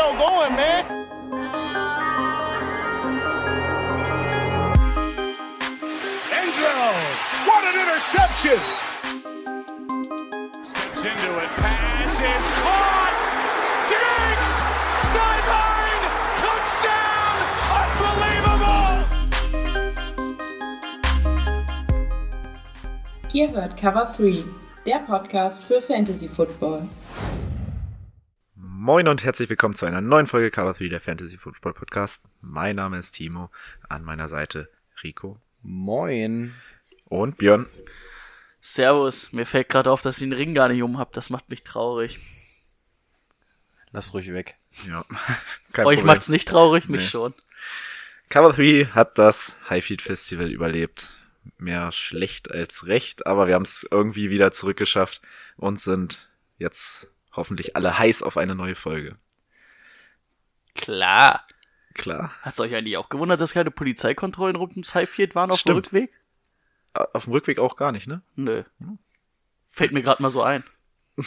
show going, man. Enzo, what an interception! Steps into it, pass is caught! Diggs! Sideline! Touchdown! Unbelievable! Ihr hört Cover 3, der Podcast für Fantasy Football. Moin und herzlich willkommen zu einer neuen Folge Cover 3 der Fantasy Football Podcast. Mein Name ist Timo, an meiner Seite Rico Moin. und Björn. Servus, mir fällt gerade auf, dass ich den Ring gar nicht um hab. Das macht mich traurig. Lass ruhig weg. Ja, kein Euch Problem. macht's nicht traurig, mich Nee. schon. Cover 3 hat das Highfield Festival überlebt. Mehr schlecht als recht, aber wir haben es irgendwie wieder zurückgeschafft und sind jetzt hoffentlich alle heiß auf eine neue Folge. Klar. Klar. Hat's euch eigentlich auch gewundert, dass keine Polizeikontrollen rund ums Highfield waren auf Stimmt. dem Rückweg? Auf dem Rückweg auch gar nicht, ne? Nö. Fällt mir gerade mal so ein.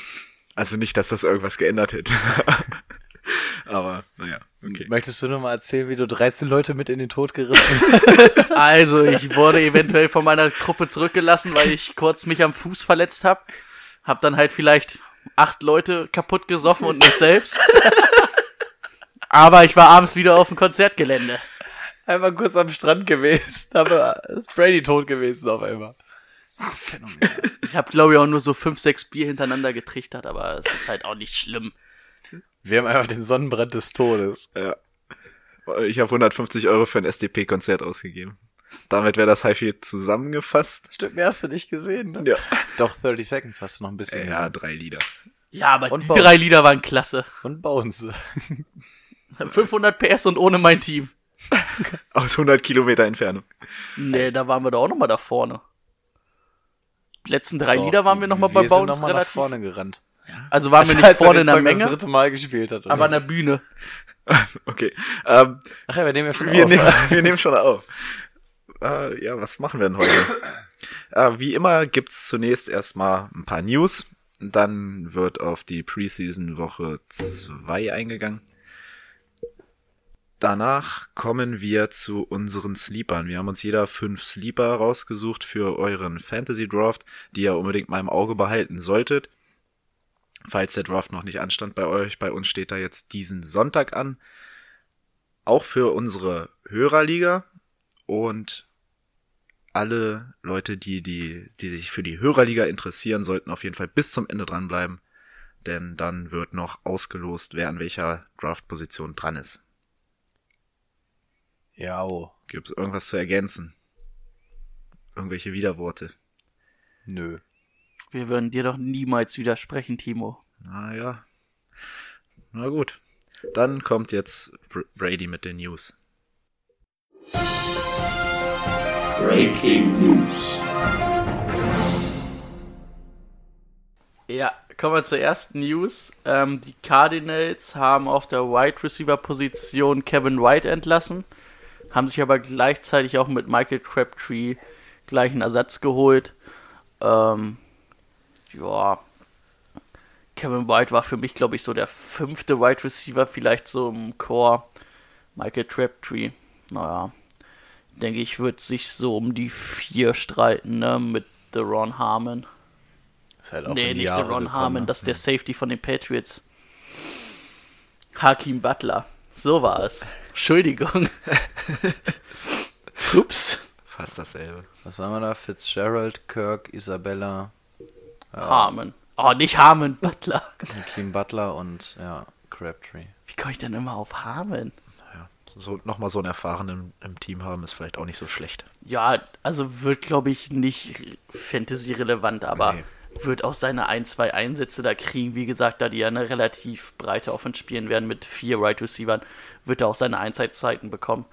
Also nicht, dass das irgendwas geändert hätte. aber, naja, okay. Möchtest du noch mal erzählen, wie du 13 Leute mit in den Tod gerissen hast? Also, ich wurde eventuell von meiner Gruppe zurückgelassen, weil ich kurz mich am Fuß verletzt hab. Hab dann halt vielleicht acht Leute kaputt gesoffen und mich selbst. Aber ich war abends wieder auf dem Konzertgelände. Einmal kurz am Strand gewesen, aber ist Brady tot gewesen auf einmal. Ich habe, glaube ich, auch nur so fünf, sechs Bier hintereinander getrichtert, aber es ist halt auch nicht schlimm. Wir haben einfach den Sonnenbrand des Todes. Ja. Ich habe 150 Euro für ein SDP-Konzert ausgegeben. Damit wäre das Highfield zusammengefasst. Stimmt, mehr hast du nicht gesehen, ne? Ja. Doch, 30 Seconds hast du noch ein bisschen Ja, gesehen. drei Lieder. Ja, aber Und die drei Lieder waren klasse. Und Bones. 500 PS und ohne mein Team. Aus 100 Kilometer Entfernung. Nee, da waren wir doch auch nochmal da vorne. Die letzten drei Doch, Lieder waren wir nochmal bei wir sind Bones noch mal nach relativ. vorne gerannt. Also waren wir nicht er vorne in der Song Menge, das dritte Mal gespielt hat. aber an der Bühne. Okay. Ähm, Ach ja, wir nehmen ja schon wir, auf. nehmen, wir nehmen schon auf. Äh, ja, was machen wir denn heute? äh, wie immer gibt's zunächst erstmal ein paar News. Dann wird auf die Preseason-Woche 2 eingegangen. Danach kommen wir zu unseren Sleepern. Wir haben uns jeder fünf Sleeper rausgesucht für euren Fantasy Draft, die ihr unbedingt mal im Auge behalten solltet. Falls der Draft noch nicht anstand bei euch, bei uns steht er jetzt diesen Sonntag an. Auch für unsere Hörerliga und alle Leute, die, die, die sich für die Hörerliga interessieren, sollten auf jeden Fall bis zum Ende dranbleiben, denn dann wird noch ausgelost, wer an welcher Draftposition dran ist. Ja, oh. Gibt es irgendwas zu ergänzen? Irgendwelche Widerworte? Nö. Wir würden dir doch niemals widersprechen, Timo. Naja. Na gut. Dann kommt jetzt Br Brady mit den News. Breaking News. Ja, kommen wir zur ersten News. Ähm, die Cardinals haben auf der Wide Receiver Position Kevin White entlassen, haben sich aber gleichzeitig auch mit Michael Crabtree gleichen Ersatz geholt. Ähm, ja, Kevin White war für mich, glaube ich, so der fünfte Wide Receiver, vielleicht so im Core. Michael Crabtree, naja, denke ich, wird sich so um die vier streiten, ne, mit Deron Harmon. Ist halt auch Nee, in die nicht Jahre der Ron gekommen, Harmon, ne? das ist der Safety von den Patriots. Hakim Butler. So war es. Entschuldigung. Ups. Fast dasselbe. Was haben wir da? Fitzgerald, Kirk, Isabella, Harmon. Oh, nicht Harmon, Butler. Hakeem Butler und ja, Crabtree. Wie komme ich denn immer auf Harmon? So, nochmal so einen erfahrenen im Team haben, ist vielleicht auch nicht so schlecht. Ja, also wird, glaube ich, nicht Fantasy-relevant, aber Nee. wird auch seine ein, zwei Einsätze da kriegen. Wie gesagt, da die ja eine relativ breite Offense spielen werden mit vier Right Receivern, wird er auch seine Einsatzzeiten bekommen.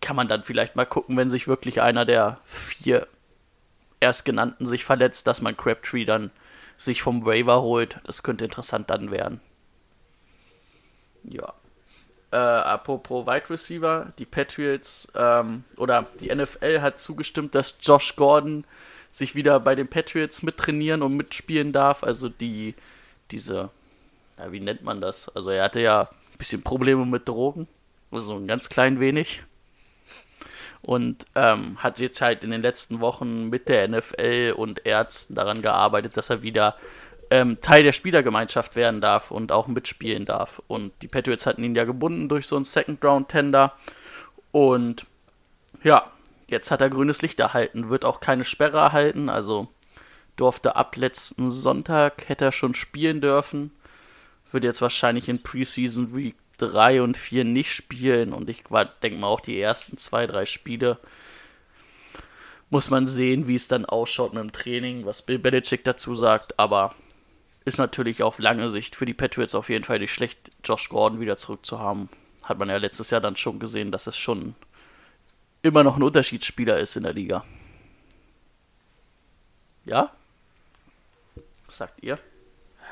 Kann man dann vielleicht mal gucken, wenn sich wirklich einer der vier Erstgenannten sich verletzt, dass man Crabtree dann sich vom Waiver holt. Das könnte interessant dann werden. Ja. Äh, apropos Wide Receiver, die Patriots ähm, oder die NFL hat zugestimmt, dass Josh Gordon sich wieder bei den Patriots mittrainieren und mitspielen darf. Also die, diese, ja, wie nennt man das? Also er hatte ja bisschen Probleme mit Drogen, also ein ganz klein wenig. Und ähm, hat jetzt halt in den letzten Wochen mit der NFL und Ärzten daran gearbeitet, dass er wieder ähm, Teil der Spielergemeinschaft werden darf und auch mitspielen darf. Und die Patriots hatten ihn ja gebunden durch so einen Second-Round-Tender. Und ja, jetzt hat er grünes Licht erhalten, wird auch keine Sperre erhalten, also durfte ab letzten Sonntag, hätte er schon spielen dürfen, wird jetzt wahrscheinlich in Preseason Week 3 und 4 nicht spielen und ich denke mal auch die ersten zwei, drei Spiele muss man sehen, wie es dann ausschaut mit dem Training, was Bill Belichick dazu sagt, aber ist natürlich auf lange Sicht für die Patriots auf jeden Fall nicht schlecht, Josh Gordon wieder zurückzuhaben. Hat man ja letztes Jahr dann schon gesehen, dass es schon immer noch ein Unterschiedsspieler ist in der Liga. Ja? Was sagt ihr?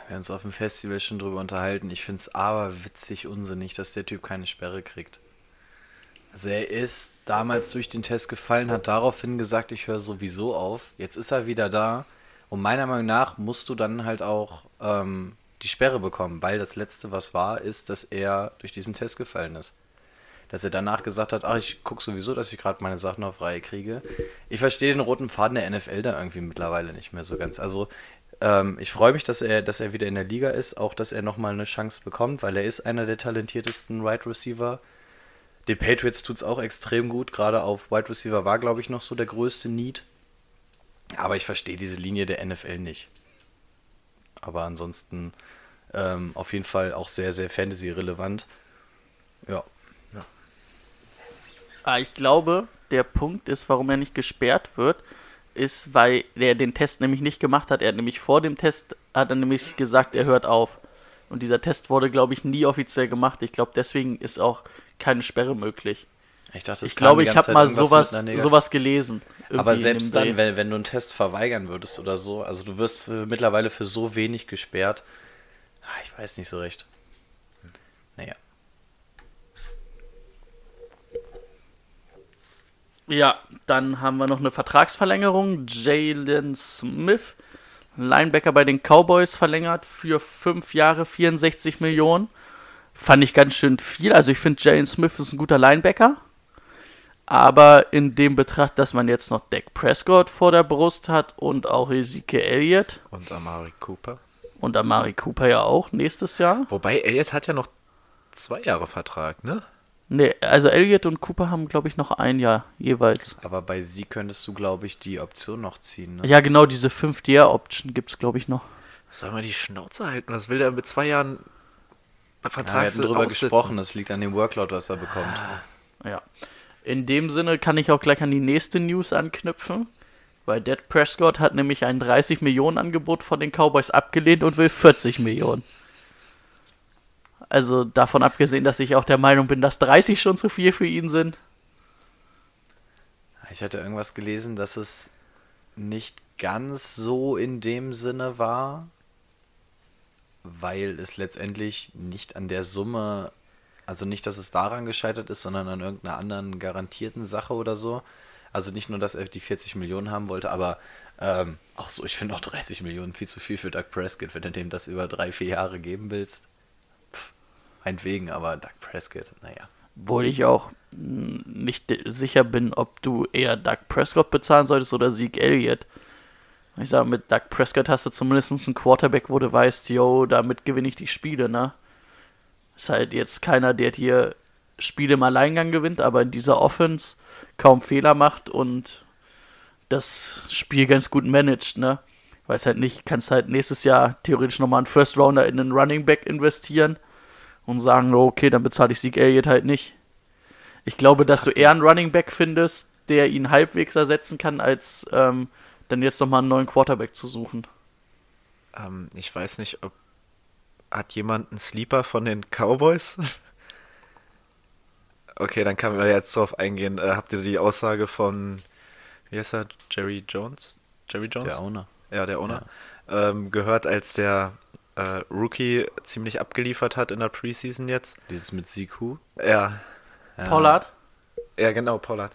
Wir haben uns auf dem Festival schon drüber unterhalten. Ich finde es aber witzig unsinnig, dass der Typ keine Sperre kriegt. Also er ist damals durch den Test gefallen, hat daraufhin gesagt, ich höre sowieso auf. Jetzt ist er wieder da. Und meiner Meinung nach musst du dann halt auch ähm, die Sperre bekommen, weil das letzte, was war, ist, dass er durch diesen Test gefallen ist. Dass er danach gesagt hat, ach, ich gucke sowieso, dass ich gerade meine Sachen auf Reihe kriege. Ich verstehe den roten Faden der NFL da irgendwie mittlerweile nicht mehr so ganz. Also ähm, ich freue mich, dass er, dass er wieder in der Liga ist, auch dass er nochmal eine Chance bekommt, weil er ist einer der talentiertesten Wide Receiver. Den Patriots tut es auch extrem gut, gerade auf Wide Receiver war, glaube ich, noch so der größte Need. Aber ich verstehe diese Linie der NFL nicht. Aber ansonsten ähm, auf jeden Fall auch sehr, sehr Fantasy-relevant. Ja. Ah, ich glaube, der Punkt ist, warum er nicht gesperrt wird, ist, weil er den Test nämlich nicht gemacht hat. Er hat nämlich vor dem Test, hat er nämlich gesagt, er hört auf. Und dieser Test wurde, glaube ich, nie offiziell gemacht. Ich glaube, deswegen ist auch keine Sperre möglich. Ich dachte, Ich glaube, ich habe mal sowas, sowas gelesen. Aber selbst dann, wenn, wenn du einen Test verweigern würdest oder so, also du wirst für, mittlerweile für so wenig gesperrt. Ah, Ich weiß nicht so recht. Naja. Ja, dann haben wir noch eine Vertragsverlängerung. Jalen Smith, Linebacker bei den Cowboys, verlängert für fünf Jahre 64 Millionen. Fand ich ganz schön viel. Also ich finde, Jalen Smith ist ein guter Linebacker. Aber in dem Betracht, dass man jetzt noch Dak Prescott vor der Brust hat und auch Ezekiel Elliott Und Amari Cooper. und Amari Cooper ja auch nächstes Jahr. Wobei, Elliott hat ja noch zwei Jahre Vertrag, ne? Ne, also Elliott und Cooper haben, glaube ich, noch ein Jahr jeweils. Aber bei sie könntest du, glaube ich, die Option noch ziehen. Ne? Ja, genau, diese 5-Year-Option gibt es, glaube ich, noch. Soll mal die Schnauze halten? Was will der mit zwei Jahren Ja, Vertrag wir hatten drüber gesprochen, das liegt an dem Workload, was er bekommt. Ja. In dem Sinne kann ich auch gleich an die nächste News anknüpfen. Weil Dak Prescott hat nämlich ein 30 Millionen Angebot von den Cowboys abgelehnt und will 40 Millionen. Also davon abgesehen, dass ich auch der Meinung bin, dass 30 schon zu viel für ihn sind. Ich hatte irgendwas gelesen, dass es nicht ganz so in dem Sinne war, weil es letztendlich nicht an der Summe, also nicht, dass es daran gescheitert ist, sondern an irgendeiner anderen garantierten Sache oder so. Also nicht nur, dass er die 40 Millionen haben wollte, aber ähm, auch so, ich finde auch 30 Millionen viel zu viel für Doug Prescott, wenn du dem das über drei, vier Jahre geben willst. Pff, meinetwegen, aber Doug Prescott, naja. Obwohl ich auch nicht de- sicher bin, ob du eher Doug Prescott bezahlen solltest oder Zeke Elliott. Ich sage, mit Doug Prescott hast du zumindest einen Quarterback, wo du weißt, yo, damit gewinne ich die Spiele, ne? Ist halt jetzt keiner, der dir Spiele im Alleingang gewinnt, aber in dieser Offense kaum Fehler macht und das Spiel ganz gut managt, ne? Weiß halt nicht, kannst halt nächstes Jahr theoretisch nochmal einen First Rounder in einen Running Back investieren und sagen, oh, okay, dann bezahle ich Sieg Elliott halt nicht. Ich glaube, dass du eher einen Running Back findest, der ihn halbwegs ersetzen kann, als ähm, dann jetzt nochmal einen neuen Quarterback zu suchen. Ähm, ich weiß nicht, ob. Hat jemand einen Sleeper von den Cowboys? okay, dann kann man jetzt drauf eingehen. Äh, habt ihr die Aussage von. Wie heißt er? Jerry Jones? Jerry Jones? Der Owner. Ja, der Owner. Ähm, gehört, als der äh, Rookie ziemlich abgeliefert hat in der Preseason jetzt. Dieses mit Siku. Ja, Ja. Pollard? ja genau, Pollard.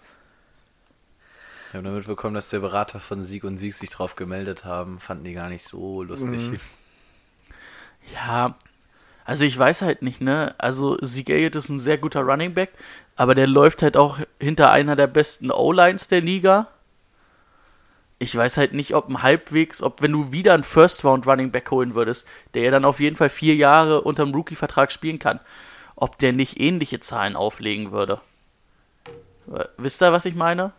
Ich habe nur mitbekommen, dass der Berater von Sieg und Sieg sich drauf gemeldet haben. Fanden die gar nicht so lustig. Mhm. Ja, Also ich weiß halt nicht, ne? Also Zeke Elliott ist ein sehr guter Running Back, aber der läuft halt auch hinter einer der besten O-Lines der Liga. Ich weiß halt nicht, ob ein halbwegs, ob wenn du wieder einen First Round Running Back holen würdest, der ja dann auf jeden Fall vier Jahre unter dem Rookie-Vertrag spielen kann, ob der nicht ähnliche Zahlen auflegen würde. Äh, Wisst ihr, was ich meine?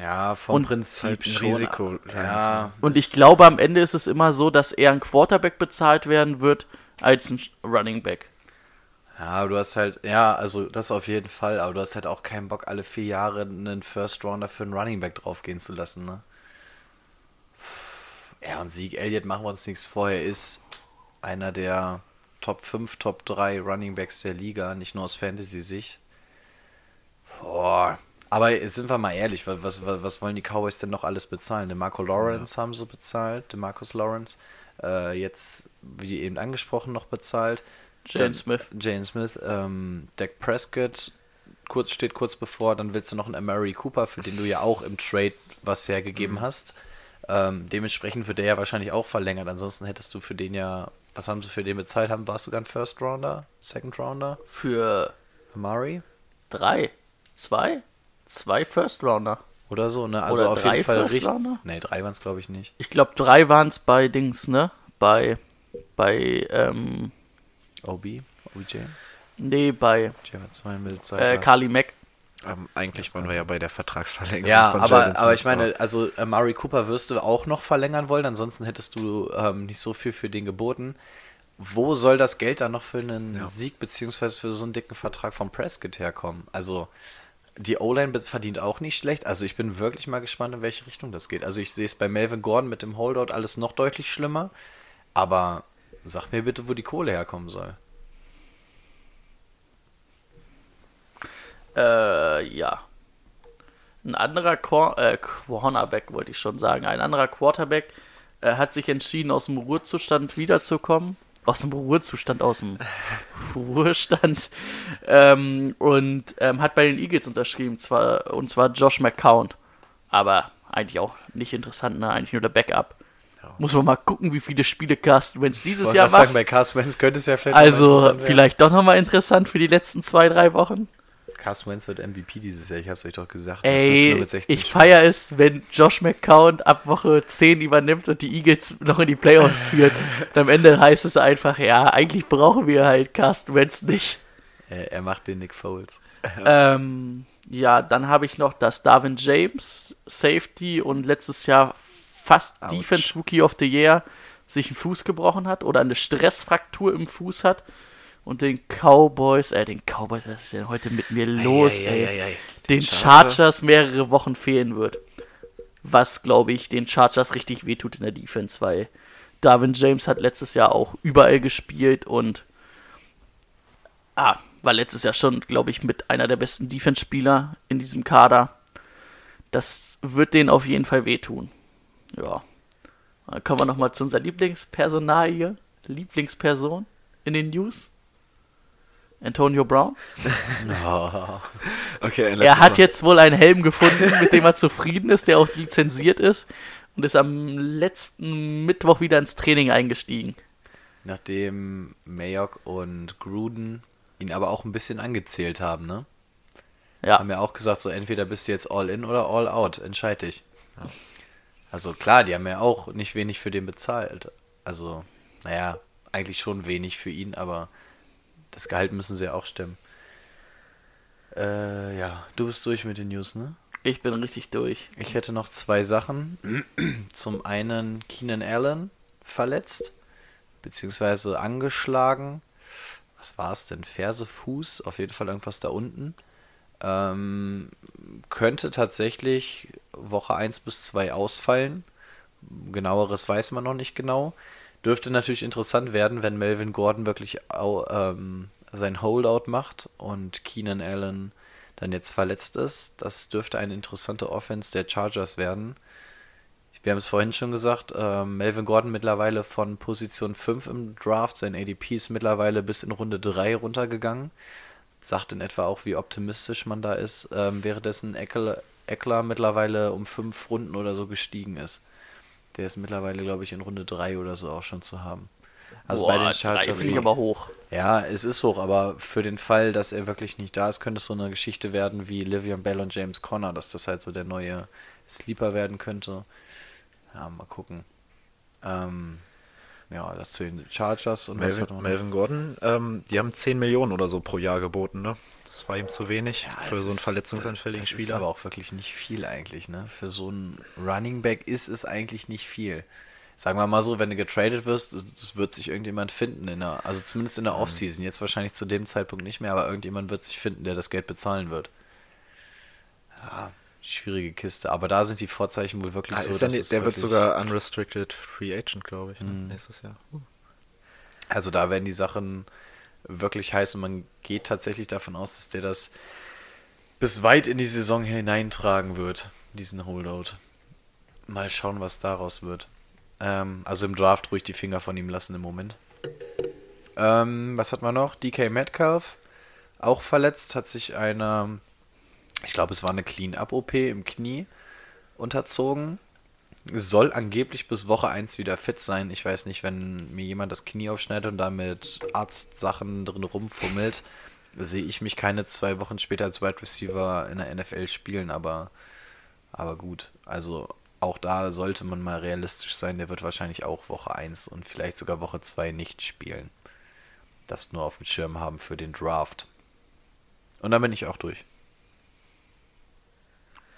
Ja, vom Und Prinzip halt. Risiko- Ja, Und ich glaube, am Ende ist es immer so, dass eher ein Quarterback bezahlt werden wird als ein Running Back. Ja, du hast halt, ja, also das auf jeden Fall, aber du hast halt auch keinen Bock, alle vier Jahre einen First Rounder für einen Running Back draufgehen zu lassen, ne? Ja, und Sieg Elliott, machen wir uns nichts vor, er ist einer der Top 5, Top 3 Running Backs der Liga, nicht nur aus Fantasy-Sicht. Boah. Aber sind wir mal ehrlich, was, was, was wollen die Cowboys denn noch alles bezahlen? Den Marco Lawrence haben sie bezahlt, den Marcus Lawrence. Äh, jetzt, wie eben angesprochen, noch bezahlt. Jane Smith. Jane Smith, ähm, Dak Prescott kurz, steht kurz bevor, dann willst du noch einen Amari Cooper, für den du ja auch im Trade was hergegeben hast. Ähm, dementsprechend wird der ja wahrscheinlich auch verlängert. Ansonsten hättest du für den ja, was haben sie für den bezahlt? Haben, war es sogar ein First Rounder? Second Rounder? Für Amari? drei, zwei, zwei First Rounder. Oder so, ne? Also Oder auf drei jeden Fall First richtig. Rounder? Ne, drei waren es glaube ich nicht. Ich glaube, drei waren es bei Dings, ne? Bei, bei, ähm, OB, OBJ. nee, bei äh. Carly Mack. Ähm, eigentlich waren wir ja bei der Vertragsverlängerung Ja, von aber, aber ich meine, also äh, Murray Cooper wirst du auch noch verlängern wollen, ansonsten hättest du ähm, nicht so viel für den geboten. Wo soll das Geld dann noch für einen Ja. Sieg beziehungsweise für so einen dicken Vertrag von Prescott herkommen? Also die O-Line verdient auch nicht schlecht. Also ich bin wirklich mal gespannt, in welche Richtung das geht. Also ich sehe es bei Melvin Gordon mit dem Holdout alles noch deutlich schlimmer. Aber sag mir bitte, wo die Kohle herkommen soll. Äh, ja. Ein anderer Quar äh, Cornerback, wollte ich schon sagen. Ein anderer Quarterback äh, hat sich entschieden, aus dem Ruhezustand wiederzukommen. Aus dem Ruhezustand, aus dem Ruhestand. Ähm, und ähm, hat bei den Eagles unterschrieben, zwar, und zwar Josh McCown. Aber eigentlich auch nicht interessant, ne? Eigentlich nur der Backup. Muss man mal gucken, wie viele Spiele Carsten Wentz dieses Jahr grad sagen, macht. bei Carson Wentz könnte es ja vielleicht Also vielleicht doch nochmal interessant für die letzten zwei, drei Wochen. Carson Wentz wird MVP dieses Jahr, ich hab's euch doch gesagt. Das Ey, mit 16 ich feiere es, wenn Josh McCown ab Woche 10 übernimmt und die Eagles noch in die Playoffs führt. Und am Ende heißt es einfach, ja, eigentlich brauchen wir halt Carsten Wentz nicht. Er, er macht den Nick Foles. Ähm, ja, dann habe ich noch, dass Darwin James, Safety und letztes Jahr fast Ouch. Defense Rookie of the Year, sich einen Fuß gebrochen hat oder eine Stressfraktur im Fuß hat. Und den Cowboys, äh, den Cowboys, was ist denn heute mit mir los, ey? den Chargers mehrere Wochen fehlen wird. Was, glaube ich, den Chargers richtig wehtut in der Defense, weil Darwin James hat letztes Jahr auch überall gespielt und ah, war letztes Jahr schon, glaube ich, mit einer der besten Defense-Spieler in diesem Kader. Das wird denen auf jeden Fall wehtun. Ja. Dann kommen wir nochmal zu unserer Lieblingspersonal hier. Lieblingsperson in den News. Antonio Brown. Okay, ein Er hat Mal. jetzt wohl einen Helm gefunden, mit dem er zufrieden ist, der auch lizenziert ist und ist am letzten Mittwoch wieder ins Training eingestiegen. Nachdem Mayock und Gruden ihn aber auch ein bisschen angezählt haben, ne? Ja, Haben ja auch gesagt, so entweder bist du jetzt all in oder all out, entscheid dich. Also klar, die haben ja auch nicht wenig für den bezahlt. Also, naja, eigentlich schon wenig für ihn, aber das Gehalt müssen sie ja auch stemmen. Äh, ja, du bist durch mit den News, ne? ich bin richtig durch. Ich hätte noch zwei Sachen. Zum einen Keenan Allen verletzt, beziehungsweise angeschlagen. Was war es denn? Ferse, Fuß, auf jeden Fall irgendwas da unten. Ähm, könnte tatsächlich Woche 1 bis 2 ausfallen. Genaueres weiß man noch nicht genau. Dürfte natürlich interessant werden, wenn Melvin Gordon wirklich ähm, sein Holdout macht und Keenan Allen dann jetzt verletzt ist. Das dürfte eine interessante Offense der Chargers werden. Wir haben es vorhin schon gesagt, ähm, Melvin Gordon mittlerweile von Position 5 im Draft, sein ADP ist mittlerweile bis in Runde 3 runtergegangen. Sagt in etwa auch, wie optimistisch man da ist, ähm, währenddessen Eckler mittlerweile um 5 Runden oder so gestiegen ist. Der ist mittlerweile, glaube ich, in Runde 3 oder so auch schon zu haben. Also Boah, bei den Chargers. finde ich aber hoch. Ja, es ist hoch, aber für den Fall, dass er wirklich nicht da ist, könnte es so eine Geschichte werden wie Livian Bell und James Conner, dass das halt so der neue Sleeper werden könnte. Ja, mal gucken. Ähm, ja, das zu den Chargers und was hat Melvin? Melvin Gordon, ähm, die haben 10 Millionen oder so pro Jahr geboten, ne? Das war ihm zu wenig für das so einen verletzungsanfälligen das Spieler. ist aber auch wirklich nicht viel eigentlich, ne? Für so einen Running Back ist es eigentlich nicht viel. Sagen wir mal so, wenn du getradet wirst, es wird sich irgendjemand finden in der, also zumindest in der Offseason, jetzt wahrscheinlich zu dem Zeitpunkt nicht mehr, aber irgendjemand wird sich finden, der das Geld bezahlen wird. Ja, schwierige Kiste, aber da sind die Vorzeichen wohl wirklich Ah, so, ja dass nicht, der wird sogar unrestricted free agent, glaube ich, ne? Mhm. nächstes Jahr. Also da werden die Sachen wirklich heiß und man geht tatsächlich davon aus, dass der das bis weit in die Saison hineintragen wird, diesen Holdout. Mal schauen, was daraus wird. Ähm, also im Draft ruhig die Finger von ihm lassen im Moment. Ähm, was hat man noch? DK Metcalf, auch verletzt, hat sich eine, ich glaube es war eine Clean-Up-OP im Knie unterzogen soll angeblich bis Woche 1 wieder fit sein. Ich weiß nicht, wenn mir jemand das Knie aufschneidet und da mit Arztsachen drin rumfummelt, sehe ich mich keine zwei Wochen später als Wide Receiver in der NFL spielen, aber, aber gut. Also auch da sollte man mal realistisch sein. Der wird wahrscheinlich auch Woche 1 und vielleicht sogar Woche 2 nicht spielen. Das nur auf dem Schirm haben für den Draft. Und dann bin ich auch durch.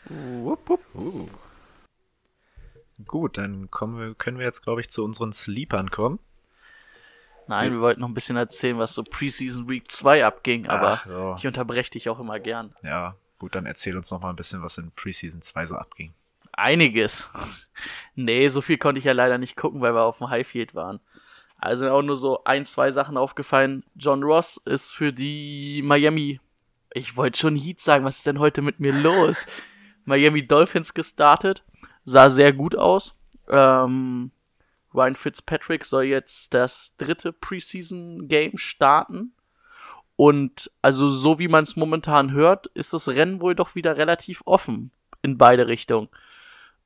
Wupp, wupp. Uh. Gut, dann kommen wir, können wir jetzt, glaube ich, zu unseren Sleepern kommen. Nein, wir wollten noch ein bisschen erzählen, was so Preseason Week 2 abging, aber Ach, so. ich unterbreche dich auch immer gern. Ja, gut, dann erzähl uns noch mal ein bisschen, was in Preseason 2 so abging. Einiges. nee, so viel konnte ich ja leider nicht gucken, weil wir auf dem Highfield waren. Also auch nur so ein, zwei Sachen aufgefallen. John Ross ist für die Miami. Ich wollte schon Heat sagen, was ist denn heute mit mir los? Miami Dolphins gestartet. Sah sehr gut aus. Ähm, Ryan Fitzpatrick soll jetzt das dritte Preseason-Game starten. Und also so wie man es momentan hört, ist das Rennen wohl doch wieder relativ offen in beide Richtungen.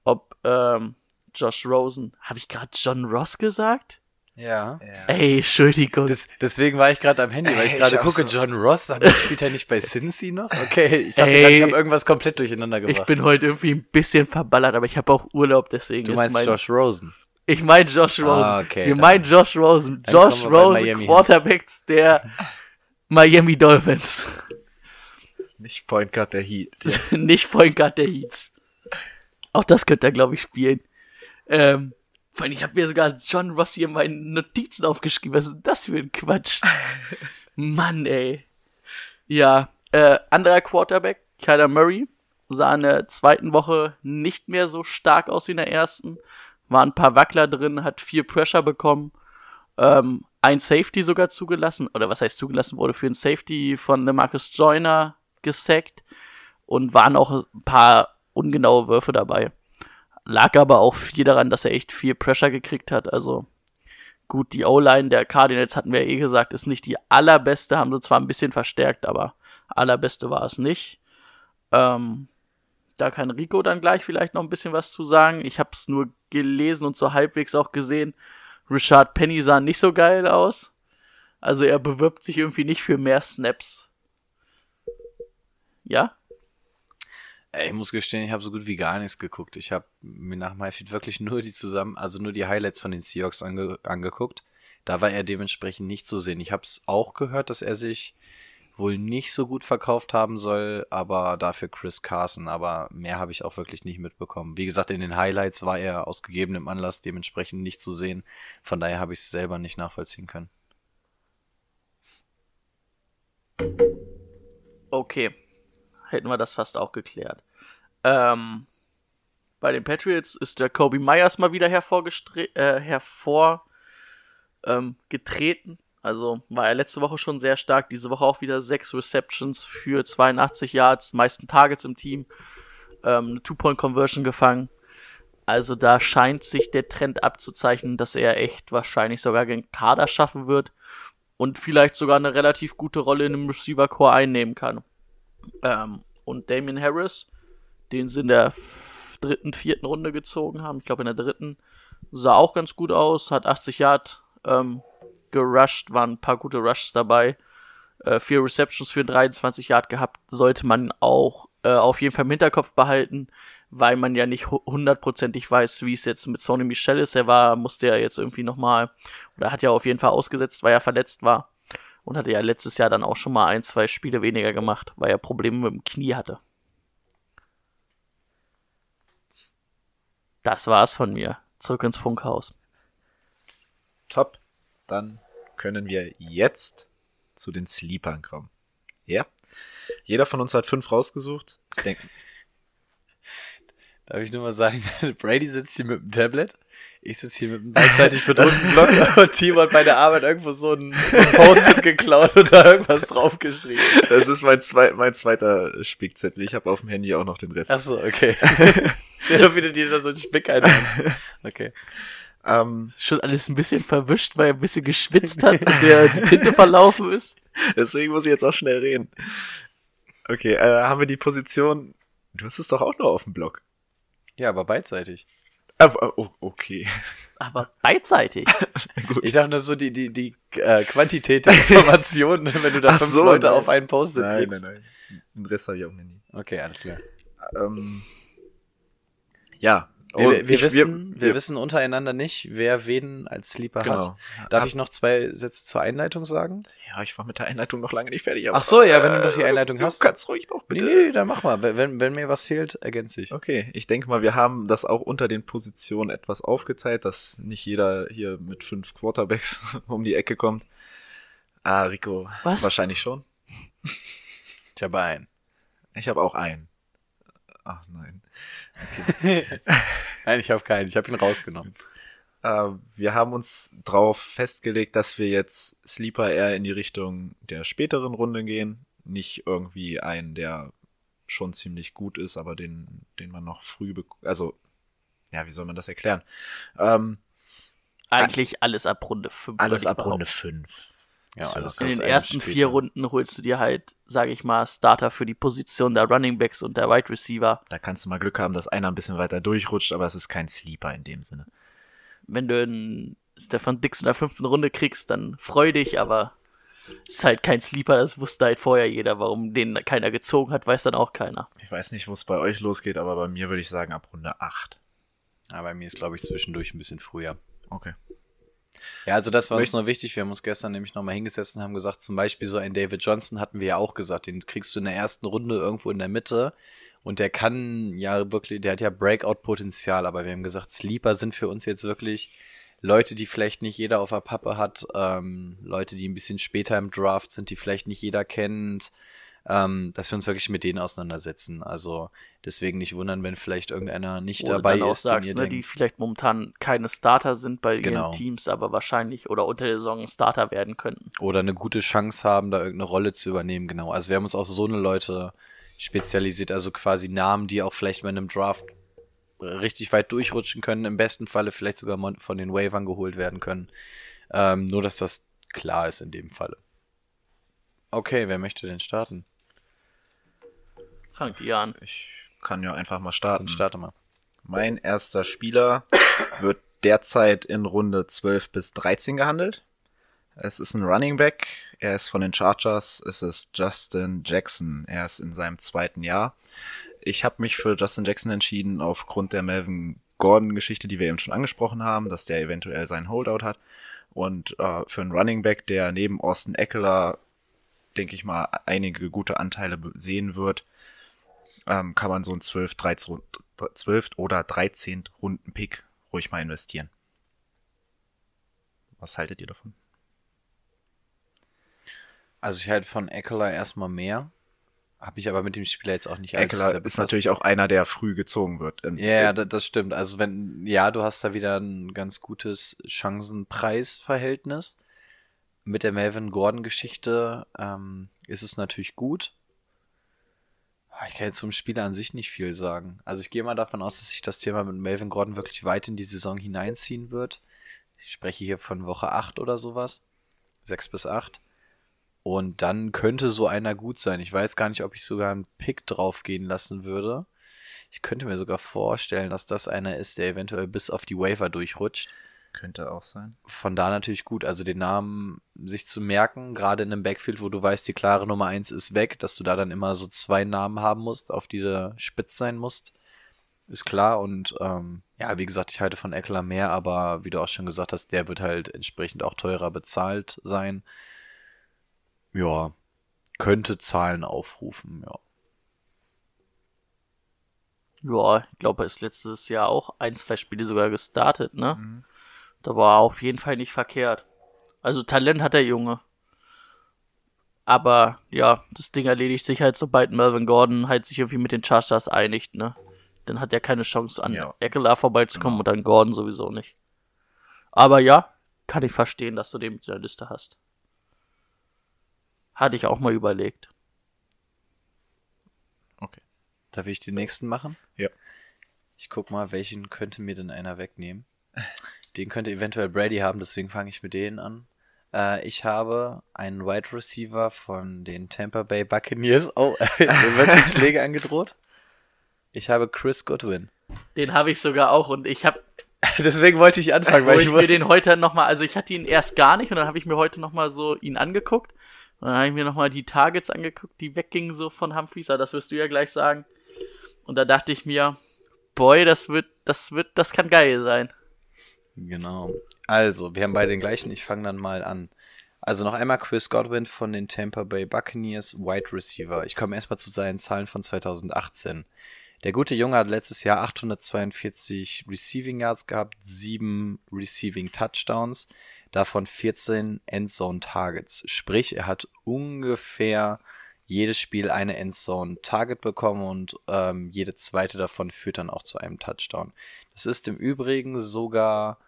Ob ähm, Josh Rosen, habe ich gerade John Ross gesagt? Ja. Ey, Entschuldigung. Das, deswegen war ich gerade am Handy, weil ich Ey, gerade gucke, so- John Ross, aber spielt er nicht bei Cincy noch? Okay, ich dachte Ey. grad, ich habe irgendwas komplett durcheinander gebracht. ich bin heute irgendwie ein bisschen verballert, aber ich habe auch Urlaub, deswegen du ist meinst mein, Josh Rosen. Ich meine Josh Rosen. Ah, okay, Wir meinen Josh Rosen. dann Josh Rosen. Quarterbacks der Miami Dolphins. Nicht Point Guard der Heat. Nicht Point Guard der Heats. Auch das könnte er, glaube ich, spielen. Ähm, vor allem, ich habe mir sogar John Ross hier in meinen Notizen aufgeschrieben. Was ist denn das für ein Quatsch? Mann, ey. Ja, äh, anderer Quarterback, Kyler Murray, sah in der zweiten Woche nicht mehr so stark aus wie in der ersten. War ein paar Wackler drin, hat viel Pressure bekommen. Ähm, ein Safety sogar zugelassen, oder was heißt zugelassen wurde für ein Safety von Marcus Joyner gesackt und waren auch ein paar ungenaue Würfe dabei. Lag aber auch viel daran, dass er echt viel Pressure gekriegt hat. Also gut, die O-Line der Cardinals hatten wir ja eh gesagt, ist nicht die allerbeste, haben sie zwar ein bisschen verstärkt, aber allerbeste war es nicht. Ähm, da kann Rico dann gleich vielleicht noch ein bisschen was zu sagen. Ich habe es nur gelesen und so halbwegs auch gesehen. Richard Penny sah nicht so geil aus. Also er bewirbt sich irgendwie nicht für mehr Snaps. Ja? Ich muss gestehen, ich habe so gut wie gar nichts geguckt. Ich habe mir nach MyFeed wirklich nur die zusammen, also nur die Highlights von den Seahawks ange angeguckt. Da war er dementsprechend nicht zu sehen. Ich habe es auch gehört, dass er sich wohl nicht so gut verkauft haben soll, aber dafür Chris Carson. Aber mehr habe ich auch wirklich nicht mitbekommen. Wie gesagt, in den Highlights war er aus gegebenem Anlass dementsprechend nicht zu sehen. Von daher habe ich es selber nicht nachvollziehen können. Okay. Hätten wir das fast auch geklärt. Ähm, bei den Patriots ist der Kobe Myers mal wieder hervorgestre äh, hervor ähm. Also war er letzte Woche schon sehr stark. Diese Woche auch wieder sechs Receptions für 82 Yards, meisten Targets im Team. Ähm, eine Two-Point-Conversion gefangen. Also da scheint sich der Trend abzuzeichnen, dass er echt wahrscheinlich sogar den Kader schaffen wird und vielleicht sogar eine relativ gute Rolle in dem Receiver-Core einnehmen kann. Ähm, und Damien Harris, den sie in der dritten, vierten Runde gezogen haben, ich glaube in der dritten, sah auch ganz gut aus, hat 80 Yard ähm, gerusht, waren ein paar gute Rushes dabei. Äh, vier Receptions für 23 Yard gehabt, sollte man auch äh, auf jeden Fall im Hinterkopf behalten, weil man ja nicht hu- hundertprozentig weiß, wie es jetzt mit Sony Michel ist. Er war, musste ja jetzt irgendwie nochmal, oder hat ja auf jeden Fall ausgesetzt, weil er verletzt war. Und hatte ja letztes Jahr dann auch schon mal ein, zwei Spiele weniger gemacht, weil er Probleme mit dem Knie hatte. Das war's von mir. Zurück ins Funkhaus. Top. Dann können wir jetzt zu den Sleepern kommen. Ja. Jeder von uns hat fünf rausgesucht. Ich denke, Darf ich nur mal sagen, Brady sitzt hier mit dem Tablet, ich sitze hier mit einem beidseitig bedruckten Block und Timo hat bei der Arbeit irgendwo so ein, so ein Post-it geklaut und da irgendwas draufgeschrieben. das ist mein, zwei, mein zweiter Spickzettel. Ich habe auf dem Handy auch noch den Rest. Ach so, okay. ja, wieder dir da so ein Spick ein. Okay. Ähm, Schon alles ein bisschen verwischt, weil er ein bisschen geschwitzt hat und der die Tinte verlaufen ist. deswegen muss ich jetzt auch schnell reden. Okay, äh, haben wir die Position. Du hast es doch auch nur auf dem Blog. Ja, aber beidseitig. Aber, oh, okay. Aber beidseitig. Ich dachte nur so die, die, die äh, Quantität der Informationen, wenn du da Ach fünf so, Leute nein. auf einen Post-it Nein, kriegst. nein, nein. Den Rest habe ich auf dem Handy. Okay, alles klar. Ähm, ja. Wir, wir, wir, ich- wissen, wir, wissen untereinander nicht, wer wen als Sleeper Genau. hat. Darf ich noch zwei Sätze zur Einleitung sagen? Ja, ich war mit der Einleitung noch lange nicht fertig. aber- Ach so, ja, wenn du noch die Einleitung du hast. kannst ruhig noch Nee, bitte. nee, nee, dann mach mal. Wenn, wenn mir was fehlt, ergänze ich. Okay, ich denke mal, wir haben das auch unter den Positionen etwas aufgeteilt, dass nicht jeder hier mit fünf Quarterbacks um die Ecke kommt. Ah, Rico, Was? wahrscheinlich schon. Ich habe einen. Ich habe auch einen. Ach nein. Nein, ich habe keinen. Ich habe ihn rausgenommen. Äh, wir haben uns darauf festgelegt, dass wir jetzt Sleeper eher in die Richtung der späteren Runde gehen. Nicht irgendwie einen, der schon ziemlich gut ist, aber den, den man noch früh, also, ja, wie soll man das erklären? Ähm, Eigentlich alles ab Runde 5. alles ab Runde 5. Ja, alles In den ersten vier Runden holst du dir halt, sage ich mal, Starter für die Position der Running Backs und der Wide Receiver. Da kannst du mal Glück haben, dass einer ein bisschen weiter durchrutscht, aber es ist kein Sleeper in dem Sinne. Wenn du einen Stefan Dix in der fünften Runde kriegst, dann freu dich, aber ist halt kein Sleeper, das wusste halt vorher jeder. Warum den keiner gezogen hat, weiß dann auch keiner. Ich weiß nicht, wo es bei euch losgeht, aber bei mir würde ich sagen ab Runde 8. Ja, bei mir ist, glaube ich, zwischendurch ein bisschen früher. Okay. Ja, also das war uns nur wichtig. Wir haben uns gestern nämlich nochmal hingesetzt und haben gesagt, zum Beispiel so ein David Johnson hatten wir ja auch gesagt, den kriegst du in der ersten Runde irgendwo in der Mitte. Und der kann ja wirklich, der hat ja Breakout-Potenzial, aber wir haben gesagt, Sleeper sind für uns jetzt wirklich Leute, die vielleicht nicht jeder auf der Pappe hat, ähm, Leute, die ein bisschen später im Draft sind, die vielleicht nicht jeder kennt, ähm, dass wir uns wirklich mit denen auseinandersetzen. Also deswegen nicht wundern, wenn vielleicht irgendeiner nicht Oder dabei ist, sagst, ne, die vielleicht momentan keine Starter sind bei Genau. ihren Teams, aber wahrscheinlich oder unter der Saison Starter werden könnten. oder eine gute Chance haben, da irgendeine Rolle zu übernehmen, genau. Also wir haben uns auf so eine Leute spezialisiert, also quasi Namen, die auch vielleicht bei einem Draft richtig weit durchrutschen können, im besten Falle vielleicht sogar von den Wavern geholt werden können. Ähm, nur, dass das klar ist in dem Falle. Okay, wer möchte denn starten? Fangt ihr an. Ich kann ja einfach mal starten. Dann starte mal. Mein erster Spieler wird derzeit in Runde 12 bis 13 gehandelt. Es ist ein Running Back. Er ist von den Chargers. Es ist Justin Jackson. Er ist in seinem zweiten Jahr. Ich habe mich für Justin Jackson entschieden aufgrund der Melvin Gordon-Geschichte, die wir eben schon angesprochen haben, dass der eventuell seinen Holdout hat. Und äh, für einen Running Back, der neben Austin Eckler, denke ich mal, einige gute Anteile sehen wird, ähm, kann man so einen 12, 13, Rund- 12 oder 13 Runden Pick ruhig mal investieren. Was haltet ihr davon? Also ich halte von Eckler erstmal mehr. Habe ich aber mit dem Spieler jetzt auch nicht Eckler ist natürlich auch einer, der früh gezogen wird. Ja, da- das stimmt. Also wenn, ja, du hast da wieder ein ganz gutes Chancen-Preis-Verhältnis. Mit der Melvin Gordon-Geschichte ähm, ist es natürlich gut. Ah, Ich kann jetzt zum Spieler an sich nicht viel sagen. Also ich gehe mal davon aus, dass sich das Thema mit Melvin Gordon wirklich weit in die Saison hineinziehen wird. Ich spreche hier von Woche 8 oder sowas. 6 bis 8. Und dann könnte so einer gut sein. Ich weiß gar nicht, ob ich sogar einen Pick draufgehen lassen würde. Ich könnte mir sogar vorstellen, dass das einer ist, der eventuell bis auf die Waiver durchrutscht. Könnte auch sein. Von da natürlich gut. Also den Namen sich zu merken, gerade in einem Backfield, wo du weißt, die klare Nummer eins ist weg, dass du da dann immer so zwei Namen haben musst, auf die du spitz sein musst, ist klar. Und ähm, ja, wie gesagt, ich halte von Eckler mehr, aber wie du auch schon gesagt hast, der wird halt entsprechend auch teurer bezahlt sein. Ja, könnte Zahlen aufrufen, ja. Ja, ich glaube, er ist letztes Jahr auch ein, zwei Spiele sogar gestartet, ne? Mhm. Da war er auf jeden Fall nicht verkehrt. Also Talent hat der Junge. Aber ja, das Ding erledigt sich halt, sobald Melvin Gordon halt sich irgendwie mit den Chargers einigt, ne? Dann hat er keine Chance an Ja. Eckler vorbeizukommen und dann Gordon sowieso nicht. Aber ja, kann ich verstehen, dass du den mit der Liste hast. Hatte ich auch mal überlegt. Darf ich den nächsten machen? Ja. Ich guck mal, welchen könnte mir denn einer wegnehmen. Den könnte eventuell Brady haben, deswegen fange ich mit denen an. Äh, ich habe einen Wide Receiver von den Tampa Bay Buccaneers. Oh, mir wird schon Schläge angedroht. Ich habe Chris Goodwin. Den habe ich sogar auch und ich habe Deswegen wollte ich anfangen, weil ich ich mir den heute nochmal, also ich hatte ihn erst gar nicht und dann habe ich mir heute nochmal so ihn angeguckt. Und dann habe ich mir nochmal die Targets angeguckt, die weggingen so von Humphreys, aber das wirst du ja gleich sagen. Und da dachte ich mir, boy, das wird, das wird, das kann geil sein. Genau. Also, wir haben beide den gleichen. Ich fange dann mal an. Also noch einmal Chris Godwin von den Tampa Bay Buccaneers, Wide Receiver. Ich komme erstmal zu seinen Zahlen von 2018. Der gute Junge hat letztes Jahr 842 Receiving Yards gehabt, 7 Receiving Touchdowns, davon 14 Endzone Targets. Sprich, er hat ungefähr jedes Spiel eine Endzone Target bekommen und ähm, jede zweite davon führt dann auch zu einem Touchdown. Das ist im Übrigen sogar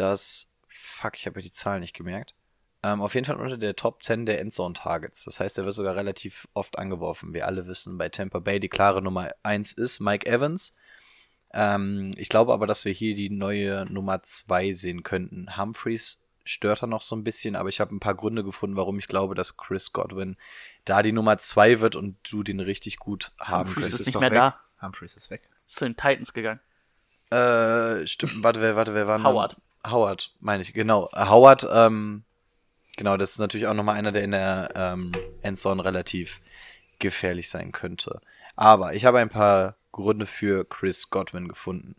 das, fuck, ich habe ja die Zahlen nicht gemerkt. Ähm, auf jeden Fall unter der Top 10 der Endzone Targets. Das heißt, er wird sogar relativ oft angeworfen. Wir alle wissen bei Tampa Bay, die klare Nummer 1 ist Mike Evans. Ähm, ich glaube aber, dass wir hier die neue Nummer 2 sehen könnten. Humphreys stört er noch so ein bisschen, aber ich habe ein paar Gründe gefunden, warum ich glaube, dass Chris Godwin da die Nummer 2 wird und du den richtig gut haben Humphreys könntest. ist nicht mehr weg. da. Humphreys ist weg. Ist zu den Titans gegangen. Äh, stimmt, warte, wer, warte, wer war denn- Howard. Howard, meine ich, genau. Äh, Howard, ähm, genau, das ist natürlich auch nochmal einer, der in der ähm, Endzone relativ gefährlich sein könnte. Aber ich habe ein paar Gründe für Chris Godwin gefunden.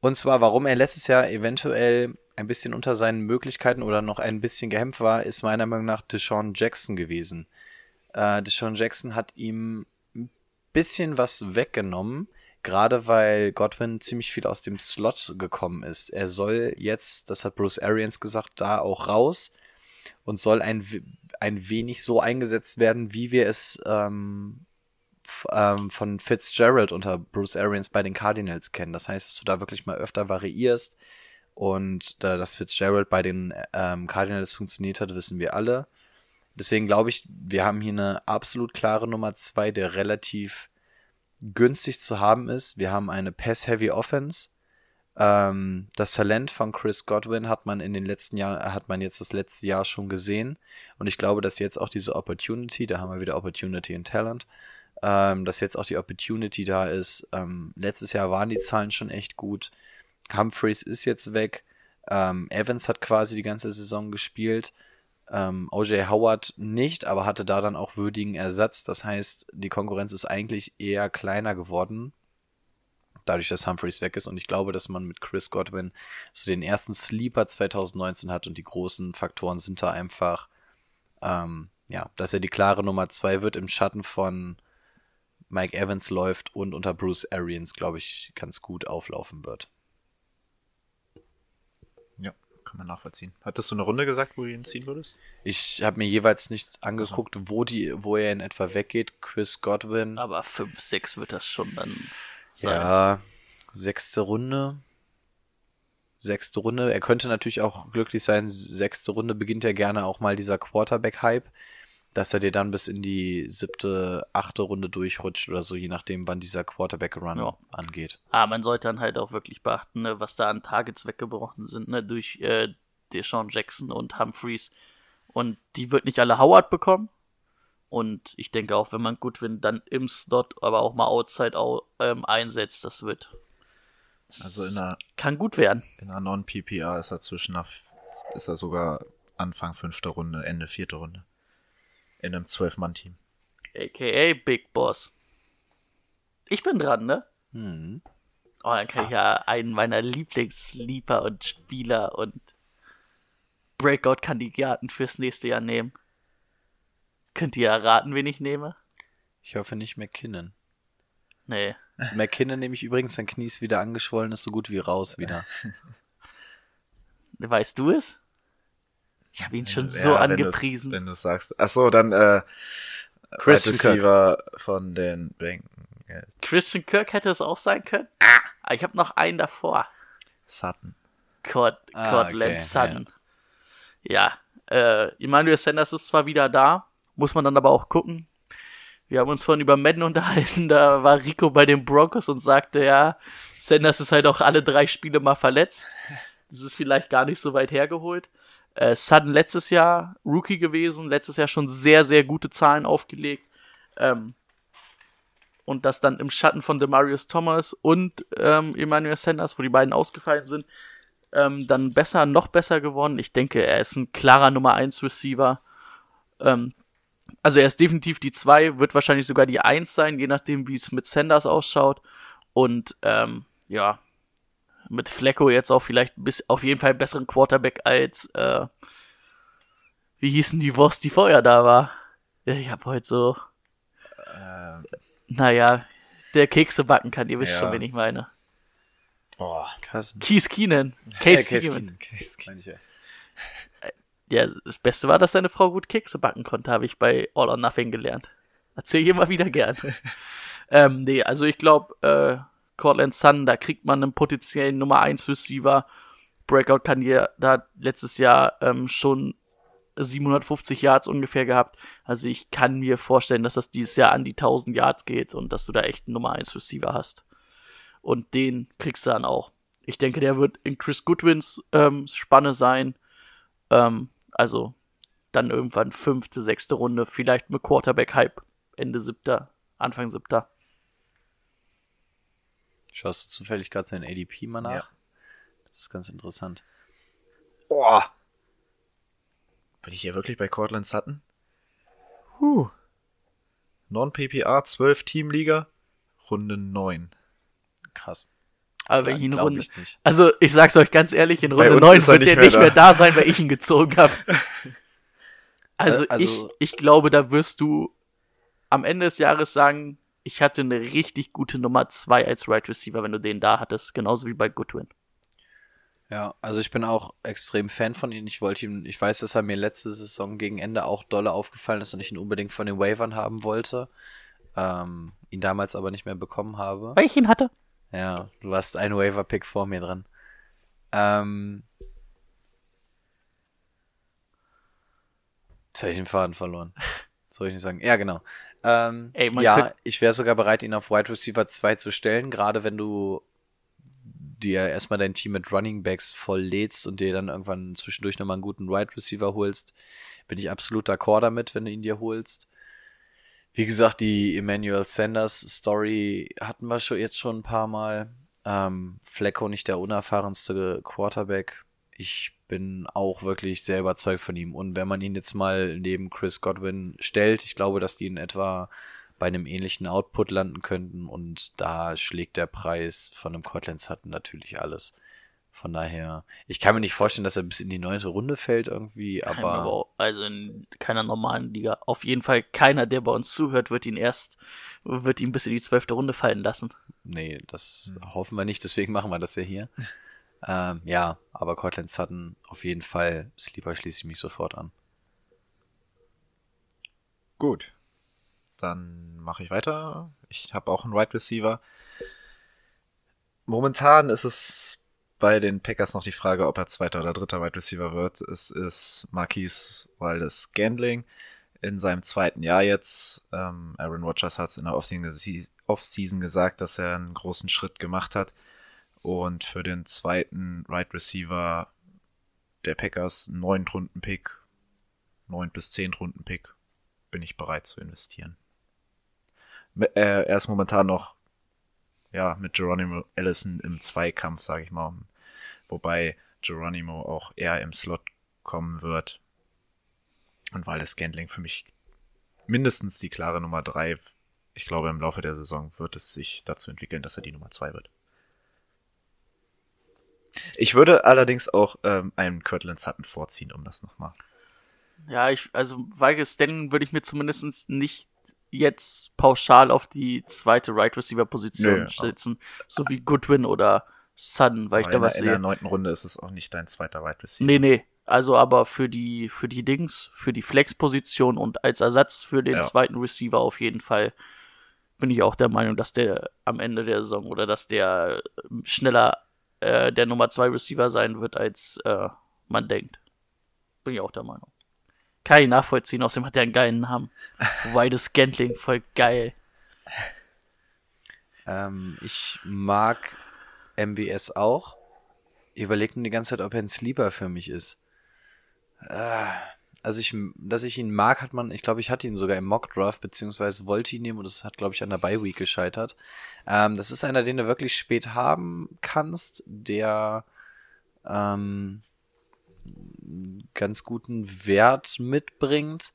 Und zwar, warum er letztes Jahr eventuell ein bisschen unter seinen Möglichkeiten oder noch ein bisschen gehemmt war, ist meiner Meinung nach Deshaun Jackson gewesen. Äh, Deshaun Jackson hat ihm ein bisschen was weggenommen, gerade weil Godwin ziemlich viel aus dem Slot gekommen ist. Er soll jetzt, das hat Bruce Arians gesagt, da auch raus und soll ein, ein wenig so eingesetzt werden, wie wir es ähm, ähm, von Fitzgerald unter Bruce Arians bei den Cardinals kennen. Das heißt, dass du da wirklich mal öfter variierst und da das Fitzgerald bei den ähm, Cardinals funktioniert hat, wissen wir alle. Deswegen glaube ich, wir haben hier eine absolut klare Nummer zwei, der relativ günstig zu haben ist. Wir haben eine Pass-Heavy Offense. Ähm, das Talent von Chris Godwin hat man in den letzten Jahren, hat man jetzt das letzte Jahr schon gesehen. Und ich glaube, dass jetzt auch diese Opportunity, da haben wir wieder Opportunity und Talent, ähm, dass jetzt auch die Opportunity da ist. Ähm, letztes Jahr waren die Zahlen schon echt gut. Humphreys ist jetzt weg. Ähm, Evans hat quasi die ganze Saison gespielt. Ähm, OJ Howard nicht, aber hatte da dann auch würdigen Ersatz. Das heißt, die Konkurrenz ist eigentlich eher kleiner geworden. Dadurch, dass Humphreys weg ist. Und ich glaube, dass man mit Chris Godwin so den ersten Sleeper 2019 hat und die großen Faktoren sind da einfach, ähm, ja, dass er die klare Nummer zwei wird im Schatten von Mike Evans läuft und unter Bruce Arians, glaube ich, ganz gut auflaufen wird. Ja, kann man nachvollziehen. Hattest du eine Runde gesagt, wo du ihn ziehen würdest? Ich habe mir jeweils nicht angeguckt, wo die, wo er in etwa weggeht. Chris Godwin. Aber 5, 6 wird das schon dann sein. Ja, sechste Runde. Sechste Runde. Er könnte natürlich auch glücklich sein. Sechste Runde beginnt ja gerne auch mal dieser Quarterback-Hype, dass er dir dann bis in die siebte, achte Runde durchrutscht oder so, je nachdem, wann dieser Quarterback-Run Ja. angeht. Aber man sollte dann halt auch wirklich beachten, ne, was da an Targets weggebrochen sind, ne, durch äh, Deshaun Jackson und Humphreys. Und die wird nicht alle Howard bekommen. Und ich denke auch, wenn man Goodwin dann im Slot, aber auch mal outside au ähm, einsetzt, das wird, Also in einer, Kann gut werden. in einer Non-PPR ist er zwischen einer, ist er sogar Anfang fünfte Runde, Ende vierte Runde. In einem Zwölf-Mann-Team. AKA Big Boss. Ich bin dran, ne? Hm. Oh, dann kann ich ja einen meiner Lieblingssleeper und Spieler und Breakout-Kandidaten fürs nächste Jahr nehmen. Könnt ihr erraten, wen ich nehme? Ich hoffe nicht McKinnon. Nee. Zu McKinnon nehme ich übrigens, sein Knie ist wieder angeschwollen, ist so gut wie raus wieder. Weißt du es? Ich habe ihn schon so Ja, du's- angepriesen. Wenn du sagst. Ach so, dann äh, Christian Receiver von den Bengals. Christian Kirk hätte es auch sein können. Ah, ich habe noch einen davor. Sutton. Cord, Ah, Cortland okay, Sutton. Ja, äh, Emmanuel Sanders ist zwar wieder da, muss man dann aber auch gucken. Wir haben uns vorhin über Madden unterhalten, da war Rico bei den Broncos und sagte, ja, Sanders ist halt auch alle drei Spiele mal verletzt. Das ist vielleicht gar nicht so weit hergeholt. Äh, Sutton letztes Jahr Rookie gewesen, letztes Jahr schon sehr, sehr gute Zahlen aufgelegt. Ähm, und das dann im Schatten von Demarius Thomas und ähm, Emmanuel Sanders, wo die beiden ausgefallen sind, ähm, dann besser, noch besser geworden. Ich denke, er ist ein klarer Nummer 1 Receiver. Ähm, also er ist definitiv die 2, wird wahrscheinlich sogar die 1 sein, je nachdem, wie es mit Sanders ausschaut. Und ähm, ja, mit Flecko jetzt auch vielleicht bis auf jeden Fall einen besseren Quarterback als äh, wie hießen die Wurst, die vorher da war. Ja, Ich habe heute so, Ähm, naja, der Kekse backen kann, ihr wisst Ja. schon, wen ich meine. boah. Kassen. Keith Keenan. Case Case Keenan. Ja. Ja, das Beste war, dass seine Frau gut Kekse backen konnte, habe ich bei All or Nothing gelernt. Erzähl ich immer wieder gern. ähm, nee, also ich glaube, äh, Cortland Sun, da kriegt man einen potenziellen Nummer 1 Receiver. Breakout kann hier, da hat letztes Jahr ähm, schon 750 Yards ungefähr gehabt. Also ich kann mir vorstellen, dass das dieses Jahr an die 1000 Yards geht und dass du da echt einen Nummer 1 Receiver hast. Und den kriegst du dann auch. Ich denke, der wird in Chris Goodwins ähm, Spanne sein. Ähm, also dann irgendwann fünfte, sechste Runde, vielleicht mit Quarterback-Hype, Ende siebter, Anfang siebter. Schaust du zufällig gerade sein ADP mal nach? Ja. Das ist ganz interessant. Boah. Bin ich hier wirklich bei Cortland Sutton? Huh. Non-PPR, 12 Teamliga, Runde 9. Krass. Aber wenn ich ihn Runde. ich nicht. Also ich sag's euch ganz ehrlich, in Runde uns 9 ist er wird nicht der mehr nicht da. mehr da sein, weil ich ihn gezogen habe. Also, Äh, also- ich, ich glaube, da wirst du am Ende des Jahres sagen, ich hatte eine richtig gute Nummer 2 als Right Receiver, wenn du den da hattest, genauso wie bei Goodwin. Ja, also ich bin auch extrem Fan von ihm. Ich wollte ihn, ich weiß, dass er mir letzte Saison gegen Ende auch dolle aufgefallen ist und ich ihn unbedingt von den Wavern haben wollte. Ähm, ihn damals aber nicht mehr bekommen habe. Weil ich ihn hatte. Ja, du hast einen Waiver-Pick vor mir dran. Ähm. Jetzt habe ich den Faden verloren. Soll ich nicht sagen? Ja, genau. Ähm, Ey, ja, ich wäre sogar bereit, ihn auf Wide Receiver 2 zu stellen, gerade wenn du dir erstmal dein Team mit Running Backs voll lädst und dir dann irgendwann zwischendurch nochmal einen guten Wide Receiver holst. Bin ich absolut d'accord damit, wenn du ihn dir holst. Wie gesagt, die Emmanuel Sanders Story hatten wir schon jetzt schon ein paar Mal. Ähm, Flecko nicht der unerfahrenste Quarterback. Ich bin auch wirklich sehr überzeugt von ihm. Und wenn man ihn jetzt mal neben Chris Godwin stellt, ich glaube, dass die in etwa bei einem ähnlichen Output landen könnten. Und da schlägt der Preis von einem Cortland Sutton natürlich alles. Von daher, ich kann mir nicht vorstellen, dass er bis in die neunte Runde fällt irgendwie, aber. auch- also in keiner normalen Liga. Auf jeden Fall keiner, der bei uns zuhört, wird ihn erst, wird ihn bis in die zwölfte Runde fallen lassen. Nee, das hoffen wir nicht, deswegen machen wir das ja hier. ähm, ja, aber Cortland Sutton auf jeden Fall. Sleeper schließe ich mich sofort an. Gut. Dann mache ich weiter. Ich habe auch einen Wide Receiver. Momentan ist es bei den Packers noch die Frage, ob er zweiter oder dritter Wide Receiver wird. Es ist Marquise Waldes Gandling in seinem zweiten Jahr jetzt. Ähm, Aaron Rodgers hat es in der Offseason gesagt, dass er einen großen Schritt gemacht hat. Und für den zweiten Wide Receiver der Packers neun Runden Pick, neun bis zehn Runden Pick, bin ich bereit zu investieren. Äh, Er ist momentan noch ja, mit Geronimo Allison im Zweikampf, sage ich mal. Wobei Geronimo auch eher im Slot kommen wird. Und weil das Scantling für mich mindestens die klare Nummer drei, ich glaube, im Laufe der Saison wird es sich dazu entwickeln, dass er die Nummer zwei wird. Ich würde allerdings auch ähm, einen Kirtland Sutton vorziehen, um das nochmal. Ja, ich, also Weigel Stanton würde ich mir zumindest nicht jetzt pauschal auf die zweite Right Receiver Position setzen, so wie Goodwin oder Sutton, weil ich Aber da in, was der, in der sehe. neunten Runde ist es auch nicht dein zweiter Wide Receiver. Nee, nee. Also aber für die, für die Dings, für die Flex-Position und als Ersatz für den Ja. zweiten Receiver auf jeden Fall bin ich auch der Meinung, dass der am Ende der Saison oder dass der schneller äh, der Nummer zwei Receiver sein wird, als äh, man denkt. Bin ich auch der Meinung. Kann ich nachvollziehen, außerdem hat er einen geilen Namen. White Scantling, voll geil. Ähm, ich mag MBS auch. Ich überlege nur die ganze Zeit, ob er ein Sleeper für mich ist. Äh, also ich, dass ich ihn mag, hat man, ich glaube, ich hatte ihn sogar im Mock Draft, beziehungsweise wollte ihn nehmen und das hat, glaube ich, an der Bye Week gescheitert. Ähm, das ist einer, den du wirklich spät haben kannst, der ähm, ganz guten Wert mitbringt.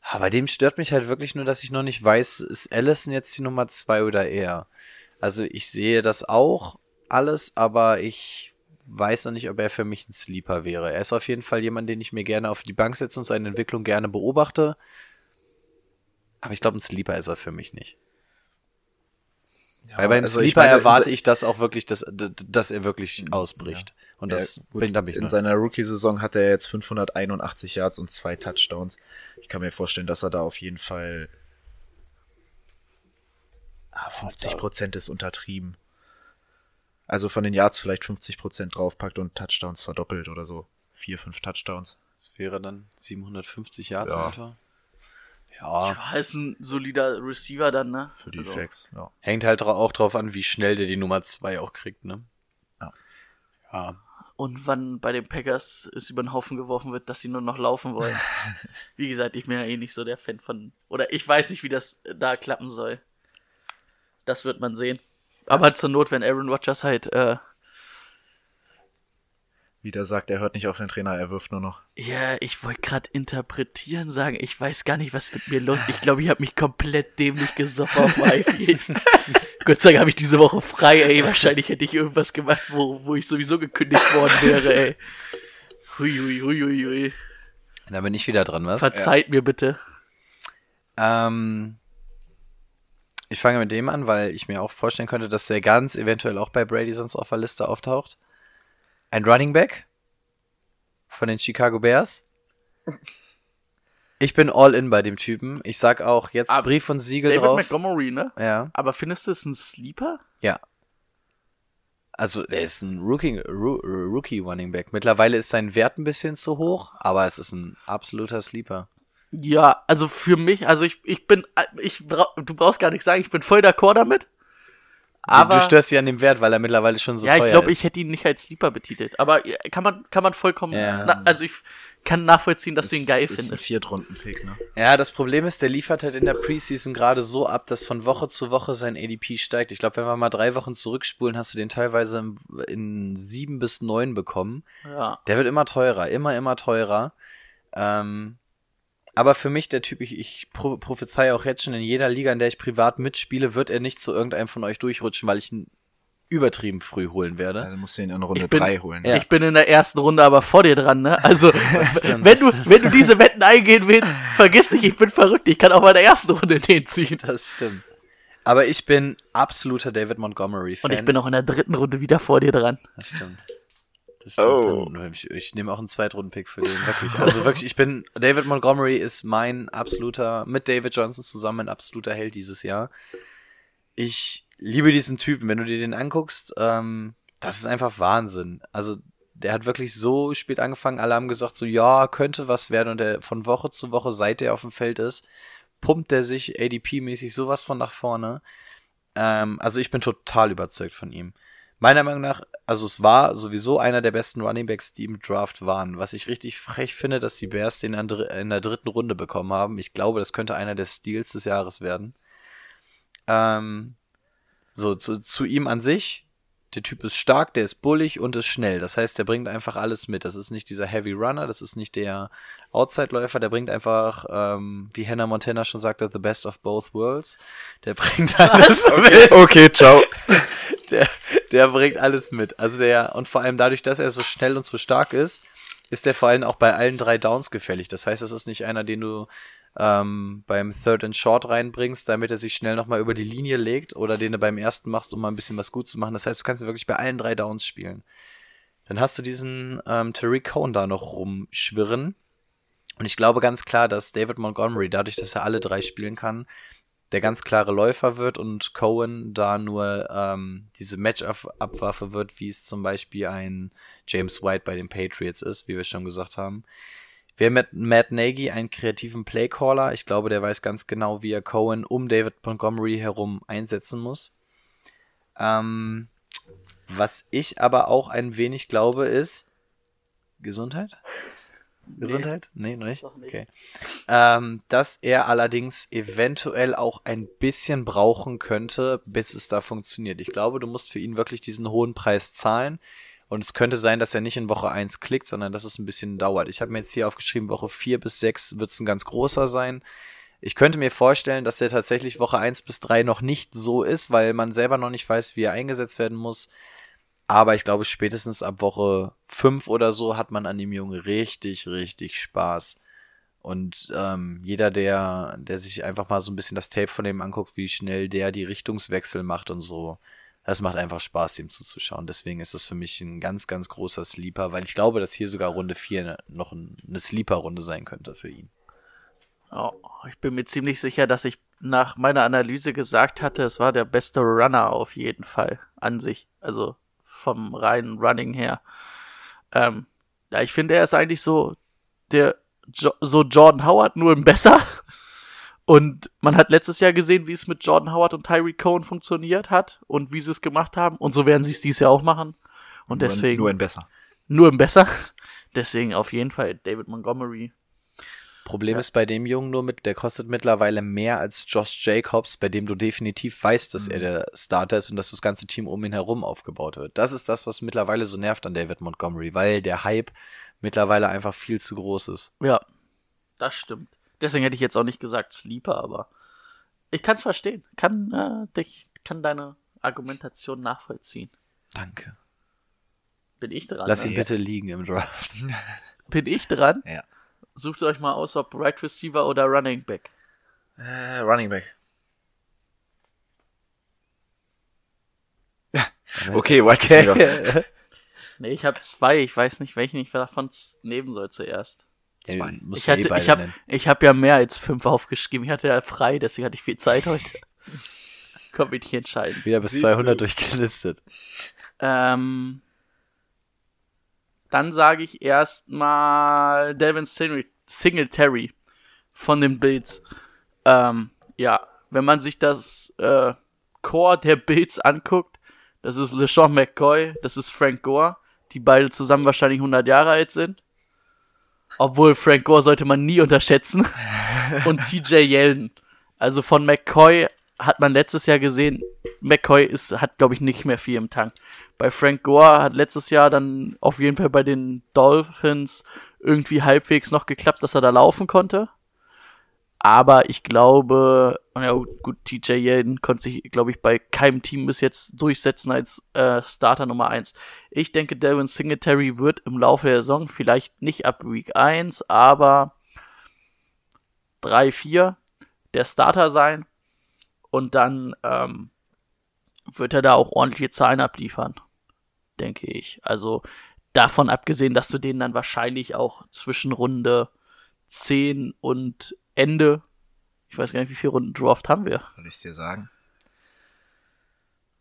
Aber dem stört mich halt wirklich nur, dass ich noch nicht weiß, ist Allison jetzt die Nummer zwei oder er? Also ich sehe das auch alles, aber ich weiß noch nicht, ob er für mich ein Sleeper wäre. Er ist auf jeden Fall jemand, den ich mir gerne auf die Bank setze und seine Entwicklung gerne beobachte. Aber ich glaube, ein Sleeper ist er für mich nicht. Weil beim also ich Sleeper meine, erwarte ich das auch wirklich, dass, dass er wirklich ausbricht. Und das Ja, gut, bin, da bin ich in noch. seiner Rookie-Saison hat er jetzt 581 Yards und zwei Touchdowns. Ich kann mir vorstellen, dass er da auf jeden Fall ah, 50 Prozent ist untertrieben. Also von den Yards vielleicht 50 Prozent draufpackt und Touchdowns verdoppelt oder so. Vier, fünf Touchdowns. Das wäre dann 750 Yards Ja. etwa. Ja, Ja, ist ein solider Receiver dann, ne? Für die Also, Flex, ja. hängt halt auch drauf an, wie schnell der die Nummer zwei auch kriegt, ne? Ja. Ja. Und wann bei den Packers es über den Haufen geworfen wird, dass sie nur noch laufen wollen. Wie gesagt, ich bin ja eh nicht so der Fan von. Oder ich weiß nicht, wie das da klappen soll. Das wird man sehen. Aber zur Not, wenn Aaron Rodgers halt, äh, Wieder sagt, er hört nicht auf den Trainer, er wirft nur noch. ja, ich wollte gerade interpretieren sagen, ich weiß gar nicht, was mit mir los. Ich glaube, ich habe mich komplett dämlich gesoffen auf Wi-Fi. Gott sei Dank habe ich diese Woche frei, ey. Wahrscheinlich hätte ich irgendwas gemacht, wo, wo ich sowieso gekündigt worden wäre, ey. Hui, hui, hui, hui, hui. Da bin ich wieder dran, was? Verzeiht mir bitte. Ähm, ich fange mit dem an, weil ich mir auch vorstellen könnte, dass der ganz eventuell auch bei Brady sonst auf der Liste auftaucht. Ein Running Back von den Chicago Bears. Ich bin all in bei dem Typen. Ich sag auch jetzt Ah, Brief und Siegel David drauf. Montgomery, ne? Ja, Aber findest du es ein Sleeper? ja. Also, er ist ein Rookie, Rookie Running Back. Mittlerweile ist sein Wert ein bisschen zu hoch, aber es ist ein absoluter Sleeper. Ja, also für mich, also ich, ich bin, ich brauch, du brauchst gar nichts sagen, ich bin voll d'accord damit. Aber du störst dich an dem Wert, weil er mittlerweile schon so ja, teuer ich glaube, ist. ich hätte ihn nicht als Sleeper betitelt. Aber ja, kann man, kann man vollkommen, Ja. na, also ich kann nachvollziehen, dass du ihn geil ist ein findest. Viertrunden-Pick, ne? Ja, das Problem ist, der liefert halt in der Preseason gerade so ab, dass von Woche zu Woche sein ADP steigt. Ich glaube, wenn wir mal drei Wochen zurückspulen, hast du den teilweise in, in sieben bis neun bekommen. Ja. Der wird immer teurer, immer, immer teurer. Ähm, aber für mich der Typ, ich, ich pro, prophezeie auch jetzt schon in jeder Liga, in der ich privat mitspiele, wird er nicht zu irgendeinem von euch durchrutschen, weil ich ihn übertrieben früh holen werde. Also musst du ihn in Runde Ich bin- 3 holen. Ja. Ich bin in der ersten Runde aber vor dir dran, ne? Also, stimmt, wenn du, wenn du diese Wetten eingehen willst, vergiss nicht, ich bin verrückt. Ich kann auch bei der ersten Runde den ziehen. Das stimmt. Aber ich bin absoluter David Montgomery-Fan. Und ich bin auch in der dritten Runde wieder vor dir dran. Das stimmt. Oh. Ich, ich nehme auch einen Zweitrunden-Pick für den, wirklich. Also wirklich, ich bin, David Montgomery ist mein absoluter, mit David Johnson zusammen ein absoluter Held dieses Jahr. Ich liebe diesen Typen. Wenn du dir den anguckst, ähm, das ist einfach Wahnsinn. Also, der hat wirklich so spät angefangen. Alle haben gesagt, so, ja, könnte was werden. Und er von Woche zu Woche, seit er auf dem Feld ist, pumpt er sich ADP-mäßig sowas von nach vorne. Ähm, also, ich bin total überzeugt von ihm. Meiner Meinung nach, also es war sowieso einer der besten Runningbacks, die im Draft waren. Was ich richtig frech finde, dass die Bears den in der dritten Runde bekommen haben. Ich glaube, das könnte einer der Steals des Jahres werden. Ähm, So, zu, zu ihm an sich, der Typ ist stark, der ist bullig und ist schnell. Das heißt, der bringt einfach alles mit. Das ist nicht dieser Heavy Runner, das ist nicht der Outside-Läufer, der bringt einfach, ähm, wie Hannah Montana schon sagte, the best of both worlds. Der bringt alles mit. Okay, ciao. Der, der bringt alles mit. Also der, und vor allem dadurch, dass er so schnell und so stark ist, ist der vor allem auch bei allen drei Downs gefährlich. Das heißt, es ist nicht einer, den du ähm, beim Third and Short reinbringst, damit er sich schnell nochmal über die Linie legt oder den du beim ersten machst, um mal ein bisschen was gut zu machen. Das heißt, du kannst wirklich bei allen drei Downs spielen. Dann hast du diesen ähm, Tariq Cohen da noch rumschwirren. Und ich glaube ganz klar, dass David Montgomery, dadurch, dass er alle drei spielen kann, der ganz klare Läufer wird und Cohen da nur ähm, diese Match-Abwaffe wird, wie es zum Beispiel ein James White bei den Patriots ist, wie wir schon gesagt haben. Wir haben mit Matt Nagy einen kreativen Playcaller. Ich glaube, der weiß ganz genau, wie er Cohen um David Montgomery herum einsetzen muss. Ähm, was ich aber auch ein wenig glaube, ist Gesundheit. Gesundheit? Nee, noch nicht? Noch nicht. Okay. Ähm, dass er allerdings eventuell auch ein bisschen brauchen könnte, bis es da funktioniert. Ich glaube, du musst für ihn wirklich diesen hohen Preis zahlen. Und es könnte sein, dass er nicht in Woche 1 klickt, sondern dass es ein bisschen dauert. Ich habe mir jetzt hier aufgeschrieben, Woche 4 bis 6 wird es ein ganz großer sein. Ich könnte mir vorstellen, dass der tatsächlich Woche 1 bis 3 noch nicht so ist, weil man selber noch nicht weiß, wie er eingesetzt werden muss. Aber ich glaube, spätestens ab Woche 5 oder so hat man an dem Jungen richtig, richtig Spaß. Und ähm, jeder, der, der sich einfach mal so ein bisschen das Tape von dem anguckt, wie schnell der die Richtungswechsel macht und so, das macht einfach Spaß, dem zuzuschauen. Deswegen ist das für mich ein ganz, ganz großer Sleeper, weil ich glaube, dass hier sogar Runde 4 noch ein- eine Sleeper-Runde sein könnte für ihn. Oh, ich bin mir ziemlich sicher, dass ich nach meiner Analyse gesagt hatte, es war der beste Runner auf jeden Fall an sich. Also vom reinen Running her. Ähm, ja, ich finde, er ist eigentlich so der jo so Jordan Howard, nur ein besser. Und man hat letztes Jahr gesehen, wie es mit Jordan Howard und Tyreek Cohen funktioniert hat und wie sie es gemacht haben. Und so werden sie es dieses Jahr auch machen. Und Nur deswegen Nur ein besser. nur ein besser. Deswegen auf jeden Fall David Montgomery. Problem Ja. ist bei dem Jungen nur mit, der kostet mittlerweile mehr als Josh Jacobs, bei dem du definitiv weißt, dass er der Starter ist und dass das ganze Team um ihn herum aufgebaut wird. Das ist das, was mittlerweile so nervt an David Montgomery, weil der Hype mittlerweile einfach viel zu groß ist. Ja, das stimmt. Deswegen hätte ich jetzt auch nicht gesagt Sleeper, aber ich kann es verstehen. Kann, äh, dich, kann deine Argumentation nachvollziehen. Danke. Bin ich dran? Lass ne? ihn bitte liegen im Draft. Bin ich dran? Ja. Sucht euch mal aus, ob Right Receiver oder Running Back. Äh, Running Back. Okay, Wide Receiver. Nee, ich habe zwei. Ich weiß nicht, welchen ich davon nehmen soll zuerst. Ja, Zwei. musst Ich hatte, eh ich habe, ich habe ja mehr als fünf aufgeschrieben. Ich hatte ja frei, deswegen hatte ich viel Zeit heute. Komm mich nicht entscheiden. Wieder bis Siehst 200 du. durchgelistet. Ähm, dann sage ich erstmal Devin Singl- Singletary von den Bills. Ähm, ja, wenn man sich das äh, Core der Bills anguckt, das ist LeSean McCoy, das ist Frank Gore, die beide zusammen wahrscheinlich 100 Jahre alt sind. Obwohl Frank Gore sollte man nie unterschätzen. Und TJ Yeldon. Also von McCoy hat man letztes Jahr gesehen, McCoy ist, hat, glaube ich, nicht mehr viel im Tank. Bei Frank Gore hat letztes Jahr dann auf jeden Fall bei den Dolphins irgendwie halbwegs noch geklappt, dass er da laufen konnte. Aber ich glaube, ja gut, TJ Yeldon konnte sich, glaube ich, bei keinem Team bis jetzt durchsetzen als äh, Starter Nummer 1. Ich denke, Devin Singletary wird im Laufe der Saison vielleicht nicht ab Week 1, aber 3, 4 der Starter sein. Und dann ähm, wird er da auch ordentliche Zahlen abliefern, denke ich. Also davon abgesehen, dass du den dann wahrscheinlich auch zwischen Runde 10 und Ende, ich weiß gar nicht, wie viele Runden Draft haben wir. Soll ich dir sagen?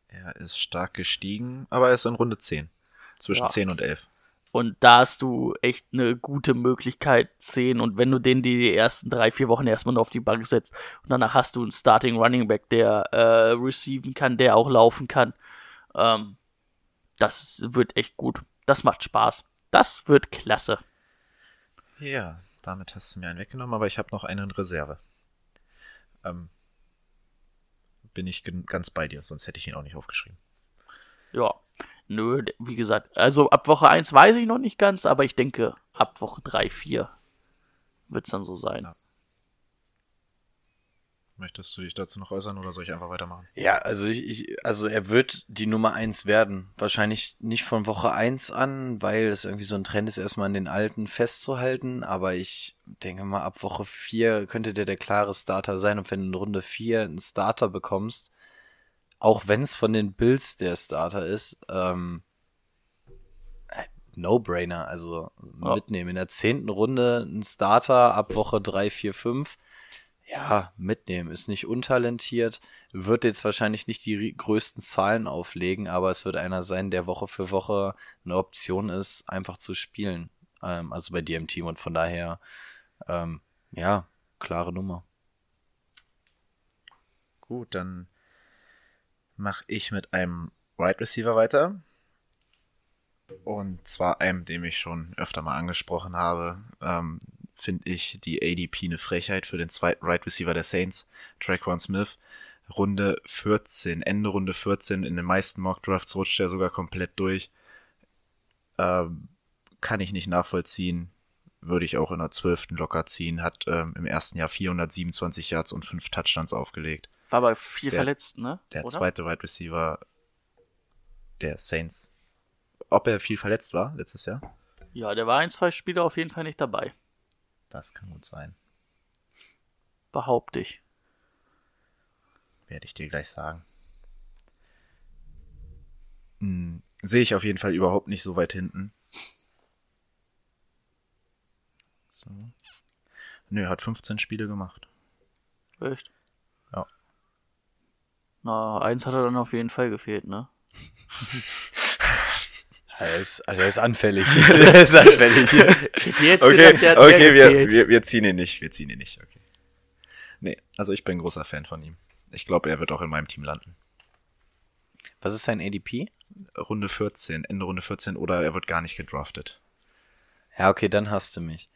Er ist stark gestiegen, aber er ist in Runde 10. Zwischen Ja. 10 und 11. Und da hast du echt eine gute Möglichkeit, 10. Und wenn du den die ersten drei, vier Wochen erstmal nur auf die Bank setzt und danach hast du einen Starting Running Back, der äh, receiven kann, der auch laufen kann, ähm, das wird echt gut. Das macht Spaß. Das wird klasse. Ja, damit hast du mir einen weggenommen, aber ich habe noch einen in Reserve. Ähm, bin ich ganz bei dir, sonst hätte ich ihn auch nicht aufgeschrieben. Ja. Nö, wie gesagt, also ab Woche 1 weiß ich noch nicht ganz, aber ich denke, ab Woche 3, 4 wird es dann so sein. Ja. Möchtest du dich dazu noch äußern oder soll ich einfach weitermachen? Ja, also ich, ich, also er wird die Nummer eins werden. Wahrscheinlich nicht von Woche eins an, weil es irgendwie so ein Trend ist, erstmal an den alten festzuhalten. Aber ich denke mal, ab Woche vier könnte der der klare Starter sein. Und wenn du in Runde vier einen Starter bekommst, auch wenn es von den Bills der Starter ist, ähm, äh, No-Brainer, also Ja. mitnehmen. In der zehnten Runde ein Starter ab Woche drei, vier, fünf ja, mitnehmen. Ist nicht untalentiert, wird jetzt wahrscheinlich nicht die größten Zahlen auflegen, aber es wird einer sein, der Woche für Woche eine Option ist, einfach zu spielen. Ähm, also bei dir im Team und von daher, ähm, ja, klare Nummer. Gut, dann mache ich mit einem Wide Receiver weiter. Und zwar einem, dem ich schon öfter mal angesprochen habe, ähm, finde ich die ADP eine Frechheit für den zweiten Wide Receiver der Saints, Traquan Smith. Runde 14, Ende Runde 14, in den meisten Mock Drafts rutscht er sogar komplett durch. Ähm, kann ich nicht nachvollziehen. Würde ich auch in der 12. locker ziehen. Hat ähm, im ersten Jahr 427 Yards und 5 Touchdowns aufgelegt War aber viel Der- verletzt, ne? der Oder? zweite Wide Receiver der Saints. Ob er viel verletzt war letztes Jahr? Ja, der war ein, zwei Spiele auf jeden Fall nicht dabei. Das kann gut sein. Behaupte ich. Werde ich dir gleich sagen. Hm, sehe ich auf jeden Fall überhaupt nicht so weit hinten. So. Nö, hat 15 Spiele gemacht. Echt? Na, eins hat er dann auf jeden Fall gefehlt, ne? Er ist, er ist anfällig. er ist anfällig. Jetzt gedacht, hat mehr okay, wir, wir, wir ziehen ihn nicht. Wir ziehen ihn nicht. Okay. Nee, also ich bin großer Fan von ihm. Ich glaube, er wird auch in meinem Team landen. Was ist sein ADP? Runde 14, Ende Runde 14 oder er wird gar nicht gedraftet. Ja, okay, dann hast du mich.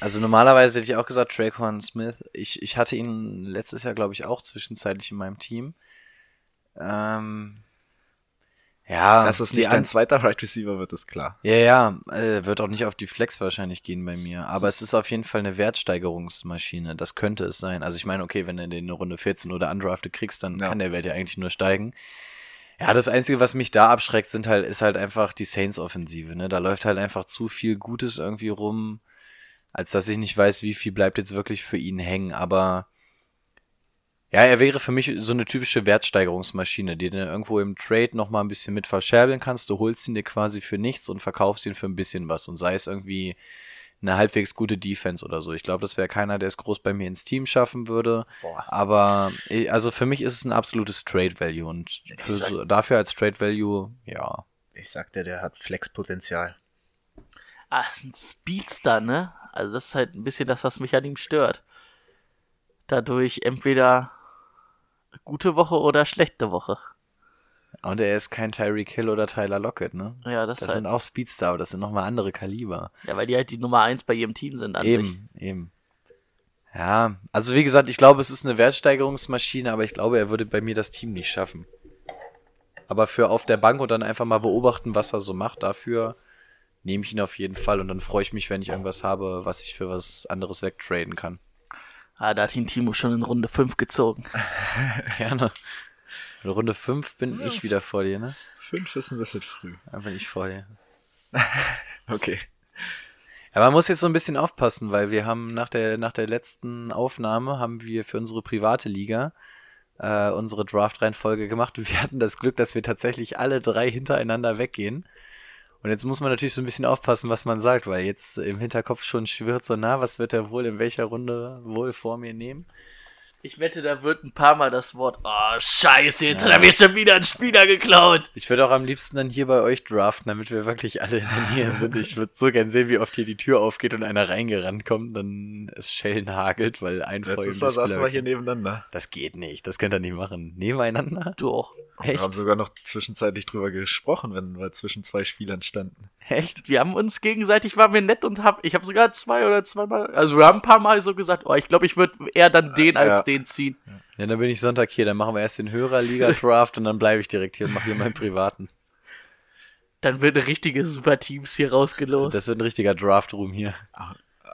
Also normalerweise hätte ich auch gesagt Traquan Smith. Ich, ich hatte ihn letztes Jahr, glaube ich, auch zwischenzeitlich in meinem Team. Ähm, ja, Dass es die nicht dein zweiter Right Receiver wird, ist klar. Ja, ja, äh, wird auch nicht auf die Flex wahrscheinlich gehen bei mir. Aber es ist auf jeden Fall eine Wertsteigerungsmaschine. Das könnte es sein. Also ich meine, okay, wenn du den in Runde 14 oder undrafted kriegst, dann Ja. kann der Wert ja eigentlich nur steigen. Ja, das Einzige, was mich da abschreckt, sind halt, ist halt einfach die Saints-Offensive, ne? Da läuft halt einfach zu viel Gutes irgendwie rum, als dass ich nicht weiß, wie viel bleibt jetzt wirklich für ihn hängen. Aber ja, er wäre für mich so eine typische Wertsteigerungsmaschine, die du irgendwo im Trade nochmal ein bisschen mit verscherbeln kannst. Du holst ihn dir quasi für nichts und verkaufst ihn für ein bisschen was. Und sei es irgendwie eine halbwegs gute Defense oder so. Ich glaube, das wäre keiner, der es groß bei mir ins Team schaffen würde. Boah. Aber eh, also für mich ist es ein absolutes Trade Value und für sag- so, dafür als Trade Value, ja. Ich sagte, der hat Flex-Potenzial. Ah, ist ein Speedster, ne? Also das ist halt ein bisschen das, was mich an ihm stört. Dadurch entweder gute Woche oder schlechte Woche. Und er ist kein Tyreek Hill oder Tyler Lockett, ne? Ja, das, Das halt. sind auch Speedstar, aber das sind nochmal andere Kaliber. Ja, weil die halt die Nummer eins bei ihrem Team sind an sich. Eben, eben. Ja, also wie gesagt, ich glaube, es ist eine Wertsteigerungsmaschine, aber ich glaube, er würde bei mir das Team nicht schaffen. Aber für auf der Bank und dann einfach mal beobachten, was er so macht, dafür nehme ich ihn auf jeden Fall und dann freue ich mich, wenn ich irgendwas habe, was ich für was anderes wegtraden kann. Ah, da hat ihn Timo schon in Runde 5 gezogen. Gerne. In Runde 5 bin ich wieder vor dir, ne? Fünf ist ein bisschen früh. Dann bin ich vor dir. Okay. Ja, man muss jetzt so ein bisschen aufpassen, weil wir haben nach der, nach der letzten Aufnahme haben wir für unsere private Liga äh, unsere Draft-Reihenfolge gemacht und wir hatten das Glück, dass wir tatsächlich alle drei hintereinander weggehen. Und jetzt muss man natürlich so ein bisschen aufpassen, was man sagt, weil jetzt im Hinterkopf schon schwirrt so, na, was wird er wohl in welcher Runde wohl vor mir nehmen? Ich wette, da wird ein paar Mal das Wort, oh, scheiße, jetzt hat er mir schon wieder einen Spieler geklaut. Ich würde auch am liebsten dann hier bei euch draften, damit wir wirklich alle in der Nähe sind. Ich würde so gern sehen, wie oft hier die Tür aufgeht und einer reingerannt kommt, dann es Schellen hagelt, weil ein Letztes Mal saßen wir hier nebeneinander. Das geht nicht, das könnt ihr nicht machen. Nebeneinander? Doch. Wir haben Echt? sogar noch zwischenzeitlich drüber gesprochen, wenn wir zwischen zwei Spielern standen. Echt? Wir haben uns gegenseitig, waren wir nett und hab, ich habe sogar zwei oder zweimal, also wir haben ein paar Mal so gesagt, oh, ich glaube, ich würde eher dann den als Ja. den ziehen. Ja, dann bin ich Sonntag hier, dann machen wir erst den Hörerliga-Draft und dann bleibe ich direkt hier und mache hier meinen privaten. Dann wird eine richtige Superteams hier rausgelost. Das wird ein richtiger Draft-Room hier.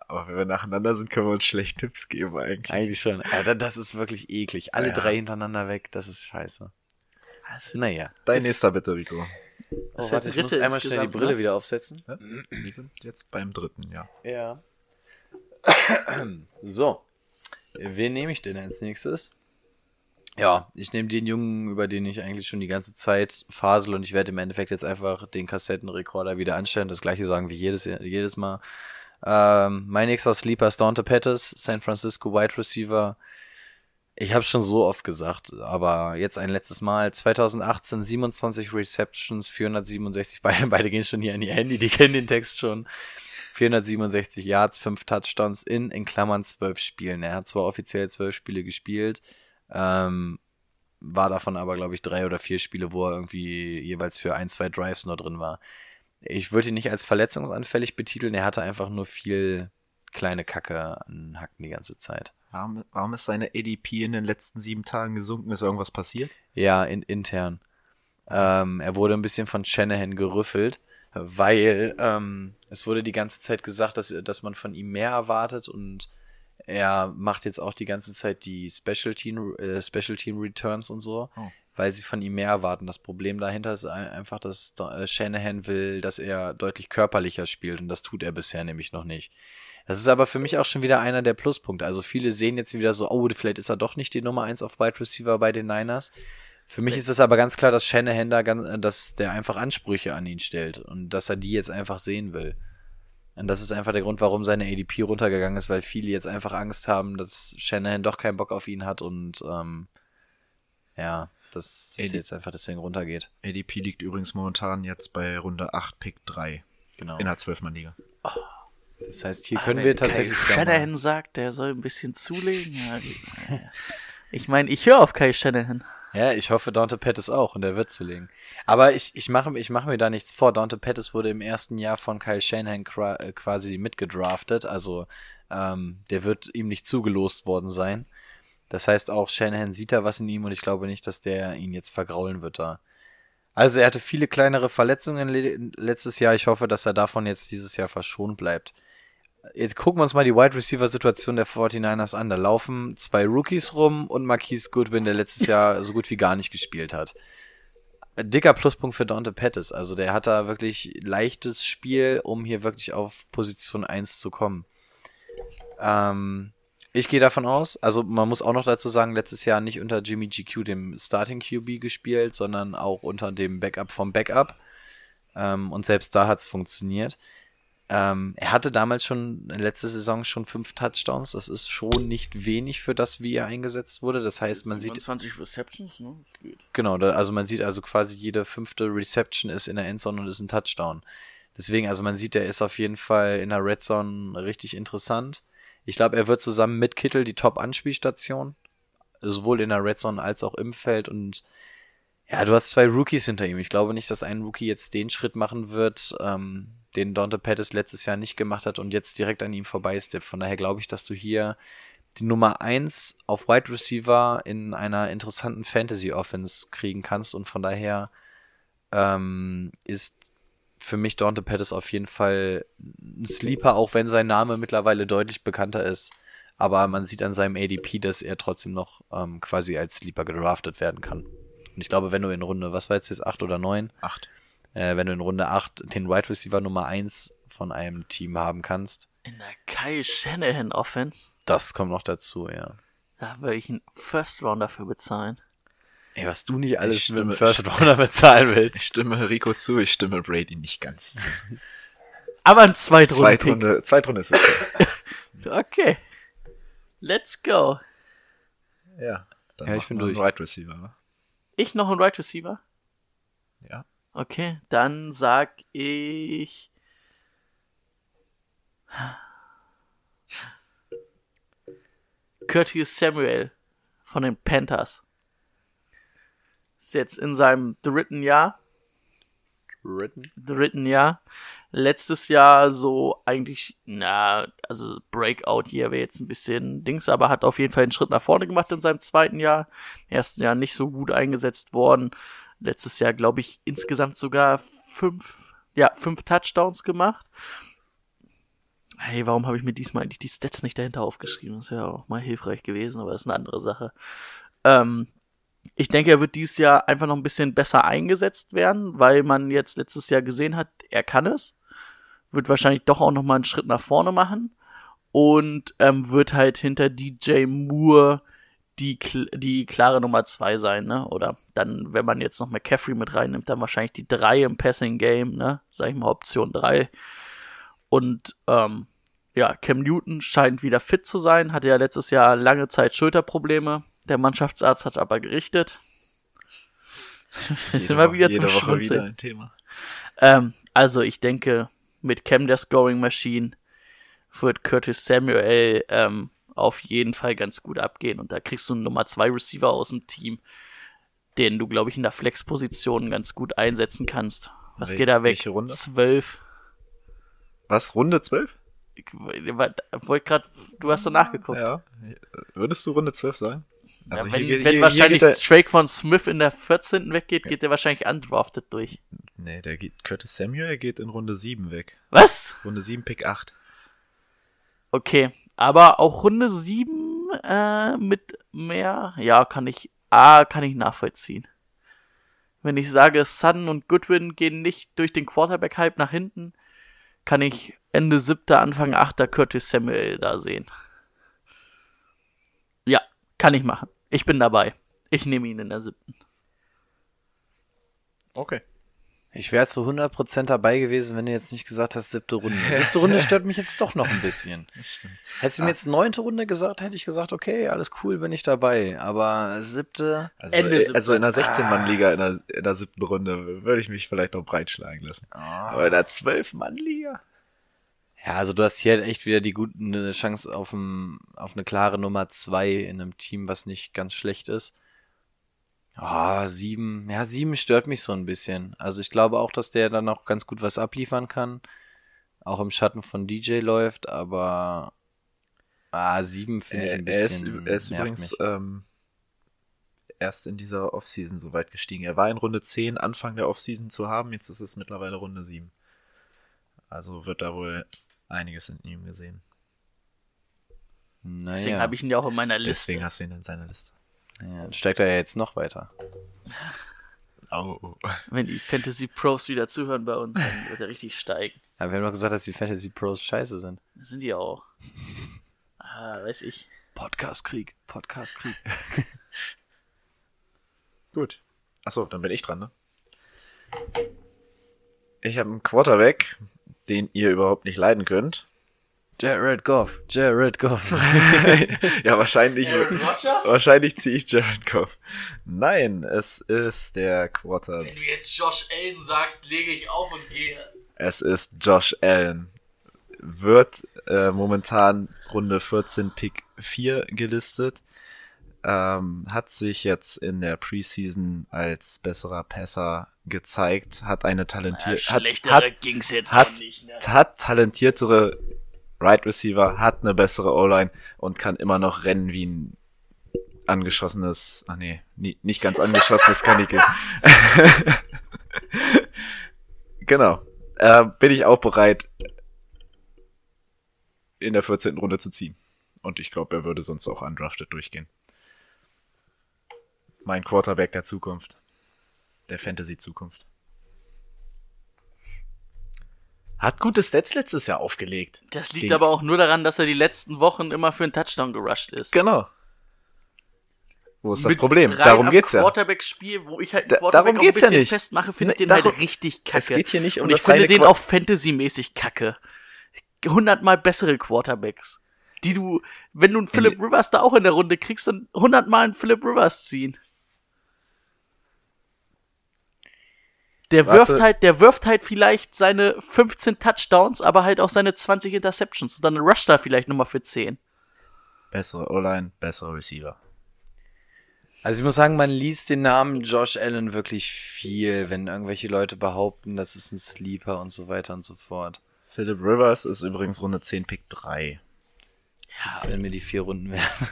Aber wenn wir nacheinander sind, können wir uns schlecht Tipps geben eigentlich. Eigentlich schon. Alter, das ist wirklich eklig. Alle Ja. drei hintereinander weg, das ist scheiße. Also, Naja. Dein Ist- nächster bitte, Rico. Das Oh, warte, ich muss einmal schnell die Brille ne? wieder aufsetzen. Wir sind jetzt beim dritten, ja. Ja. So. Wen nehme ich denn als nächstes? Ja, ich nehme den Jungen, über den ich eigentlich schon die ganze Zeit fasel und ich werde im Endeffekt jetzt einfach den Kassettenrekorder wieder anstellen. Das gleiche sagen wie jedes, jedes Mal. Ähm, mein nächster Sleeper ist Dante Pettis, San Francisco Wide Receiver. Ich habe schon so oft gesagt, aber jetzt ein letztes Mal. 2018 27 Receptions, 467, beide, beide gehen schon hier an ihr Handy, die kennen den Text schon. 467 Yards, 5 Touchdowns in, in Klammern 12 Spielen. Er hat zwar offiziell 12 Spiele gespielt, ähm, war davon aber, glaube ich, drei oder vier Spiele, wo er irgendwie jeweils für ein, zwei Drives nur drin war. Ich würde ihn nicht als verletzungsanfällig betiteln, er hatte einfach nur viel kleine Kacke an Hacken die ganze Zeit. Warum, warum ist seine ADP in den letzten sieben Tagen gesunken? Ist irgendwas passiert? Ja, in, intern. Ähm, er wurde ein bisschen von Shanahan gerüffelt, weil ähm, es wurde die ganze Zeit gesagt, dass, dass man von ihm mehr erwartet und er macht jetzt auch die ganze Zeit die Special Team, äh, Special Team Returns und so, Oh. weil sie von ihm mehr erwarten. Das Problem dahinter ist ein- einfach, dass äh, Shanahan will, dass er deutlich körperlicher spielt und das tut er bisher nämlich noch nicht. Das ist aber für mich auch schon wieder einer der Pluspunkte. Also viele sehen jetzt wieder so, oh, vielleicht ist er doch nicht die Nummer eins auf Wide Receiver bei den Niners. Für mich ist es aber ganz klar, dass Shanahan da ganz, äh, dass der einfach Ansprüche an ihn stellt und dass er die jetzt einfach sehen will. Und das ist einfach der Grund, warum seine ADP runtergegangen ist, weil viele jetzt einfach Angst haben, dass Shanahan doch keinen Bock auf ihn hat und ähm, ja, dass das AD jetzt einfach deswegen runtergeht. ADP liegt übrigens momentan jetzt bei Runde 8, Pick 3 Genau. in der 12-Mann-Liga. Das heißt, hier Ah, können wenn wir tatsächlich Kai Shanahan sagt, der soll ein bisschen zulegen. Ich meine, ich höre auf Kai Shanahan. Ja, ich hoffe, Dante Pettis auch und er wird zulegen. Aber ich, ich mache ich mache mir da nichts vor. Dante Pettis wurde im ersten Jahr von Kyle Shanahan äh, quasi mitgedraftet, also ähm, der wird ihm nicht zugelost worden sein. Das heißt auch, Shanahan sieht da was in ihm und ich glaube nicht, dass der ihn jetzt vergraulen wird da. Also er hatte viele kleinere Verletzungen le letztes Jahr. Ich hoffe, dass er davon jetzt dieses Jahr verschont bleibt. Jetzt gucken wir uns mal die Wide Receiver Situation der 49ers an. Da laufen zwei Rookies rum und Marquise Goodwin, der letztes Jahr so gut wie gar nicht gespielt hat. Dicker Pluspunkt für Dante Pettis. Also der hat da wirklich leichtes Spiel, um hier wirklich auf Position 1 zu kommen. Ähm, ich gehe davon aus, also man muss auch noch dazu sagen, letztes Jahr nicht unter Jimmy GQ, dem Starting QB, gespielt, sondern auch unter dem Backup vom Backup. Ähm, und selbst da hat's funktioniert. Ähm, er hatte damals schon, letzte Saison schon fünf Touchdowns. Das ist schon nicht wenig für das, wie er eingesetzt wurde. Das heißt, man sieht, 20 Receptions, ne? Genau, da, also man sieht also quasi jede fünfte Reception ist in der Endzone und ist ein Touchdown. Deswegen, also man sieht, er ist auf jeden Fall in der Red Zone richtig interessant. Ich glaube, er wird zusammen mit Kittel die Top-Anspielstation. Sowohl in der Red Zone als auch im Feld und ja, du hast zwei Rookies hinter ihm. Ich glaube nicht, dass ein Rookie jetzt den Schritt machen wird, ähm, den Dante Pettis letztes Jahr nicht gemacht hat und jetzt direkt an ihm vorbeisteppt. Von daher glaube ich, dass du hier die Nummer eins auf Wide Receiver in einer interessanten Fantasy Offense kriegen kannst und von daher ähm, ist für mich Dante Pettis auf jeden Fall ein Sleeper, auch wenn sein Name mittlerweile deutlich bekannter ist. Aber man sieht an seinem ADP, dass er trotzdem noch ähm, quasi als Sleeper gedraftet werden kann. Und ich glaube, wenn du in Runde, was war jetzt jetzt, 8 oder 9? 8. Äh, wenn du in Runde 8 den Wide Receiver Nummer 1 von einem Team haben kannst, In der Kai Shanahan Offense, das kommt noch dazu, ja. da würde ich einen First Round dafür bezahlen. Ey, was du nicht alles Ich mit dem stimme- First Rounder bezahlen willst. Ich stimme Rico zu, ich stimme Brady nicht ganz zu. Aber ein Zweitrunden-Pick. Zweitrunde, Zweitrunde ist okay. Okay. Let's go. ja, dann Ja, ich bin durch. Wide Receiver. Ich noch ein Right Receiver? Ja. Okay, dann sag ich. Curtis Samuel von den Panthers. Ist jetzt in seinem dritten Jahr. Written. dritten Jahr. Letztes Jahr so eigentlich, na, also Breakout hier wäre jetzt ein bisschen Dings, aber hat auf jeden Fall einen Schritt nach vorne gemacht in seinem zweiten Jahr. Im ersten Jahr nicht so gut eingesetzt worden. Letztes Jahr, glaube ich, insgesamt sogar fünf, ja, fünf Touchdowns gemacht. Hey, warum habe ich mir diesmal eigentlich die Stats nicht dahinter aufgeschrieben? Das wäre auch mal hilfreich gewesen, aber das ist eine andere Sache. Ähm, ich denke, er wird dieses Jahr einfach noch ein bisschen besser eingesetzt werden, weil man jetzt letztes Jahr gesehen hat, er kann es. Wird wahrscheinlich doch auch noch mal einen Schritt nach vorne machen und ähm, wird halt hinter DJ Moore die, die klare Nummer zwei sein, ne? Oder dann, wenn man jetzt noch McCaffrey mit reinnimmt, dann wahrscheinlich die drei im Passing Game, ne? Sag ich mal Option drei. Und ähm, ja, Cam Newton scheint wieder fit zu sein, hatte ja letztes Jahr lange Zeit Schulterprobleme. Der Mannschaftsarzt hat aber gerichtet. Wir sind mal wieder zum Woche Schmunzeln. wieder ein Thema. Ähm, also ich denke, mit Cam der Scoring Machine wird Curtis Samuel ähm, auf jeden Fall ganz gut abgehen. Und da kriegst du einen Nummer 2 Receiver aus dem Team, den du, glaube ich, in der Flex-Position ganz gut einsetzen kannst. Was Wel- geht da weg? welche Runde? 12. Was, Runde 12? Ich wollte gerade, du hast da nachgeguckt. Ja. Würdest du Runde 12 sagen? Also ja, wenn hier wenn hier- wahrscheinlich hier Drake von Smith in der 14. weggeht, geht der wahrscheinlich undrafted durch. Nee, der geht, Curtis Samuel geht in Runde 7 weg. Was? Runde 7, Pick 8. Okay, aber auch Runde 7 äh, mit mehr, ja, kann ich, ah, kann ich nachvollziehen. Wenn ich sage, Sutton und Goodwin gehen nicht durch den Quarterback-Hype nach hinten, kann ich Ende siebter, Anfang achter Curtis Samuel da sehen. Ja, kann ich machen. Ich bin dabei. Ich nehme ihn in der siebten. Okay. Ich wäre zu 100% dabei gewesen, wenn du jetzt nicht gesagt hast, siebte Runde. Siebte Runde stört mich jetzt doch noch ein bisschen. Hättest du mir jetzt neunte Runde gesagt, hätte ich gesagt, okay, alles cool, bin ich dabei. Aber siebte, Also, Ende äh, siebte. also in der 16-Mann-Liga in der, in der siebten Runde würde ich mich vielleicht noch breitschlagen lassen. Aber in der 12-Mann-Liga? Ja, also du hast hier halt echt wieder die gute eine Chance auf, ein, auf eine klare Nummer zwei in einem Team, was nicht ganz schlecht ist. Ah, sieben. Ja, sieben stört mich so ein bisschen. Also ich glaube auch, dass der dann auch ganz gut was abliefern kann. Auch im Schatten von DJ läuft, aber ah, sieben finde ich ein er ist, bisschen. er ist nervt übrigens mich. ähm, erst in dieser Offseason so weit gestiegen. Er war in Runde 10 Anfang der Offseason zu haben, jetzt ist es mittlerweile Runde 7. Also wird da wohl einiges in ihm gesehen. Deswegen Naja, habe ich ihn ja auch in meiner Liste. Deswegen hast du ihn in seiner Liste. Ja, dann steigt er ja jetzt noch weiter. Oh. Wenn die Fantasy Pros wieder zuhören bei uns, dann wird er richtig steigen. Ja, wir haben doch gesagt, dass die Fantasy Pros scheiße sind. Das sind die auch. Ah, weiß ich. Podcast-Krieg, Podcast-Krieg. Gut. Achso, dann bin ich dran, ne? Ich habe einen Quarterback, den ihr überhaupt nicht leiden könnt. Jared Goff, Jared Goff. ja, wahrscheinlich. Rodgers? Wahrscheinlich ziehe ich Jared Goff. Nein, es ist der Quarter. Wenn du jetzt Josh Allen sagst, lege ich auf und gehe. Es ist Josh Allen. Wird äh, momentan Runde 14 Pick 4 gelistet. Ähm, hat sich jetzt in der Preseason als besserer Passer gezeigt. Hat eine talentierte. schlechtere hat, ging's jetzt hat- nicht, ne? hat talentiertere Right Receiver, hat eine bessere O-Line und kann immer noch rennen wie ein angeschossenes, ach nee, nie, nicht ganz angeschossenes Kanickel. genau. Äh, bin ich auch bereit, in der 14. Runde zu ziehen. Und ich glaube, er würde sonst auch undrafted durchgehen. Mein Quarterback der Zukunft. Der Fantasy-Zukunft. Hat gute Stats letztes Jahr aufgelegt. Das liegt Gegen- aber auch nur daran, dass er die letzten Wochen immer für einen Touchdown gerusht ist. Genau. Wo ist das Mit Problem? Darum geht's ja. Quarterback-Spiel, wo ich halt Da- Quarterback darum auch ein geht's ja bisschen nicht. festmache, finde ich den halt darum- richtig kacke. Es geht hier nicht um Und ich finde den Qua- auch Fantasy-mäßig kacke. Hundertmal bessere Quarterbacks. Die du, wenn du einen Philip Rivers da auch in der Runde kriegst, dann hundertmal einen Philip Rivers ziehen. Der Warte. wirft halt, der wirft halt vielleicht seine 15 Touchdowns, aber halt auch seine 20 Interceptions. Und dann rusht er vielleicht nochmal für 10. Bessere O-Line, bessere Receiver. Also ich muss sagen, man liest den Namen Josh Allen wirklich viel, wenn irgendwelche Leute behaupten, das ist ein Sleeper und so weiter und so fort. Philip Rivers ist übrigens Runde 10, Pick 3. Das werden mir die vier Runden werden.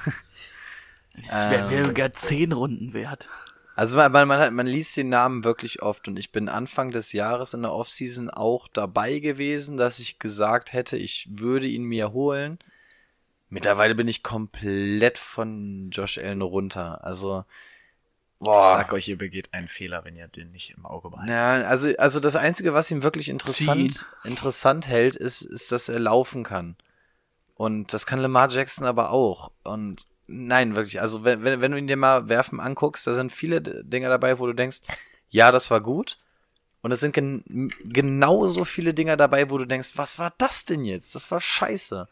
Das wäre mir Ähm. sogar zehn Runden wert. Also man, man, man, man liest den Namen wirklich oft und ich bin Anfang des Jahres in der Offseason auch dabei gewesen, dass ich gesagt hätte, ich würde ihn mir holen. Mittlerweile bin ich komplett von Josh Allen runter. Also, Ich boah. sag euch, ihr begeht einen Fehler, wenn ihr den nicht im Auge behaltet. Ja, also, also das Einzige, was ihm wirklich interessant, interessant hält, ist, ist, dass er laufen kann. Und das kann Lamar Jackson aber auch. Und nein, wirklich, also wenn, wenn, wenn du ihn dir mal werfen anguckst, da sind viele Dinge dabei, wo du denkst, ja, das war gut. Und es sind gen genauso viele Dinge dabei, wo du denkst, was war das denn jetzt? Das war scheiße.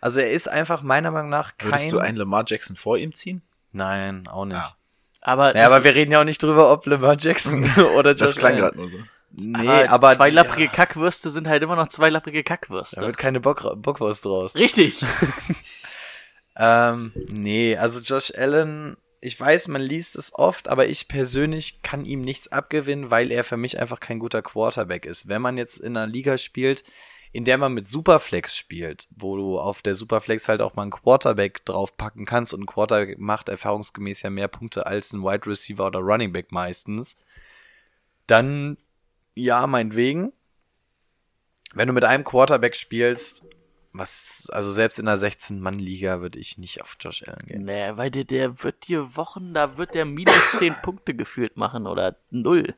Also er ist einfach meiner Meinung nach kein... Würdest du einen Lamar Jackson vor ihm ziehen? Nein, auch nicht. Ja. Aber, Ja, aber wir reden ja auch nicht drüber, ob Lamar Jackson oder Josh Das klang gerade nur so. Nee, aber, aber, zwei lapprige ja, Kackwürste sind halt immer noch zwei lapprige Da Kackwürste. wird keine Bock, Bockwurst draus. Richtig. Ähm, nee, also Josh Allen, ich weiß, man liest es oft, aber ich persönlich kann ihm nichts abgewinnen, weil er für mich einfach kein guter Quarterback ist. Wenn man jetzt in einer Liga spielt, in der man mit Superflex spielt, wo du auf der Superflex halt auch mal einen Quarterback draufpacken kannst und ein Quarterback macht erfahrungsgemäß ja mehr Punkte als ein Wide Receiver oder Running Back meistens, dann ja, meinetwegen. Wenn du mit einem Quarterback spielst, was, also selbst in einer 16-Mann-Liga würde ich nicht auf Josh Allen gehen. Nee, weil der, der wird dir Wochen, da wird der minus 10 Punkte gefühlt machen oder null.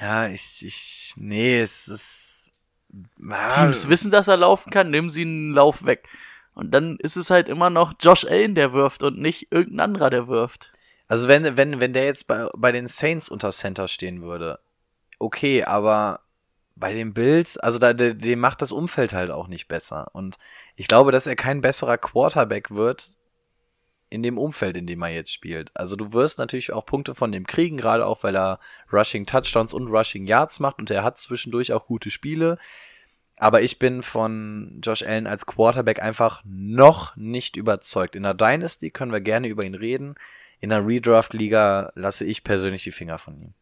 Ja, ich, ich, nee, es ist. Ah, Teams wissen, dass er laufen kann, nehmen sie einen Lauf weg. Und dann ist es halt immer noch Josh Allen, der wirft und nicht irgendein anderer, der wirft. Also wenn, wenn, wenn der jetzt bei, bei den Saints unter Center stehen würde, okay, aber bei den Bills, also da, dem macht das Umfeld halt auch nicht besser. Und ich glaube, dass er kein besserer Quarterback wird in dem Umfeld, in dem er jetzt spielt. Also du wirst natürlich auch Punkte von dem kriegen, gerade auch weil er Rushing Touchdowns und Rushing Yards macht und er hat zwischendurch auch gute Spiele. Aber ich bin von Josh Allen als Quarterback einfach noch nicht überzeugt. In der Dynasty können wir gerne über ihn reden. In der Redraft-Liga lasse ich persönlich die Finger von ihm.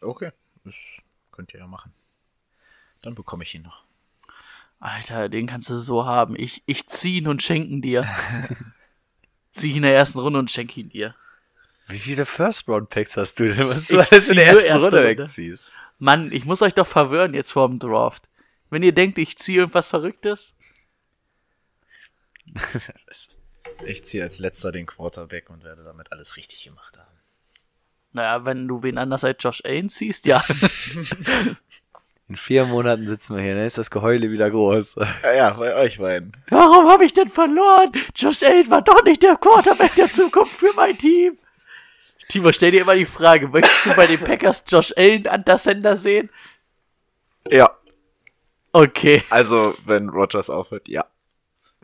Okay, das könnt ihr ja machen. Dann bekomme ich ihn noch. Alter, den kannst du so haben. Ich, ich zieh ihn und schenken dir. zieh ihn in der ersten Runde und schenke ihn dir. Wie viele First-Round-Picks hast du denn, was du Ich alles in der ersten erste Runde Runde. wegziehst? Mann, ich muss euch doch verwirren jetzt vor dem Draft. Wenn ihr denkt, ich ziehe irgendwas Verrücktes, Ich ziehe als letzter den Quarterback und werde damit alles richtig gemacht haben. Naja, wenn du wen anders als Josh Allen ziehst, ja. In vier Monaten sitzen wir hier, dann ist das Geheule wieder groß. Ja, ja, bei euch beiden. Warum habe ich denn verloren? Josh Allen war doch nicht der Quarterback der Zukunft für mein Team. Timo, stell dir immer die Frage, möchtest du bei den Packers Josh Allen an der Sender sehen? Ja, Okay. also wenn Rogers aufhört, ja.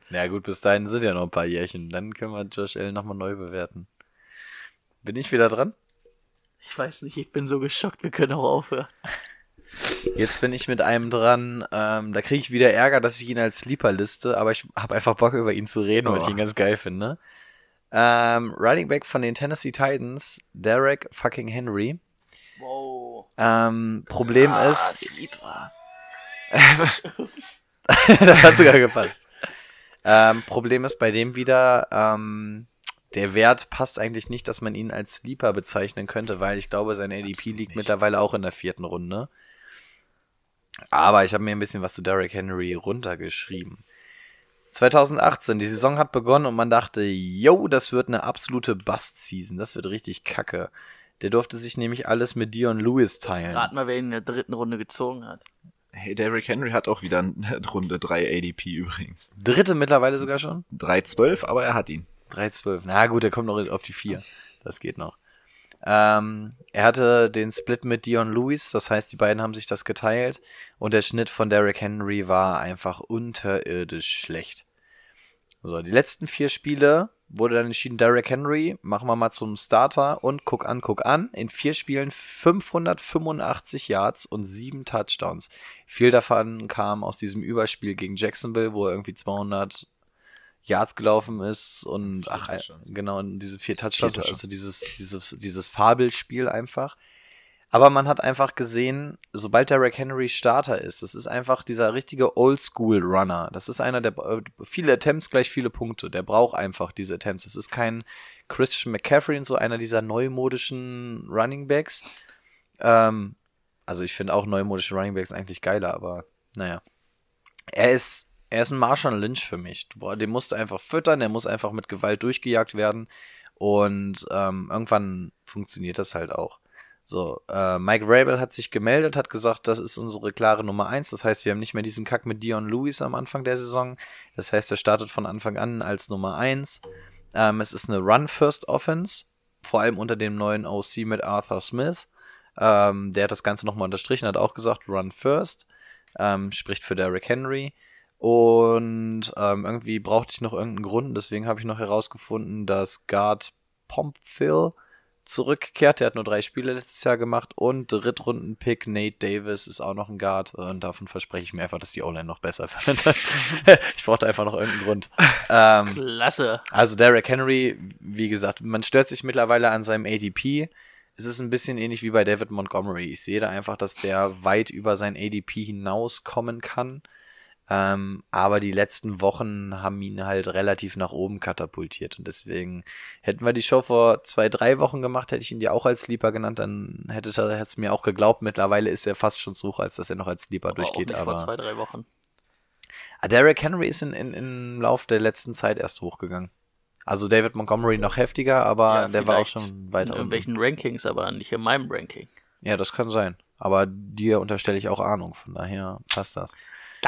Ja gut, bis dahin sind ja noch ein paar Jährchen. Dann können wir Josh Allen nochmal neu bewerten. Bin ich wieder dran? Ich weiß nicht, ich bin so geschockt, wir können auch aufhören. Jetzt bin ich mit einem dran. Ähm, da kriege ich wieder Ärger, dass ich ihn als Sleeper liste, aber ich habe einfach Bock über ihn zu reden, weil ich Oh. ihn ganz geil finde. Ähm, Running Back von den Tennessee Titans, Derek fucking Henry. Wow. Ähm, Problem Ah, ist, das hat sogar gepasst. Ähm, Problem ist bei dem wieder, ähm, der Wert passt eigentlich nicht, dass man ihn als Sleeper bezeichnen könnte, weil ich glaube, sein ADP liegt nicht. mittlerweile auch in der vierten Runde. Aber ich habe mir ein bisschen was zu Derrick Henry runtergeschrieben. 2018, die Saison hat begonnen und man dachte, yo, das wird eine absolute Bust-Season, das wird richtig kacke. Der durfte sich nämlich alles mit Dion Lewis teilen. Rat mal, wer ihn in der dritten Runde gezogen hat. Hey, Derrick Henry hat auch wieder eine Runde 3 ADP übrigens. Dritte mittlerweile sogar schon? 3-12, aber er hat ihn. 3,12. Na gut, er kommt noch auf die 4. Das geht noch. Ähm, er hatte den Split mit Dion Lewis, das heißt, die beiden haben sich das geteilt und der Schnitt von Derrick Henry war einfach unterirdisch schlecht. So, die letzten vier Spiele wurde dann entschieden, Derrick Henry, machen wir mal zum Starter und guck an, guck an. In vier Spielen 585 Yards und sieben Touchdowns. Viel davon kam aus diesem Überspiel gegen Jacksonville, wo er irgendwie 200 Yards gelaufen ist und ach, äh, Touchdowns. genau, und diese vier Vier Touchdowns, Touchdowns. also dieses, dieses, dieses Fabelspiel einfach. Aber man hat einfach gesehen, sobald Derrick Henry Starter ist, das ist einfach dieser richtige Oldschool-Runner. Das ist einer, der äh, viele Attempts gleich viele Punkte. Der braucht einfach diese Attempts. Das ist kein Christian McCaffrey und so einer dieser neumodischen Running Backs. Ähm, also ich finde auch neumodische Running Backs eigentlich geiler, aber naja. Er ist, er ist ein Marshall Lynch für mich. Den musst du einfach füttern, der muss einfach mit Gewalt durchgejagt werden. Und ähm, irgendwann funktioniert das halt auch. So, äh, Mike Rabel hat sich gemeldet, hat gesagt, das ist unsere klare Nummer eins. Das heißt, wir haben nicht mehr diesen Kack mit Dion Lewis am Anfang der Saison. Das heißt, er startet von Anfang an als Nummer eins. Ähm, es ist eine Run-First-Offense, vor allem unter dem neuen OC mit Arthur Smith. Ähm, der hat das Ganze nochmal unterstrichen, hat auch gesagt, Run First. Ähm, spricht für Derrick Henry. Und ähm, irgendwie brauchte ich noch irgendeinen Grund. Deswegen habe ich noch herausgefunden, dass Guard Pompville zurückkehrt. Der hat nur drei Spiele letztes Jahr gemacht. Und Drittrunden-Pick Nate Davis ist auch noch ein Guard. Und davon verspreche ich mir einfach, dass die O-Line noch besser wird. ich brauchte einfach noch irgendeinen Grund. Ähm, Klasse. also Derrick Henry, wie gesagt, man stört sich mittlerweile an seinem ADP. Es ist ein bisschen ähnlich wie bei David Montgomery. Ich sehe da einfach, dass der weit über sein ADP hinauskommen kann. Ähm, aber die letzten Wochen haben ihn halt relativ nach oben katapultiert. Und deswegen hätten wir die Show vor zwei, drei Wochen gemacht, hätte ich ihn dir auch als Sleeper genannt, dann hätte er es mir auch geglaubt. Mittlerweile ist er fast schon so hoch, als dass er noch als Sleeper Aber auch durchgeht. nicht Aber vor zwei, drei Wochen. Ah, Derrick Henry ist in, in, im Lauf der letzten Zeit erst hochgegangen. Also David Montgomery noch heftiger, aber Ja, der war auch schon weiter In unten. irgendwelchen Rankings, aber nicht in meinem Ranking. Ja, das kann sein. Aber dir unterstelle ich auch Ahnung, von daher passt das.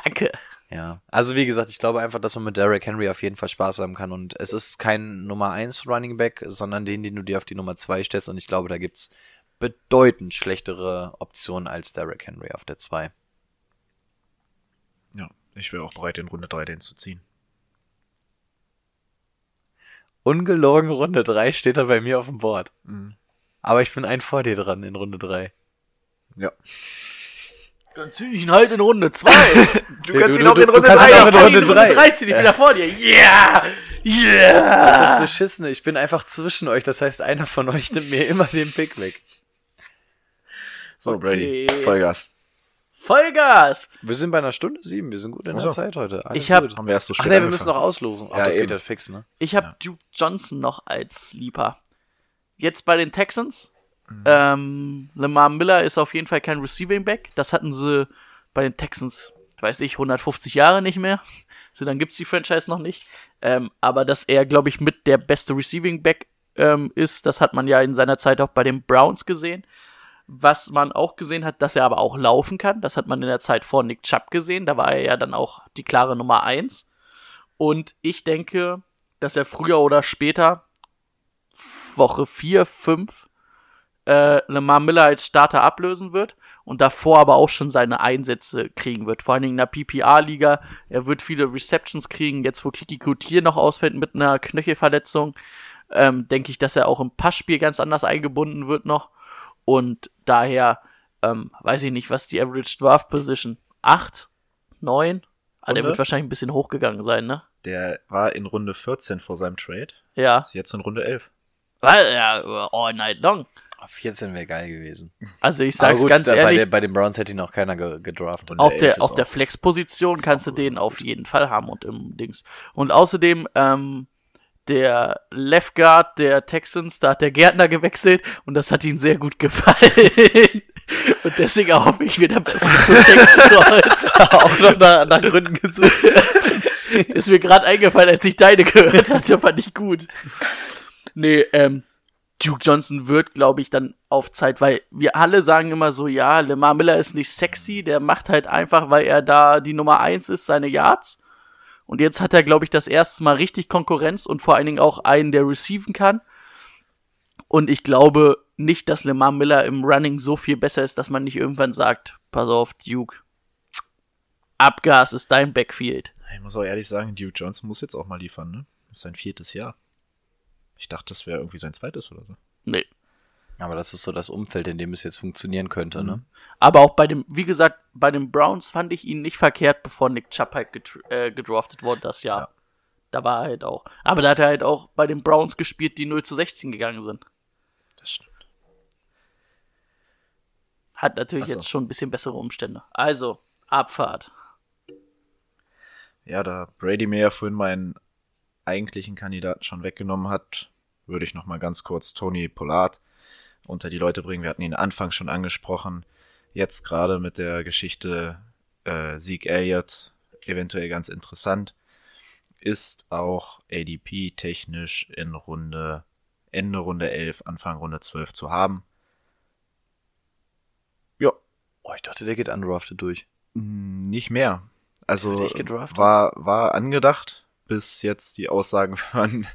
Danke. Ja. Also wie gesagt, ich glaube einfach, dass man mit Derrick Henry auf jeden Fall Spaß haben kann. Und es ist kein Nummer 1 Running Back, sondern den, den du dir auf die Nummer 2 stellst. Und ich glaube, da gibt's bedeutend schlechtere Optionen als Derrick Henry auf der 2. Ja, ich wäre auch bereit, in Runde 3 den zu ziehen. Ungelogen Runde 3 steht da bei mir auf dem Board. Mhm. Aber ich bin ein vor dir dran in Runde 3. Ja. Dann zieh ich ihn halt in Runde 2. Du kannst ihn auch in Runde Ah, drei ja, in Runde drei. 3 zieh ich wieder vor dir. Yeah! Yeah! Das ist beschissene. Ich bin einfach zwischen euch. Das heißt, einer von euch nimmt mir immer den Pick weg. So, Okay. Brady, Vollgas. Vollgas! Wir sind bei einer Stunde sieben. Wir sind gut in der Ach. Zeit heute. Alles Ich hab-. Haben wir erst so Ach spät nee, wir müssen noch auslosen. Ach, Ja, das eben. geht ja fix, ne? Ich habe Ja. Duke Johnson noch als Sleeper. Jetzt bei den Texans. Mhm. Ähm, Lamar Miller ist auf jeden Fall kein Receiving Back. Das hatten sie bei den Texans, weiß ich, 150 Jahre nicht mehr. So, dann gibt's die Franchise noch nicht. Ähm, aber dass er, glaube ich, mit der beste Receiving Back ähm, ist, das hat man ja in seiner Zeit auch bei den Browns gesehen. Was man auch gesehen hat, dass er aber auch laufen kann. Das hat man in der Zeit vor Nick Chubb gesehen. Da war er ja dann auch die klare Nummer eins. Und ich denke, dass er früher oder später, Woche 4, 5, äh, Lamar Miller als Starter ablösen wird und davor aber auch schon seine Einsätze kriegen wird. Vor allen Dingen in der PPA-Liga. Er wird viele Receptions kriegen. Jetzt, wo Kiki Couture noch ausfällt mit einer Knöchelverletzung, ähm, denke ich, dass er auch im Passspiel ganz anders eingebunden wird noch. Und daher ähm, weiß ich nicht, was die Average Draft Position 8, 9? Ah, der wird wahrscheinlich ein bisschen hochgegangen sein, ne? Der war in Runde 14 vor seinem Trade. Ja. Ist jetzt in Runde 11. Weil, ja, all night long. 14 wäre geil gewesen. Also ich sag's gut, ganz da, bei, ehrlich, der, bei den Browns hätte ihn noch keiner ge gedraftet. Auf 11 der, ist auf der auch- Flex-Position kannst du auch den gut. auf jeden Fall haben und im Dings. Und außerdem, ähm, der Left Guard der Texans, da hat der Gärtner gewechselt und das hat ihm sehr gut gefallen. und deswegen hoffe ich wieder bessere Protection Holz. auch noch nach, nach Gründen gesucht. ist mir gerade eingefallen, als ich deine gehört hatte, fand ich gut. Nee, ähm, Duke Johnson wird, glaube ich, dann auf Zeit, weil wir alle sagen immer so, ja, Lamar Miller ist nicht sexy, der macht halt einfach, weil er da die Nummer eins ist, seine Yards. Und jetzt hat er, glaube ich, das erste Mal richtig Konkurrenz und vor allen Dingen auch einen, der receiven kann. Und ich glaube nicht, dass Lamar Miller im Running so viel besser ist, dass man nicht irgendwann sagt, pass auf, Duke, Abgas ist dein Backfield. Ich muss auch ehrlich sagen, Duke Johnson muss jetzt auch mal liefern, ne? Das ist sein viertes Jahr. Ich dachte, das wäre irgendwie sein zweites oder so. Nee. Aber das ist so das Umfeld, in dem es jetzt funktionieren könnte, ne? Aber auch bei dem, wie gesagt, bei den Browns fand ich ihn nicht verkehrt, bevor Nick Chubb halt getr- äh, gedraftet wurde das Jahr. Da war er halt auch. Aber da hat er halt auch bei den Browns gespielt, die 0 zu 16 gegangen sind. Das stimmt. Hat natürlich so. jetzt schon ein bisschen bessere Umstände. Also, Abfahrt. Ja, da Brady mir ja vorhin meinen eigentlichen Kandidaten schon weggenommen hat, würde ich noch mal ganz kurz Tony Pollard unter die Leute bringen. Wir hatten ihn Anfang schon angesprochen. Jetzt gerade mit der Geschichte äh, Zeke Elliott eventuell ganz interessant. Ist auch ADP technisch in Runde Ende Runde 11, Anfang Runde 12 zu haben. Ja, Oh, ich dachte, der geht undrafted durch. Mm, Nicht mehr. Also war, war angedacht, bis jetzt die Aussagen von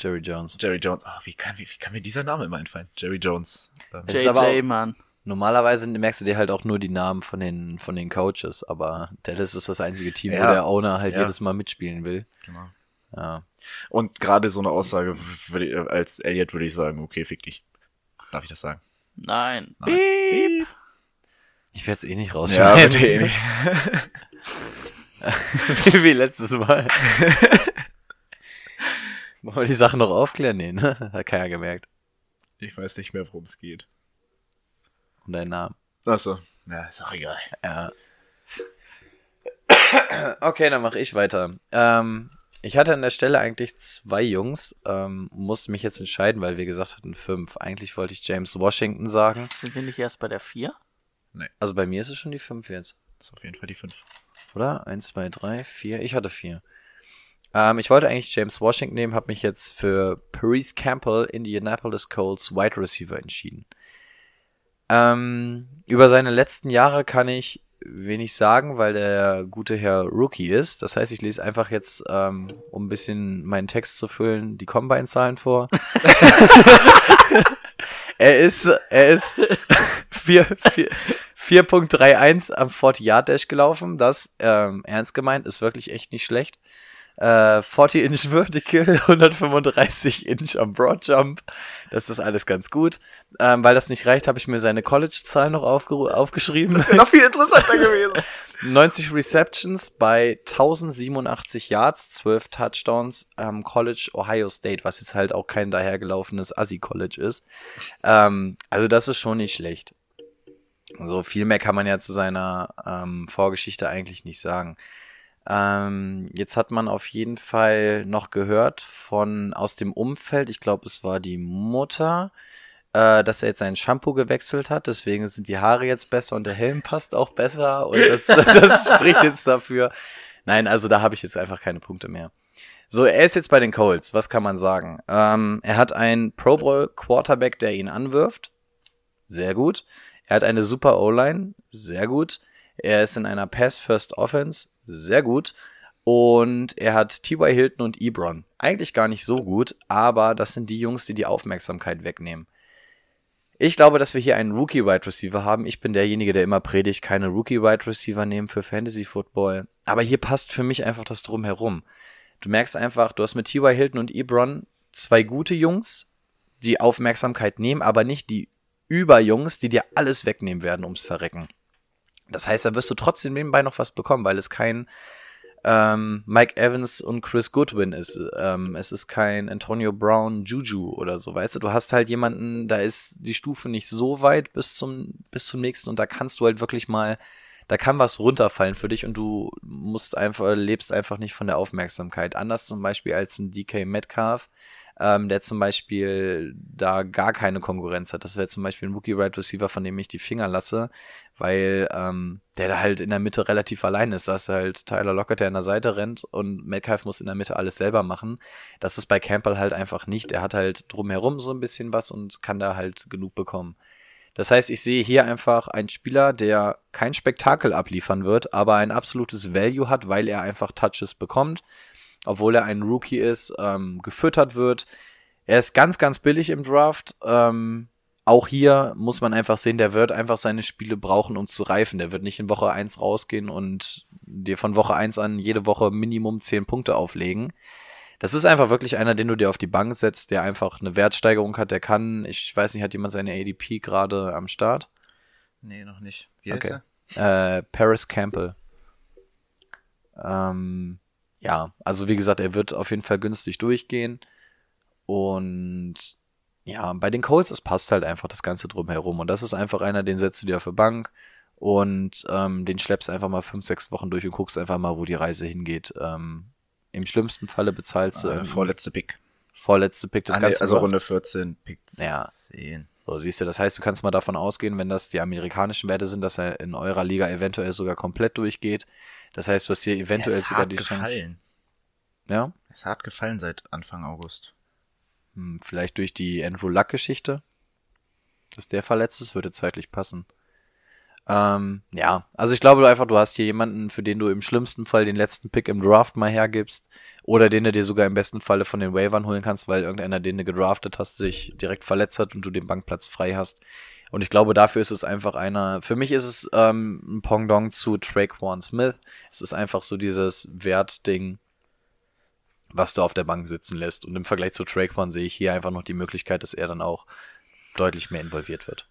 Jerry Jones. Jerry Jones. Ah, wie, kann, wie, wie kann mir dieser Name immer einfallen? Jerry Jones. Ähm, Es ist aber JJ, auch- Mann. Normalerweise merkst du dir halt auch nur die Namen von den, von den Coaches, aber Dallas ist das einzige Team, wo Ja. der Owner halt Ja. jedes Mal mitspielen will. genau. Ja. Und gerade so eine Aussage ich, als Elliot würde ich sagen, okay, fick dich. Darf ich das sagen? Nein. Nein. Piep. Ich werde es eh nicht Ja, rausschneiden. bitte eh nicht. wie, wie letztes Mal. Wollen wir die Sache noch aufklären? Nee, ne? Hat keiner gemerkt. Ich weiß nicht mehr, worum es geht. Um deinen Namen. Achso. Ja, ist auch egal. Ja. Okay, dann mache ich weiter. Ähm, ich hatte an der Stelle eigentlich zwei Jungs, ähm, musste mich jetzt entscheiden, weil wir gesagt hatten fünf. Eigentlich wollte ich James Washington sagen. Sind wir nicht erst bei der 4? Also bei mir ist es schon die fünf jetzt. Das ist auf jeden Fall die 5. Oder? Eins, zwei, drei, vier. Ich hatte vier. Ähm, ich wollte eigentlich James Washington nehmen, habe mich jetzt für Paris Campbell, Indianapolis Colts Wide Receiver entschieden. Ähm, über seine letzten Jahre kann ich wenig sagen, weil der gute Herr Rookie ist. Das heißt, ich lese einfach jetzt, ähm, um ein bisschen meinen Text zu füllen, die Combine-Zahlen vor. er ist, er ist vier- vier- 4.31 am 40-Yard-Dash gelaufen. Das, ähm, ernst gemeint, ist wirklich echt nicht schlecht. Äh, 40 Inch Vertical, 135 Inch am Broad Jump. Das ist alles ganz gut. Ähm, weil das nicht reicht, habe ich mir seine College-Zahlen noch aufgeschrieben. Noch viel interessanter gewesen. 90 Receptions bei 1087 Yards, 12 Touchdowns am College Ohio State, was jetzt halt auch kein dahergelaufenes Assi-College ist. Ähm, also das ist schon nicht schlecht. So viel mehr kann man ja zu seiner ähm, Vorgeschichte eigentlich nicht sagen. Ähm, jetzt hat man auf jeden Fall noch gehört von aus dem Umfeld, ich glaube, es war die Mutter, äh, dass er jetzt sein Shampoo gewechselt hat, deswegen sind die Haare jetzt besser und der Helm passt auch besser und das, das spricht jetzt dafür. Nein, also da habe ich jetzt einfach keine Punkte mehr. So, er ist jetzt bei den Colts, was kann man sagen? Ähm, er hat einen Pro Bowl Quarterback, der ihn anwirft. Sehr gut. Er hat eine super O-Line. Sehr gut. Er ist in einer Pass-First Offense. Sehr gut. Und er hat T.Y. Hilton und Ebron. Eigentlich gar nicht so gut, aber das sind die Jungs, die die Aufmerksamkeit wegnehmen. Ich glaube, dass wir hier einen Rookie-Wide Receiver haben. Ich bin derjenige, der immer predigt, keine Rookie-Wide Receiver nehmen für Fantasy Football. Aber hier passt für mich einfach das Drumherum. Du merkst einfach, du hast mit T.Y. Hilton und Ebron zwei gute Jungs, die Aufmerksamkeit nehmen, aber nicht die Überjungs, die dir alles wegnehmen werden ums Verrecken. Das heißt, da wirst du trotzdem nebenbei noch was bekommen, weil es kein ähm, Mike Evans und Chris Goodwin ist. Ähm, es ist kein Antonio Brown Juju oder so, weißt du? Du hast halt jemanden, da ist die Stufe nicht so weit bis zum, bis zum nächsten und da kannst du halt wirklich mal, da kann was runterfallen für dich und du musst einfach, lebst einfach nicht von der Aufmerksamkeit. Anders zum Beispiel als ein DK Metcalf, ähm, der zum Beispiel da gar keine Konkurrenz hat. Das wäre zum Beispiel ein Rookie Wide Receiver, von dem ich die Finger lasse, weil ähm, der da halt in der Mitte relativ allein ist. Da ist halt Tyler Lockett, der an der Seite rennt und Metcalf muss in der Mitte alles selber machen. Das ist bei Campbell halt einfach nicht. Er hat halt drumherum so ein bisschen was und kann da halt genug bekommen. Das heißt, ich sehe hier einfach einen Spieler, der kein Spektakel abliefern wird, aber ein absolutes Value hat, weil er einfach Touches bekommt, obwohl er ein Rookie ist, ähm, gefüttert wird. Er ist ganz, ganz billig im Draft. Ähm, auch hier muss man einfach sehen, der wird einfach seine Spiele brauchen, um zu reifen. Der wird nicht in Woche 1 rausgehen und dir von Woche 1 an jede Woche Minimum 10 Punkte auflegen. Das ist einfach wirklich einer, den du dir auf die Bank setzt, der einfach eine Wertsteigerung hat, der kann, ich weiß nicht, hat jemand seine ADP gerade am Start? Nee, noch nicht. Wie heißt Okay. er? Äh, Paris Campbell. Ähm, ja, also wie gesagt, er wird auf jeden Fall günstig durchgehen. Und ja, bei den Colts, es passt halt einfach das Ganze drumherum. Und das ist einfach einer, den setzt du dir auf die Bank und ähm, den schleppst einfach mal fünf, sechs Wochen durch und guckst einfach mal, wo die Reise hingeht. Ähm, Im schlimmsten Falle bezahlst du Äh, vorletzte Pick. vorletzte Pick des Ah, ganzen also. Runde 14, Pick Ja. 10. So, siehst du, das heißt, du kannst mal davon ausgehen, wenn das die amerikanischen Werte sind, dass er in eurer Liga eventuell sogar komplett durchgeht. Das heißt, du hast hier eventuell ist sogar die Chance. gefallen. Ja, Es hat gefallen seit Anfang August. hm, vielleicht durch die Andrew Luck-Geschichte, dass der verletzt ist, würde zeitlich passen. Ähm, ja, also ich glaube einfach, du hast hier jemanden, für den du im schlimmsten Fall den letzten Pick im Draft mal hergibst oder den du dir sogar im besten Falle von den Waivern holen kannst, weil irgendeiner, den du gedraftet hast, sich direkt verletzt hat und du den Bankplatz frei hast. Und ich glaube, dafür ist es einfach einer, für mich ist es ähm, ein Pongdong zu Traquan Smith. Es ist einfach so dieses Wertding, was du auf der Bank sitzen lässt. Und im Vergleich zu Traquan sehe ich hier einfach noch die Möglichkeit, dass er dann auch deutlich mehr involviert wird.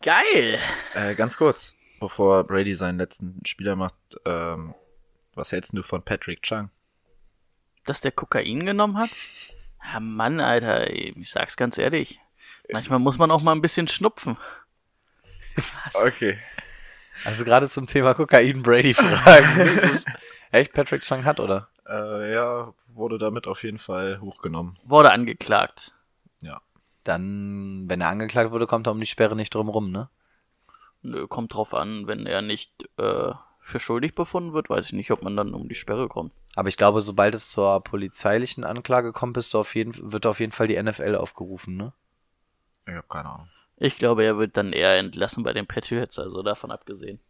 Geil! Äh, ganz kurz, bevor Brady seinen letzten Spieler macht, ähm, was hältst du von Patrick Chung? Dass der Kokain genommen hat? Ja, Mann, Alter, ey, ich sag's ganz ehrlich. Manchmal muss man auch mal ein bisschen schnupfen. Was? Okay. Also gerade zum Thema Kokain Brady fragen. Echt Patrick Chung hat, oder? Äh, ja, wurde damit auf jeden Fall hochgenommen. Wurde angeklagt. Dann, wenn er angeklagt wurde, kommt er um die Sperre nicht drum rum, ne? Nö, kommt drauf an, wenn er nicht äh, für schuldig befunden wird, weiß ich nicht, ob man dann um die Sperre kommt. Aber ich glaube, sobald es zur polizeilichen Anklage kommt, bist du auf jeden, wird auf jeden Fall die NFL aufgerufen, ne? Ich habe keine Ahnung. Ich glaube, er wird dann eher entlassen bei den Patriots, also davon abgesehen.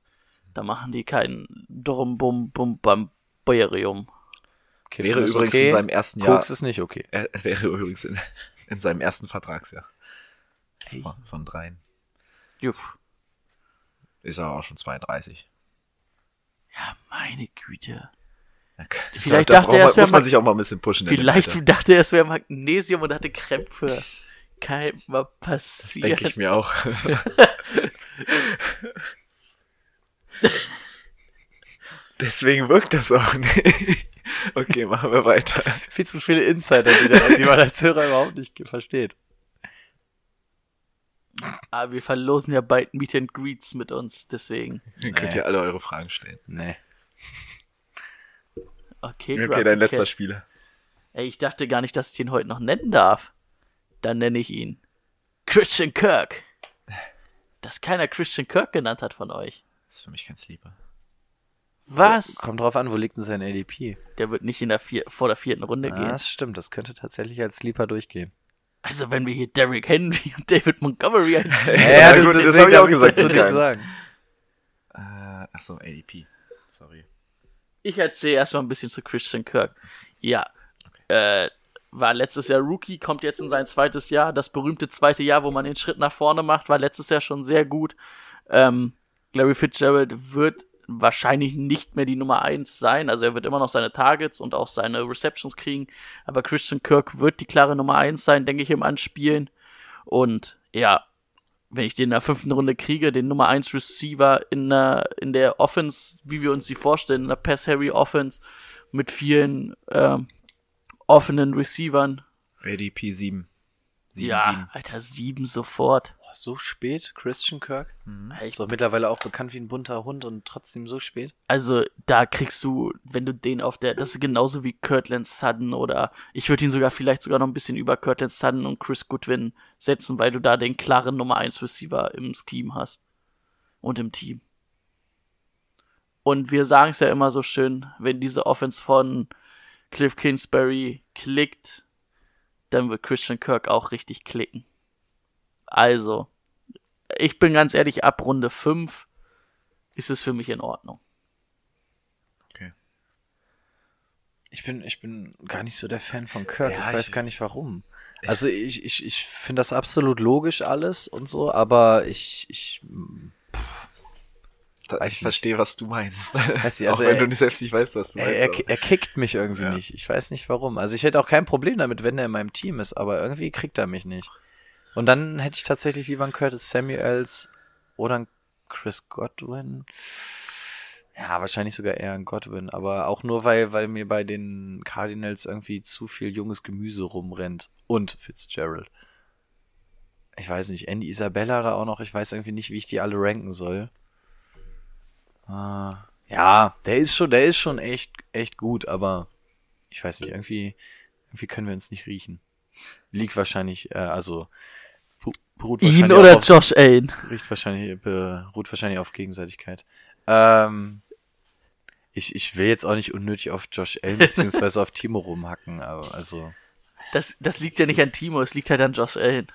Da machen die keinen Drum Bum Bum Bambarium. Kiffen Wäre ist übrigens okay, in seinem ersten Jahr. Koks ist nicht okay. Er, wäre übrigens in, in seinem ersten Vertragsjahr. Von, von dreien. Juff. Ist er auch schon 32. Ja, meine Güte. Ja, Vielleicht da, da dachte braucht er, es wär muss man sich auch mal ein bisschen pushen. Vielleicht dachte er, es wäre Magnesium und hatte Krämpfe. Kann mal Das passieren. denke ich mir auch. Deswegen wirkt das auch nicht. Okay, machen wir weiter. Viel zu viele Insider, die, der, die man als Hörer überhaupt nicht versteht. Ah, wir verlosen ja bald Meet and Greets mit uns, deswegen. Dann könnt Nee. ihr alle eure Fragen stellen. Nee. Okay, Okay, dein letzter. Spieler. Ey, ich dachte gar nicht, dass ich ihn heute noch nennen darf. Dann nenne ich ihn Christian Kirk. Dass keiner Christian Kirk genannt hat von euch. Das ist für mich kein Sleeper. Was? Kommt drauf an, wo liegt denn sein ADP? Der wird nicht in der vier, vor der vierten Runde Ah, gehen. das stimmt, das könnte tatsächlich als Sleeper durchgehen. Also wenn wir hier Derrick Henry und David Montgomery einziehen. Ja, gut, das hab ich auch gesagt, keinen. nichts sagen. Äh, achso, ADP. Sorry. Ich erzähle erstmal ein bisschen zu Christian Kirk. Ja, äh, war letztes Jahr Rookie, kommt jetzt in sein zweites Jahr. Das berühmte zweite Jahr, wo man den Schritt nach vorne macht, war letztes Jahr schon sehr gut. Ähm, Larry Fitzgerald wird wahrscheinlich nicht mehr die Nummer eins sein. Also er wird immer noch seine Targets und auch seine Receptions kriegen. Aber Christian Kirk wird die klare Nummer eins sein, denke ich, im Anspielen. Und ja, wenn ich den in der fünften Runde kriege, den Nummer 1 Receiver in der, in der Offense, wie wir uns die vorstellen, in der Pass-Harry-Offense mit vielen ähm, offenen Receivern. ADP 7. 7 ja, 7. Alter, sieben sofort. Boah, so spät, Christian Kirk? Ich, Ist doch mittlerweile auch bekannt wie ein bunter Hund und trotzdem so spät. also, da kriegst du, wenn du den auf der, das ist genauso wie Kirtland Sutton oder ich würde ihn sogar vielleicht sogar noch ein bisschen über Kirtland Sutton und Chris Goodwin setzen, weil du da den klaren Nummer 1 Receiver im Scheme hast. Und im Team. Und wir sagen es ja immer so schön, wenn diese Offense von Cliff Kingsbury klickt, dann wird Christian Kirk auch richtig klicken. Also, ich bin ganz ehrlich, ab Runde 5 ist es für mich in Ordnung. Ich bin, ich bin gar nicht so der Fan von Kirk. Ja, ich weiß ich- gar nicht warum. Also ich, ich, ich finde das absolut logisch alles und so, aber ich, ich, Weiß ich verstehe, was du meinst. Weiß nicht, auch also wenn er- du nicht selbst nicht weißt, was du meinst. er, er kickt mich irgendwie Ja. nicht. Ich weiß nicht warum. Also ich hätte auch kein Problem damit, wenn er in meinem Team ist, aber irgendwie kriegt er mich nicht. Und dann hätte ich tatsächlich lieber einen Curtis Samuels oder einen Chris Godwin. Ja, wahrscheinlich sogar eher ein Godwin, aber auch nur, weil, weil mir bei den Cardinals irgendwie zu viel junges Gemüse rumrennt. Und Fitzgerald. Ich weiß nicht, Andy Isabella da auch noch, ich weiß irgendwie nicht, wie ich die alle ranken soll. Ah, ja, der ist schon, der ist schon echt, echt gut, aber ich weiß nicht, irgendwie, irgendwie können wir uns nicht riechen. Liegt wahrscheinlich, äh, also beru- beruht Ihn wahrscheinlich oder auch auf, Josh Allen? riecht wahrscheinlich, beruht wahrscheinlich auf Gegenseitigkeit. Ähm, ich, ich will jetzt auch nicht unnötig auf Josh Allen beziehungsweise auf Timo rumhacken, aber also. Das, das liegt ja nicht an Timo, es liegt halt an Josh Allen.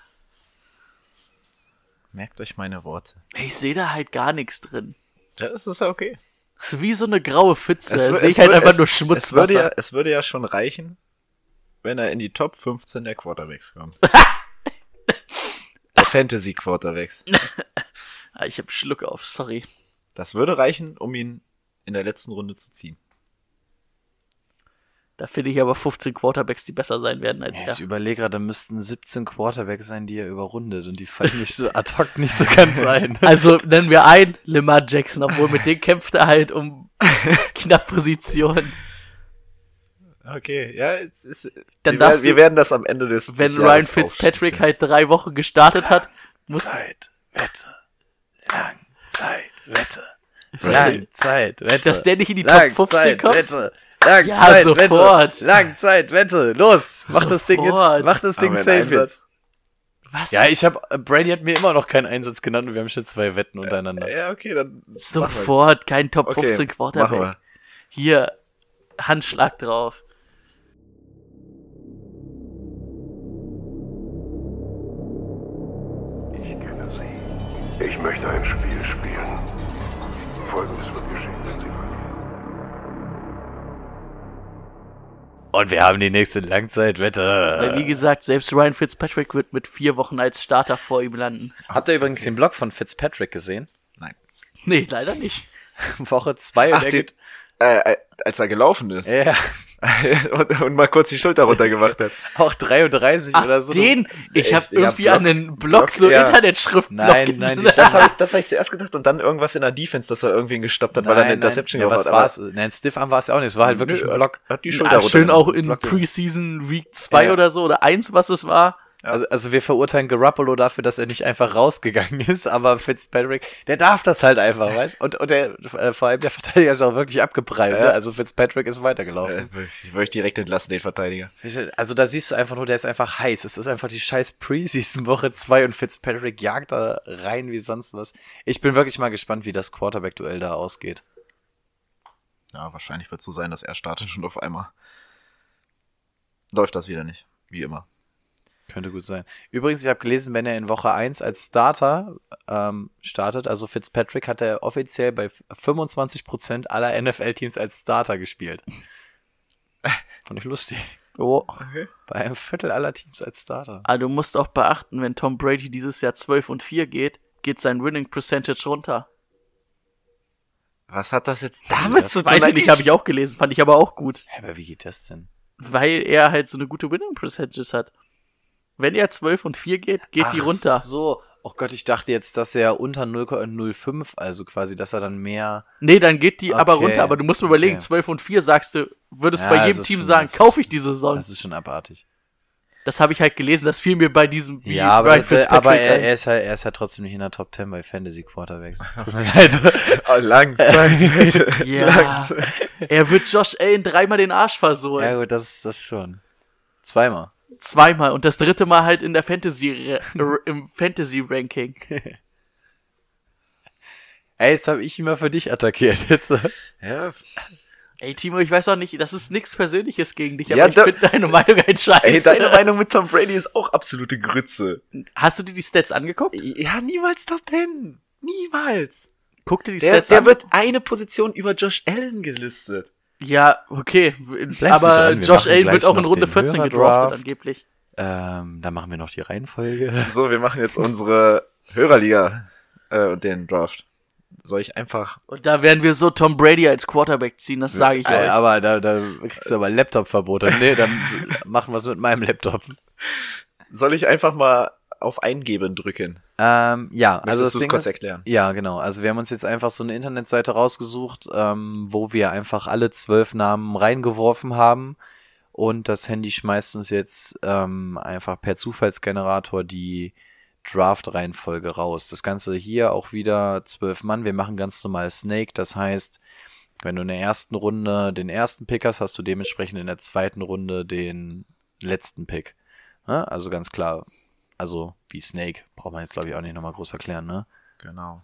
Merkt euch meine Worte. Ich sehe da halt gar nichts drin. Das ist ja okay. Das ist wie so eine graue Pfütze. Da wür- sehe ich halt einfach es, nur es würde, ja, es würde ja schon reichen, wenn er in die Top 15 der Quarterbacks kommt. der Fantasy Quarterbacks. Ah, ich hab Schluck auf, sorry. Das würde reichen, um ihn in der letzten Runde zu ziehen. Da finde ich aber 15 Quarterbacks, die besser sein werden als Ja, er. ich überlege gerade, da müssten 17 Quarterbacks sein, die er überrundet und die fallen mir so ad hoc nicht so ganz ein. Also nennen wir einen Lamar Jackson, obwohl mit dem kämpft er halt um knapp Positionen. Okay, ja, es ist, Dann wir, darfst wir du- werden das am Ende des Wenn des Ryan Fitzpatrick halt drei Wochen gestartet hat, muss Zeit, Wette. Lang, Zeit, Wette. Lang, Zeit, Wette. dass der nicht in die Top 15 kommt. Wette. Lang, Ja, Zeit, sofort. Wette. Lang, Zeit, Wette. Los, mach das Ding Sofort. jetzt, mach das Ding safe Einsatz? jetzt. Was? Ja, ich hab, Brady hat mir immer noch keinen Einsatz genannt und wir haben schon zwei Wetten untereinander. Ja, okay, dann Sofort kein Top Okay, 15 machen Quarterback. wir. Hier, Handschlag drauf. Ich kenne Sie. Ich möchte ein Spiel spielen. Folgendes Und wir haben die nächste Weil, wie Langzeitwette. gesagt, selbst Ryan Fitzpatrick wird mit vier Wochen als Starter vor ihm landen. Habt ihr übrigens den Blog von Fitzpatrick gesehen? Nee, leider nicht. Woche zwei und Ach, er den, geht, äh, äh, als er gelaufen ist ja, und, und mal kurz die Schulter runtergemacht hat. auch 33 Ach, oder so. den? Ich habe Ja, irgendwie Block- an den Blog Block, so ja. Internetschriftblock. Nein, nein, genannt. Das habe ich, das hab ich zuerst gedacht und dann irgendwas in der Defense, dass er irgendwen gestoppt hat, weil er eine Interception ja, gemacht was hat. war's? Nein, Stiffarm war es ja auch nicht. Es war halt wirklich Nö, ein Block. Hat die Schulter ja, schön auch in Preseason Week 2 Ja. oder so oder 1, was es war. Also, also wir verurteilen Garoppolo dafür, dass er nicht einfach rausgegangen ist, aber Fitzpatrick, der darf das halt einfach, weißt? Und, und der, äh, vor allem der Verteidiger ist auch wirklich abgeprallt, Ja. ne? Also Fitzpatrick ist weitergelaufen. Ich wollte direkt entlassen, den Verteidiger. Also da siehst du einfach nur, der ist einfach heiß. Es ist einfach die scheiß Preseason Woche 2 und Fitzpatrick jagt da rein wie sonst was. Ich bin wirklich mal gespannt, wie das Quarterback-Duell da ausgeht. Ja, wahrscheinlich wird es so sein, dass er startet und auf einmal läuft das wieder nicht. Wie immer. Könnte gut sein. Übrigens, ich habe gelesen, wenn er in Woche 1 als Starter ähm, startet, also Fitzpatrick hat er offiziell bei 25% aller NFL-Teams als Starter gespielt. Fand ich lustig. Oh. Bei einem Viertel aller Teams als Starter. Aber du musst auch beachten, wenn Tom Brady dieses Jahr 12 und 4 geht, geht sein Winning Percentage runter. Was hat das jetzt damit das zu Weiß ich nicht, habe ich auch gelesen, fand ich aber auch gut. Hä, aber wie geht das denn? Weil er halt so eine gute Winning Percentages hat. Wenn er 12 und 4 geht, geht die Ach runter. so. Oh Gott, ich dachte jetzt, dass er unter 0,05, also quasi, dass er dann mehr. Nee, dann geht die aber Okay. runter. Aber du musst mir überlegen, Okay. 12 und 4 sagst du, würdest Ja, bei jedem ist Team schon- sagen, kaufe ich diese Saison. Das ist schon abartig. Das habe ich halt gelesen, das fiel mir bei diesem wie Ja, aber, Ryan das, aber er, er, ist halt, er ist halt trotzdem nicht in der Top 10 bei Fantasy Quarterbacks. Tut mir leid. Oh, Langzeit. Ja. Langzeit. Er wird Josh Allen dreimal den Arsch versohlen. ja gut, das, das schon. Zweimal. Zweimal und das dritte Mal halt in der Fantasy im Fantasy Ranking. Ey, jetzt habe ich ihn mal für dich attackiert. Jetzt, äh, Ja, Ey Timo, ich weiß auch nicht, das ist nichts Persönliches gegen dich, aber Ja, ich finde deine Meinung ein Scheiß. ey, deine Meinung mit Tom Brady ist auch absolute Grütze. Hast du dir die Stats angeguckt? Ja, niemals Top 10. Niemals. Guck dir die Der, Stats der an. wird eine Position über Josh Allen gelistet. Ja, okay, aber Josh Allen wird auch in Runde den 14 Hörerdraft. gedraftet angeblich. ähm, dann machen wir noch die Reihenfolge. So, wir machen jetzt unsere Hörerliga äh, und den Draft. Soll ich einfach. Und da werden wir so Tom Brady als Quarterback ziehen, das sage ich Ey, euch. aber da, da kriegst du aber Laptop-Verbote. Nee, dann machen wir es mit meinem Laptop. Soll ich einfach mal auf Eingeben drücken? Ähm, ja, also das du Ding kurz ist, erklären? Ja, genau. Also wir haben uns jetzt einfach so eine Internetseite rausgesucht, ähm, wo wir einfach alle zwölf Namen reingeworfen haben und das Handy schmeißt uns jetzt ähm, einfach per Zufallsgenerator die Draft-Reihenfolge raus. Das Ganze hier auch wieder zwölf Mann. Wir machen ganz normal Snake. Das heißt, wenn du in der ersten Runde den ersten Pick hast, hast du dementsprechend in der zweiten Runde den letzten Pick. Ne? Also ganz klar, also wie Snake, braucht man jetzt glaube ich auch nicht nochmal groß erklären, ne? Genau.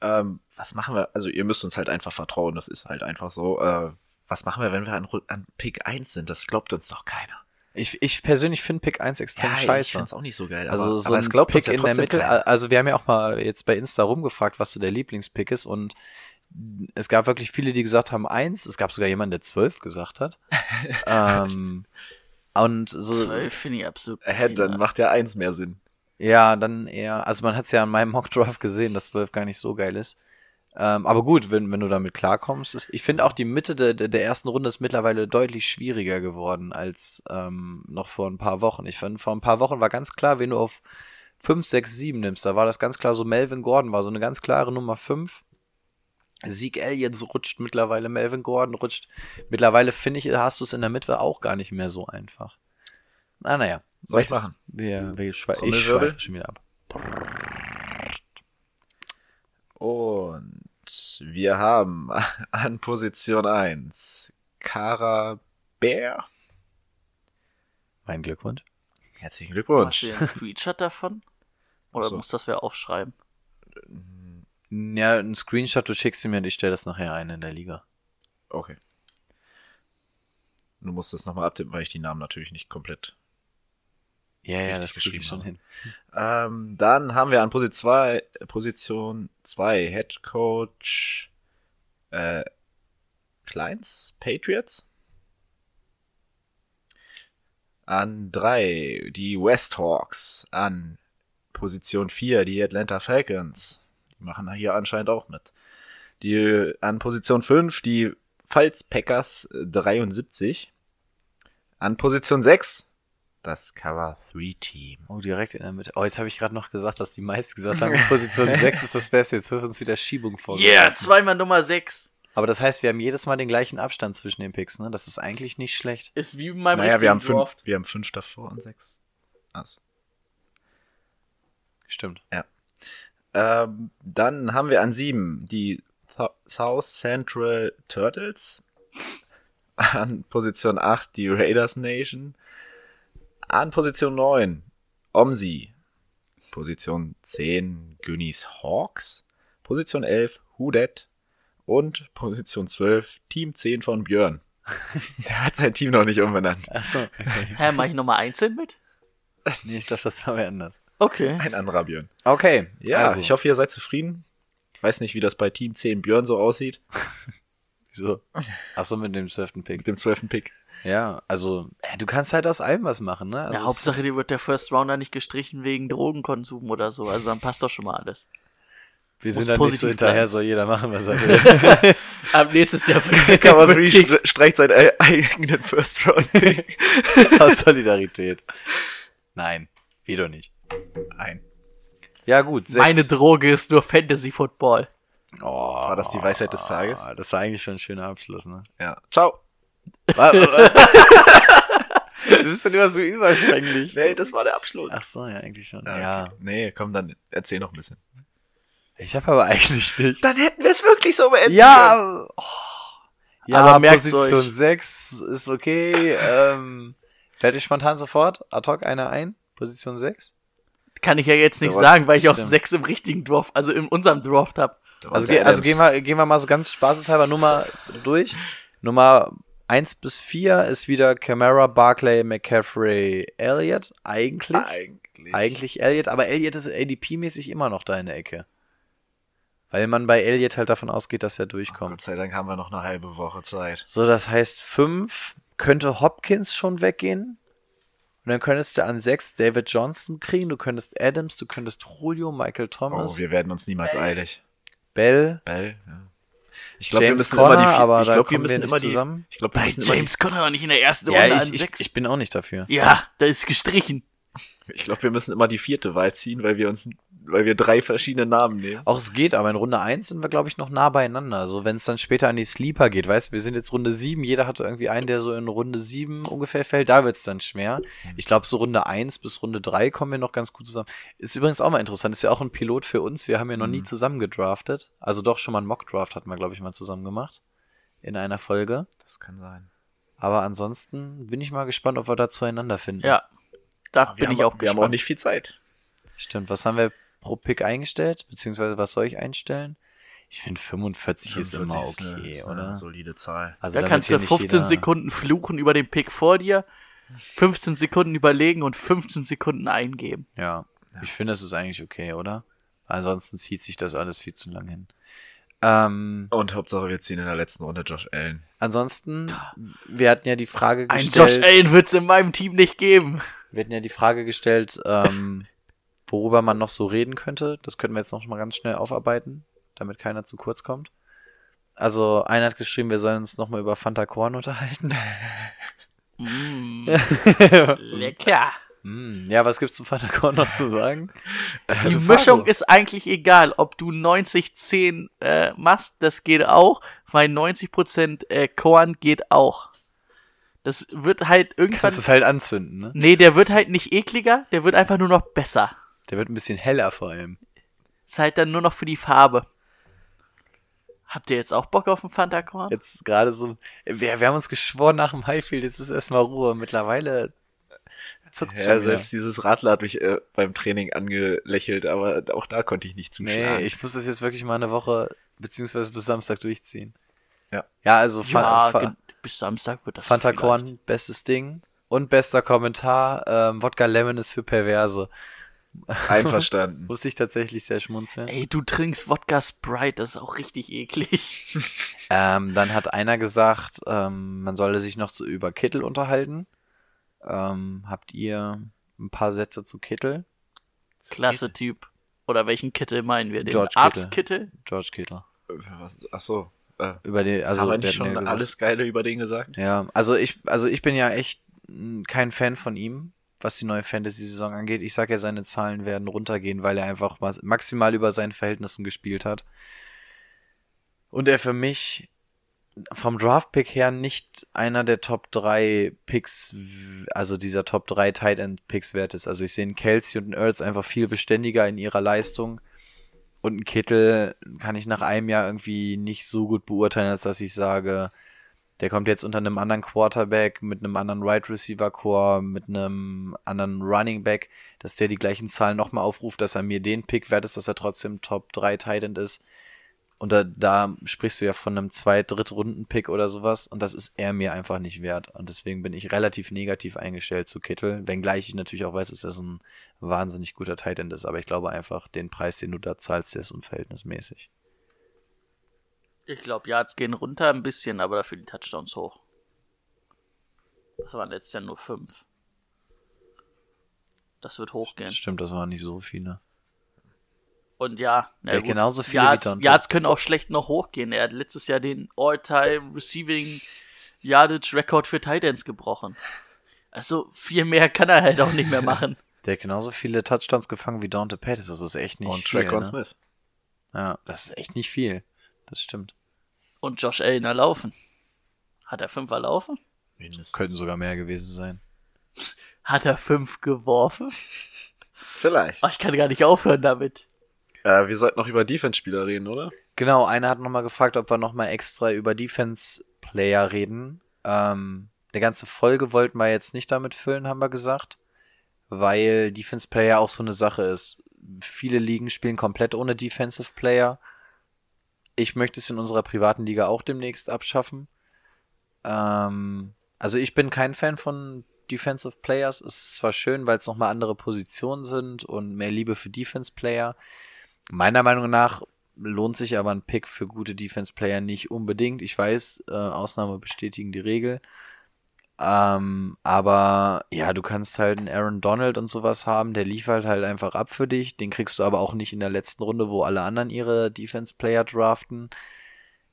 Ähm, was machen wir? Also ihr müsst uns halt einfach vertrauen, das ist halt einfach so. Äh, was machen wir, wenn wir an, an Pick 1 sind? Das glaubt uns doch keiner. Ich, ich persönlich finde Pick 1 extrem ich scheiße. find's auch nicht so geil. Also aber, so aber ein es glaubt uns Pick ja in der Mitte, also wir haben ja auch mal jetzt bei Insta rumgefragt, was so der Lieblingspick ist und es gab wirklich viele, die gesagt haben eins, es gab sogar jemanden, der zwölf gesagt hat. ähm, und so, Zwölf finde ich absolut. Äh, dann macht ja 1 mehr Sinn. ja, dann eher, also man hat es ja an meinem Mockdraft gesehen, dass zwölf gar nicht so geil ist. Ähm, aber gut, wenn, wenn du damit klarkommst. Ist, ich finde auch die Mitte der, der der ersten Runde ist mittlerweile deutlich schwieriger geworden als ähm, noch vor ein paar Wochen. Ich fand, vor ein paar Wochen war ganz klar, wenn du auf 5, 6, 7 nimmst, da war das ganz klar so, Melvin Gordon war so eine ganz klare Nummer 5. Sieg Elliott rutscht mittlerweile, Melvin Gordon rutscht. Mittlerweile finde ich, hast du es in der Mitte auch gar nicht mehr so einfach. Ah, naja. Soll ich machen? Wir, wir schwe ich schweife schon wieder ab. Und wir haben an Position 1 Kara Bär. Mein Glückwunsch. Herzlichen Hast Glückwunsch. du einen Screenshot davon? Oder so. muss das wer aufschreiben? Ja, ein Screenshot, du schickst sie mir und ich stelle das nachher ein in der Liga. Okay. Du musst das nochmal abtippen, weil ich die Namen natürlich nicht komplett. Ja, ja, das geschrieben schon hin. Ähm, dann haben wir an Position 2 Position 2 Head Coach äh, Kleins Patriots. An 3 die West Hawks. An Position 4 die Atlanta Falcons. Die machen hier anscheinend auch mit. Die an Position 5 die Pfalz Packers äh, 73. An Position 6 das Cover 3 Team. Oh, direkt in der Mitte. Oh, jetzt habe ich gerade noch gesagt, dass die meisten gesagt haben, Position 6 ist das Beste. Jetzt wird uns wieder Schiebung vorgeworfen. Yeah, zweimal Nummer 6. Aber das heißt, wir haben jedes Mal den gleichen Abstand zwischen den Picks, ne? Das ist eigentlich nicht schlecht. Ist wie bei meinem Naja, wir haben, fünf, wir haben fünf davor und sechs. Also, Stimmt. Ähm, dann haben wir an sieben die Th South Central Turtles. An Position 8 die Raiders Nation. An Position 9 Omsi. Position 10 Günnis Hawks. Position 11 Hudet. Und Position 12 Team 10 von Björn. Der hat sein Team noch nicht umbenannt. Achso, okay. Hä, mach ich nochmal einzeln mit? nee, ich dachte, das war wer anders. Okay. Ein anderer Björn. Okay. Ja, also, ich hoffe, ihr seid zufrieden. Weiß nicht, wie das bei Team 10 Björn so aussieht. So. Achso, mit dem zwölften Pick. Mit dem 12. Pick. Ja, also, du kannst halt aus allem was machen, ne? Also Ja, Hauptsache, dir wird der First Rounder nicht gestrichen wegen Drogenkonsum oder so. Also dann passt doch schon mal alles. wir muss sind da nicht so positiv hinterher, bleiben. soll jeder machen, was er will. Ab nächstes Jahr Cover wird 3 die- stre- streicht seinen eigenen First Round aus Solidarität. Nein, doch nicht. Ein. Ja, gut. Sechs. Meine Droge ist nur Fantasy Football. oh, War das die Weisheit des Tages? Das war eigentlich schon ein schöner Abschluss, ne? Ja. Ciao. Du bist doch immer so überschwänglich. Nee, das war der Abschluss. Ach so, ja, eigentlich schon. Ja. okay. Nee, komm, dann erzähl noch ein bisschen. Ich habe aber eigentlich nicht. Dann hätten wir es wirklich so beendet. Ja, oh. ja, Aber merkt's Position euch. 6 ist okay. ähm, fällt dir spontan sofort ad hoc einer ein? Position 6? Kann ich ja jetzt nicht sagen, weil ich auch stimmt. sechs im richtigen Draft, also in unserem Draft habe. Also, ge also gehen, wir, gehen wir mal so ganz spaßeshalber Nummer durch. Nummer 1 bis 4 ist wieder Camara, Barclay, McCaffrey, Elliott. Eigentlich. Eigentlich. Eigentlich Elliott, aber Elliott ist ADP-mäßig immer noch da in der Ecke. Weil man bei Elliott halt davon ausgeht, dass er Gott durchkommt. sei Dank haben wir noch eine halbe Woche Zeit. So, das heißt 5 könnte Hopkins schon weggehen. Und dann könntest du an 6 David Johnson kriegen, du könntest Adams, du könntest Julio, Michael Thomas, Oh, wir werden uns niemals eilig. Bell, Bell, ja. Ich glaube, wir James müssen Conner, immer die, aber ich da glaube, wir kommen wir müssen nicht immer die, zusammen. ich glaube, wir Bei müssen immer James Conner noch nicht in der ersten Ja, Runde ich, an ich, sechs. ich bin auch nicht dafür. ja, da ist gestrichen. Ich glaube, wir müssen immer die vierte Wahl ziehen, weil wir uns, weil wir drei verschiedene Namen nehmen. Auch es geht, aber in Runde 1 sind wir, glaube ich, noch nah beieinander. Also wenn es dann später an die Sleeper geht, weißt du, wir sind jetzt Runde 7, jeder hatte irgendwie einen, der so in Runde 7 ungefähr fällt, da wird's dann schwer. Ich glaube, so Runde 1 bis Runde 3 kommen wir noch ganz gut zusammen. Ist übrigens auch mal interessant, ist ja auch ein Pilot für uns. Wir haben ja noch nie Mhm. zusammen gedraftet. Also doch schon mal einen Mock-Draft hatten wir, glaube ich, mal zusammen gemacht. In einer Folge. Das kann sein. Aber ansonsten bin ich mal gespannt, ob wir da zueinander finden. Ja, da Wir bin ich auch Wir gespannt. haben auch nicht viel Zeit. Stimmt, was haben wir pro Pick eingestellt? Beziehungsweise was soll ich einstellen? Ich finde 45 ist immer 45 ist eine- okay, ist eine oder? solide Zahl. Also da kannst du nicht 15 jeder- Sekunden fluchen über den Pick vor dir, 15 Sekunden überlegen und 15 Sekunden eingeben. Ja, ich finde, es ist eigentlich okay, oder? Ansonsten zieht sich das alles viel zu lang hin. Ähm, Und Hauptsache, wir ziehen in der letzten Runde Josh Allen. ansonsten, wir hatten ja die Frage Ein gestellt. Josh Allen wird's in meinem Team nicht geben. Wir hatten ja die Frage gestellt, ähm, worüber man noch so reden könnte. Das könnten wir jetzt noch mal ganz schnell aufarbeiten, damit keiner zu kurz kommt. Also, einer hat geschrieben, wir sollen uns noch mal über Fanta Korn unterhalten. Mm, lecker. Hm, ja, was gibt's zu Fanta Korn noch zu sagen? Die Mischung ist eigentlich egal, ob du 90-10 äh, machst, das geht auch, weil 90% äh, Korn geht auch. Das wird halt irgendwann. Kannst es halt anzünden, ne? Nee, der wird halt nicht ekliger, der wird einfach nur noch besser. Der wird ein bisschen heller vor allem. Ist halt dann nur noch für die Farbe. Habt ihr jetzt auch Bock auf einen Fanta Korn? Jetzt gerade so, wir, wir haben uns geschworen nach dem Highfield, jetzt ist erstmal Ruhe. Mittlerweile zuckt Ja, schon wieder. selbst dieses Radler hat mich äh, beim Training angelächelt, aber auch da konnte ich nicht zuschlagen. Nee, ich muss das jetzt wirklich mal eine Woche, beziehungsweise bis Samstag durchziehen. Ja. Ja, also ja, Fa Fa bis Samstag wird das Fanta vielleicht. Korn, bestes Ding. Und bester Kommentar, ähm, Wodka Lemon ist für Perverse. Einverstanden. Musste ich tatsächlich sehr schmunzeln. Ey, du trinkst Wodka Sprite, das ist auch richtig eklig. Ähm, dann hat einer gesagt, ähm, man solle sich noch zu, über Kittel unterhalten. Ähm, habt ihr ein paar Sätze zu Kittel? Klasse Typ. Oder welchen Kittel meinen wir? Den George. Arztkittel? George Kittel. Was, ach so. Äh, Über den, also haben wir nicht schon alles Geile über den gesagt? Ja, also ich, also ich bin ja echt kein Fan von ihm, was die neue Fantasy-Saison angeht. Ich sag ja, seine Zahlen werden runtergehen, weil er einfach maximal über seinen Verhältnissen gespielt hat. Und er für mich vom Draft-Pick her nicht einer der Top 3 Picks, also dieser Top 3 Tight End Picks wert ist. Also ich sehe einen Kelsey und einen Ertz einfach viel beständiger in ihrer Leistung. Und einen Kittel kann ich nach einem Jahr irgendwie nicht so gut beurteilen, als dass ich sage, der kommt jetzt unter einem anderen Quarterback, mit einem anderen Right Receiver Core, mit einem anderen Running Back, dass der die gleichen Zahlen nochmal aufruft, dass er mir den Pick wert ist, dass er trotzdem Top 3 Tight End ist. Und da, da sprichst du ja von einem Zweit-, Drittrunden-Pick oder sowas. Und das ist er mir einfach nicht wert. Und deswegen bin ich relativ negativ eingestellt zu Kittel. Wenngleich ich natürlich auch weiß, dass das ein wahnsinnig guter Tight End ist. Aber ich glaube einfach, den Preis, den du da zahlst, der ist unverhältnismäßig. Ich glaube, Yards gehen runter ein bisschen, aber dafür die Touchdowns hoch. Das waren letztes Jahr nur fünf. Das wird hochgehen. Stimmt, das waren nicht so viele. Und ja, na Ja, gut, genauso viele Yards. Yards können auch schlecht noch hochgehen. Er hat letztes Jahr den All-Time Receiving Yardage Record für Titans gebrochen. Also viel mehr kann er halt auch nicht mehr machen. Der hat genauso viele Touchdowns gefangen wie Dante Pettis. Das ist echt nicht Und viel. Traquan Ne? Smith. Ja, das ist echt nicht viel. Das stimmt. Und Josh Allen erlaufen. Hat er fünf erlaufen? Mindestens. Könnten sogar mehr gewesen sein. Hat er fünf geworfen? Vielleicht. Oh, ich kann gar nicht aufhören damit. Äh, wir sollten noch über Defense-Spieler reden, oder? Genau, einer hat nochmal gefragt, ob wir nochmal extra über Defense-Player reden. Ähm, eine ganze Folge wollten wir jetzt nicht damit füllen, haben wir gesagt. Weil Defense-Player auch so eine Sache ist. Viele Ligen spielen komplett ohne Defensive-Player. Ich möchte es in unserer privaten Liga auch demnächst abschaffen. Ähm, also ich bin kein Fan von Defensive Players. Es ist zwar schön, weil es nochmal andere Positionen sind und mehr Liebe für Defense Player. Meiner Meinung nach lohnt sich aber ein Pick für gute Defense Player nicht unbedingt. Ich weiß, äh, Ausnahme bestätigen die Regel. Ähm, aber ja, du kannst halt einen Aaron Donald und sowas haben, der liefert halt einfach ab für dich. Den kriegst du aber auch nicht in der letzten Runde, wo alle anderen ihre Defense Player draften.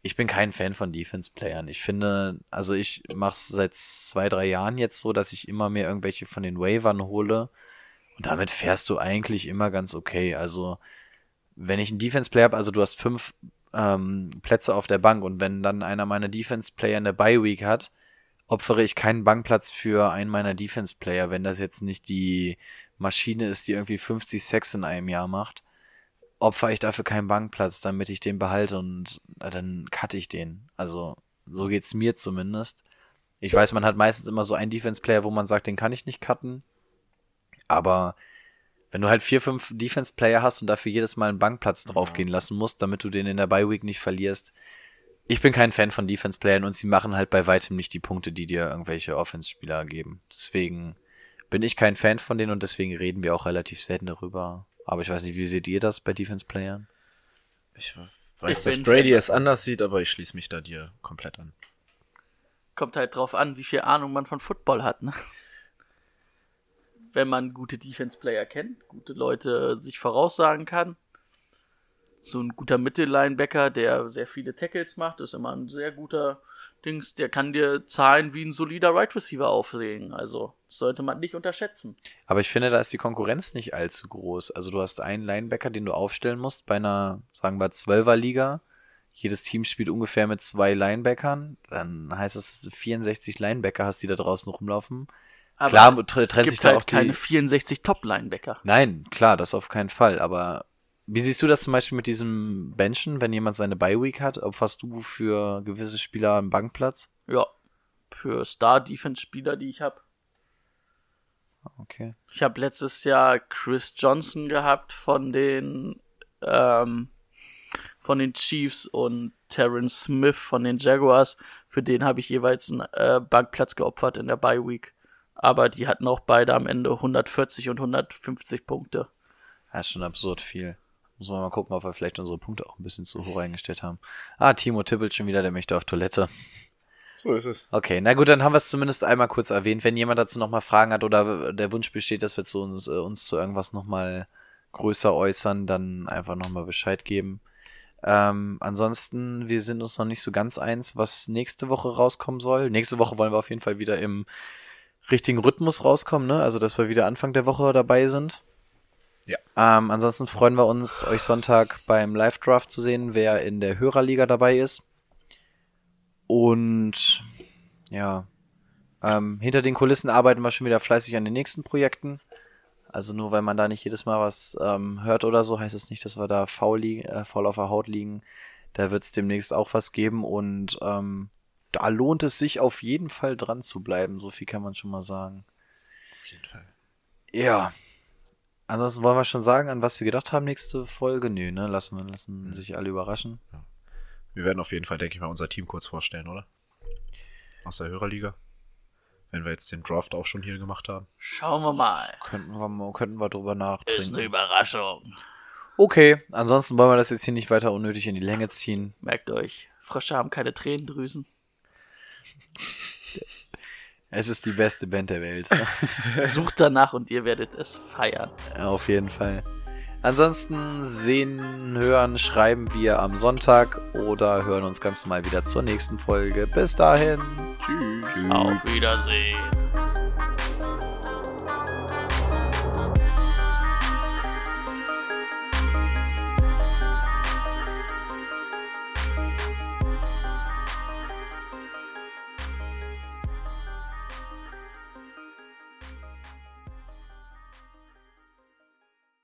Ich bin kein Fan von Defense Playern. Ich finde, also ich mache es seit zwei, drei Jahren jetzt so, dass ich immer mehr irgendwelche von den Waivern hole, Und damit fährst du eigentlich immer ganz okay. Also, wenn ich einen Defense-Player habe, also du hast fünf ähm, Plätze auf der Bank und wenn dann einer meiner Defense-Player eine Bye-Week hat, opfere ich keinen Bankplatz für einen meiner Defense-Player, wenn das jetzt nicht die Maschine ist, die irgendwie 50 Sex in einem Jahr macht, opfere ich dafür keinen Bankplatz, damit ich den behalte und äh, dann cutte ich den. Also, so geht's mir zumindest. Ich weiß, man hat meistens immer so einen Defense-Player, wo man sagt, den kann ich nicht cutten. Aber wenn du halt vier, fünf Defense-Player hast und dafür jedes Mal einen Bankplatz draufgehen lassen musst, damit du den in der Bye-Week nicht verlierst, ich bin kein Fan von Defense-Playern und sie machen halt bei weitem nicht die Punkte, die dir irgendwelche Offense-Spieler geben. Deswegen bin ich kein Fan von denen und deswegen reden wir auch relativ selten darüber. Aber ich weiß nicht, wie seht ihr das bei Defense-Playern? Ich weiß, Ich dass Brady es anders sieht, aber ich schließe mich da dir komplett an. Kommt halt drauf an, wie viel Ahnung man von Football hat, ne? Wenn man gute Defense-Player kennt, gute Leute sich voraussagen kann. So ein guter Mittellinebacker, der sehr viele Tackles macht, ist immer ein sehr guter Dings. Der kann dir Zahlen wie ein solider Right Receiver auflegen. Also, das sollte man nicht unterschätzen. Aber ich finde, da ist die Konkurrenz nicht allzu groß. Also du hast einen Linebacker, den du aufstellen musst bei einer, sagen wir, Zwölfer-Liga. Jedes Team spielt ungefähr mit zwei Linebackern. Dann heißt es, 64 Linebacker hast, die da draußen rumlaufen. Aber Klar, trennt sich da halt auch die- keine 64 Top-Linebacker. Nein, klar, das auf keinen Fall. Aber wie siehst du das zum Beispiel mit diesem Benchen, wenn jemand seine Bye-Week hat? Opferst du für gewisse Spieler einen Bankplatz? Ja, für Star-Defense-Spieler, die ich habe. Okay. Ich habe letztes Jahr Chris Johnson gehabt von den ähm, von den Chiefs und Terrence Smith von den Jaguars. Für den habe ich jeweils einen äh, Bankplatz geopfert in der Bye Week. Aber die hatten auch beide am Ende 140 und 150 Punkte. Das ist schon absurd viel. Muss man mal gucken, ob wir vielleicht unsere Punkte auch ein bisschen zu hoch eingestellt haben. Ah, Timo tippelt schon wieder, der möchte auf Toilette. So ist es. Okay, na gut, dann haben wir es zumindest einmal kurz erwähnt. Wenn jemand dazu nochmal Fragen hat oder der Wunsch besteht, dass wir zu uns, äh, uns zu irgendwas nochmal größer äußern, dann einfach nochmal Bescheid geben. Ähm, ansonsten, wir sind uns noch nicht so ganz eins, was nächste Woche rauskommen soll. Nächste Woche wollen wir auf jeden Fall wieder im richtigen Rhythmus rauskommen, ne? Also, dass wir wieder Anfang der Woche dabei sind. Ja. Ähm, ansonsten freuen wir uns, euch Sonntag beim Live-Draft zu sehen, wer in der Hörerliga dabei ist. Und ja, ähm, hinter den Kulissen arbeiten wir schon wieder fleißig an den nächsten Projekten. Also nur weil man da nicht jedes Mal was ähm, hört oder so, heißt es nicht, dass wir da faul, liegen, äh, faul auf der Haut liegen. Da wird es demnächst auch was geben und ähm, da lohnt es sich auf jeden Fall dran zu bleiben. So viel kann man schon mal sagen. Auf jeden Fall. Ja. Ansonsten wollen wir schon sagen, an was wir gedacht haben nächste Folge. Nö, ne? Lassen wir lassen sich alle überraschen. Wir werden auf jeden Fall, denke ich mal, unser Team kurz vorstellen, oder? Aus der Hörerliga. Wenn wir jetzt den Draft auch schon hier gemacht haben. Schauen wir mal. Könnten wir, mal- könnten wir drüber Ist nachdenken. eine Überraschung. Okay, ansonsten wollen wir das jetzt hier nicht weiter unnötig in die Länge ziehen. Merkt euch, Frösche haben keine Tränendrüsen. Es ist die beste Band der Welt. Sucht danach und ihr werdet es feiern. Auf jeden Fall. Ansonsten sehen, hören, schreiben wir am Sonntag oder hören uns ganz normal wieder zur nächsten Folge. Bis dahin. Tschüss. Auf Wiedersehen.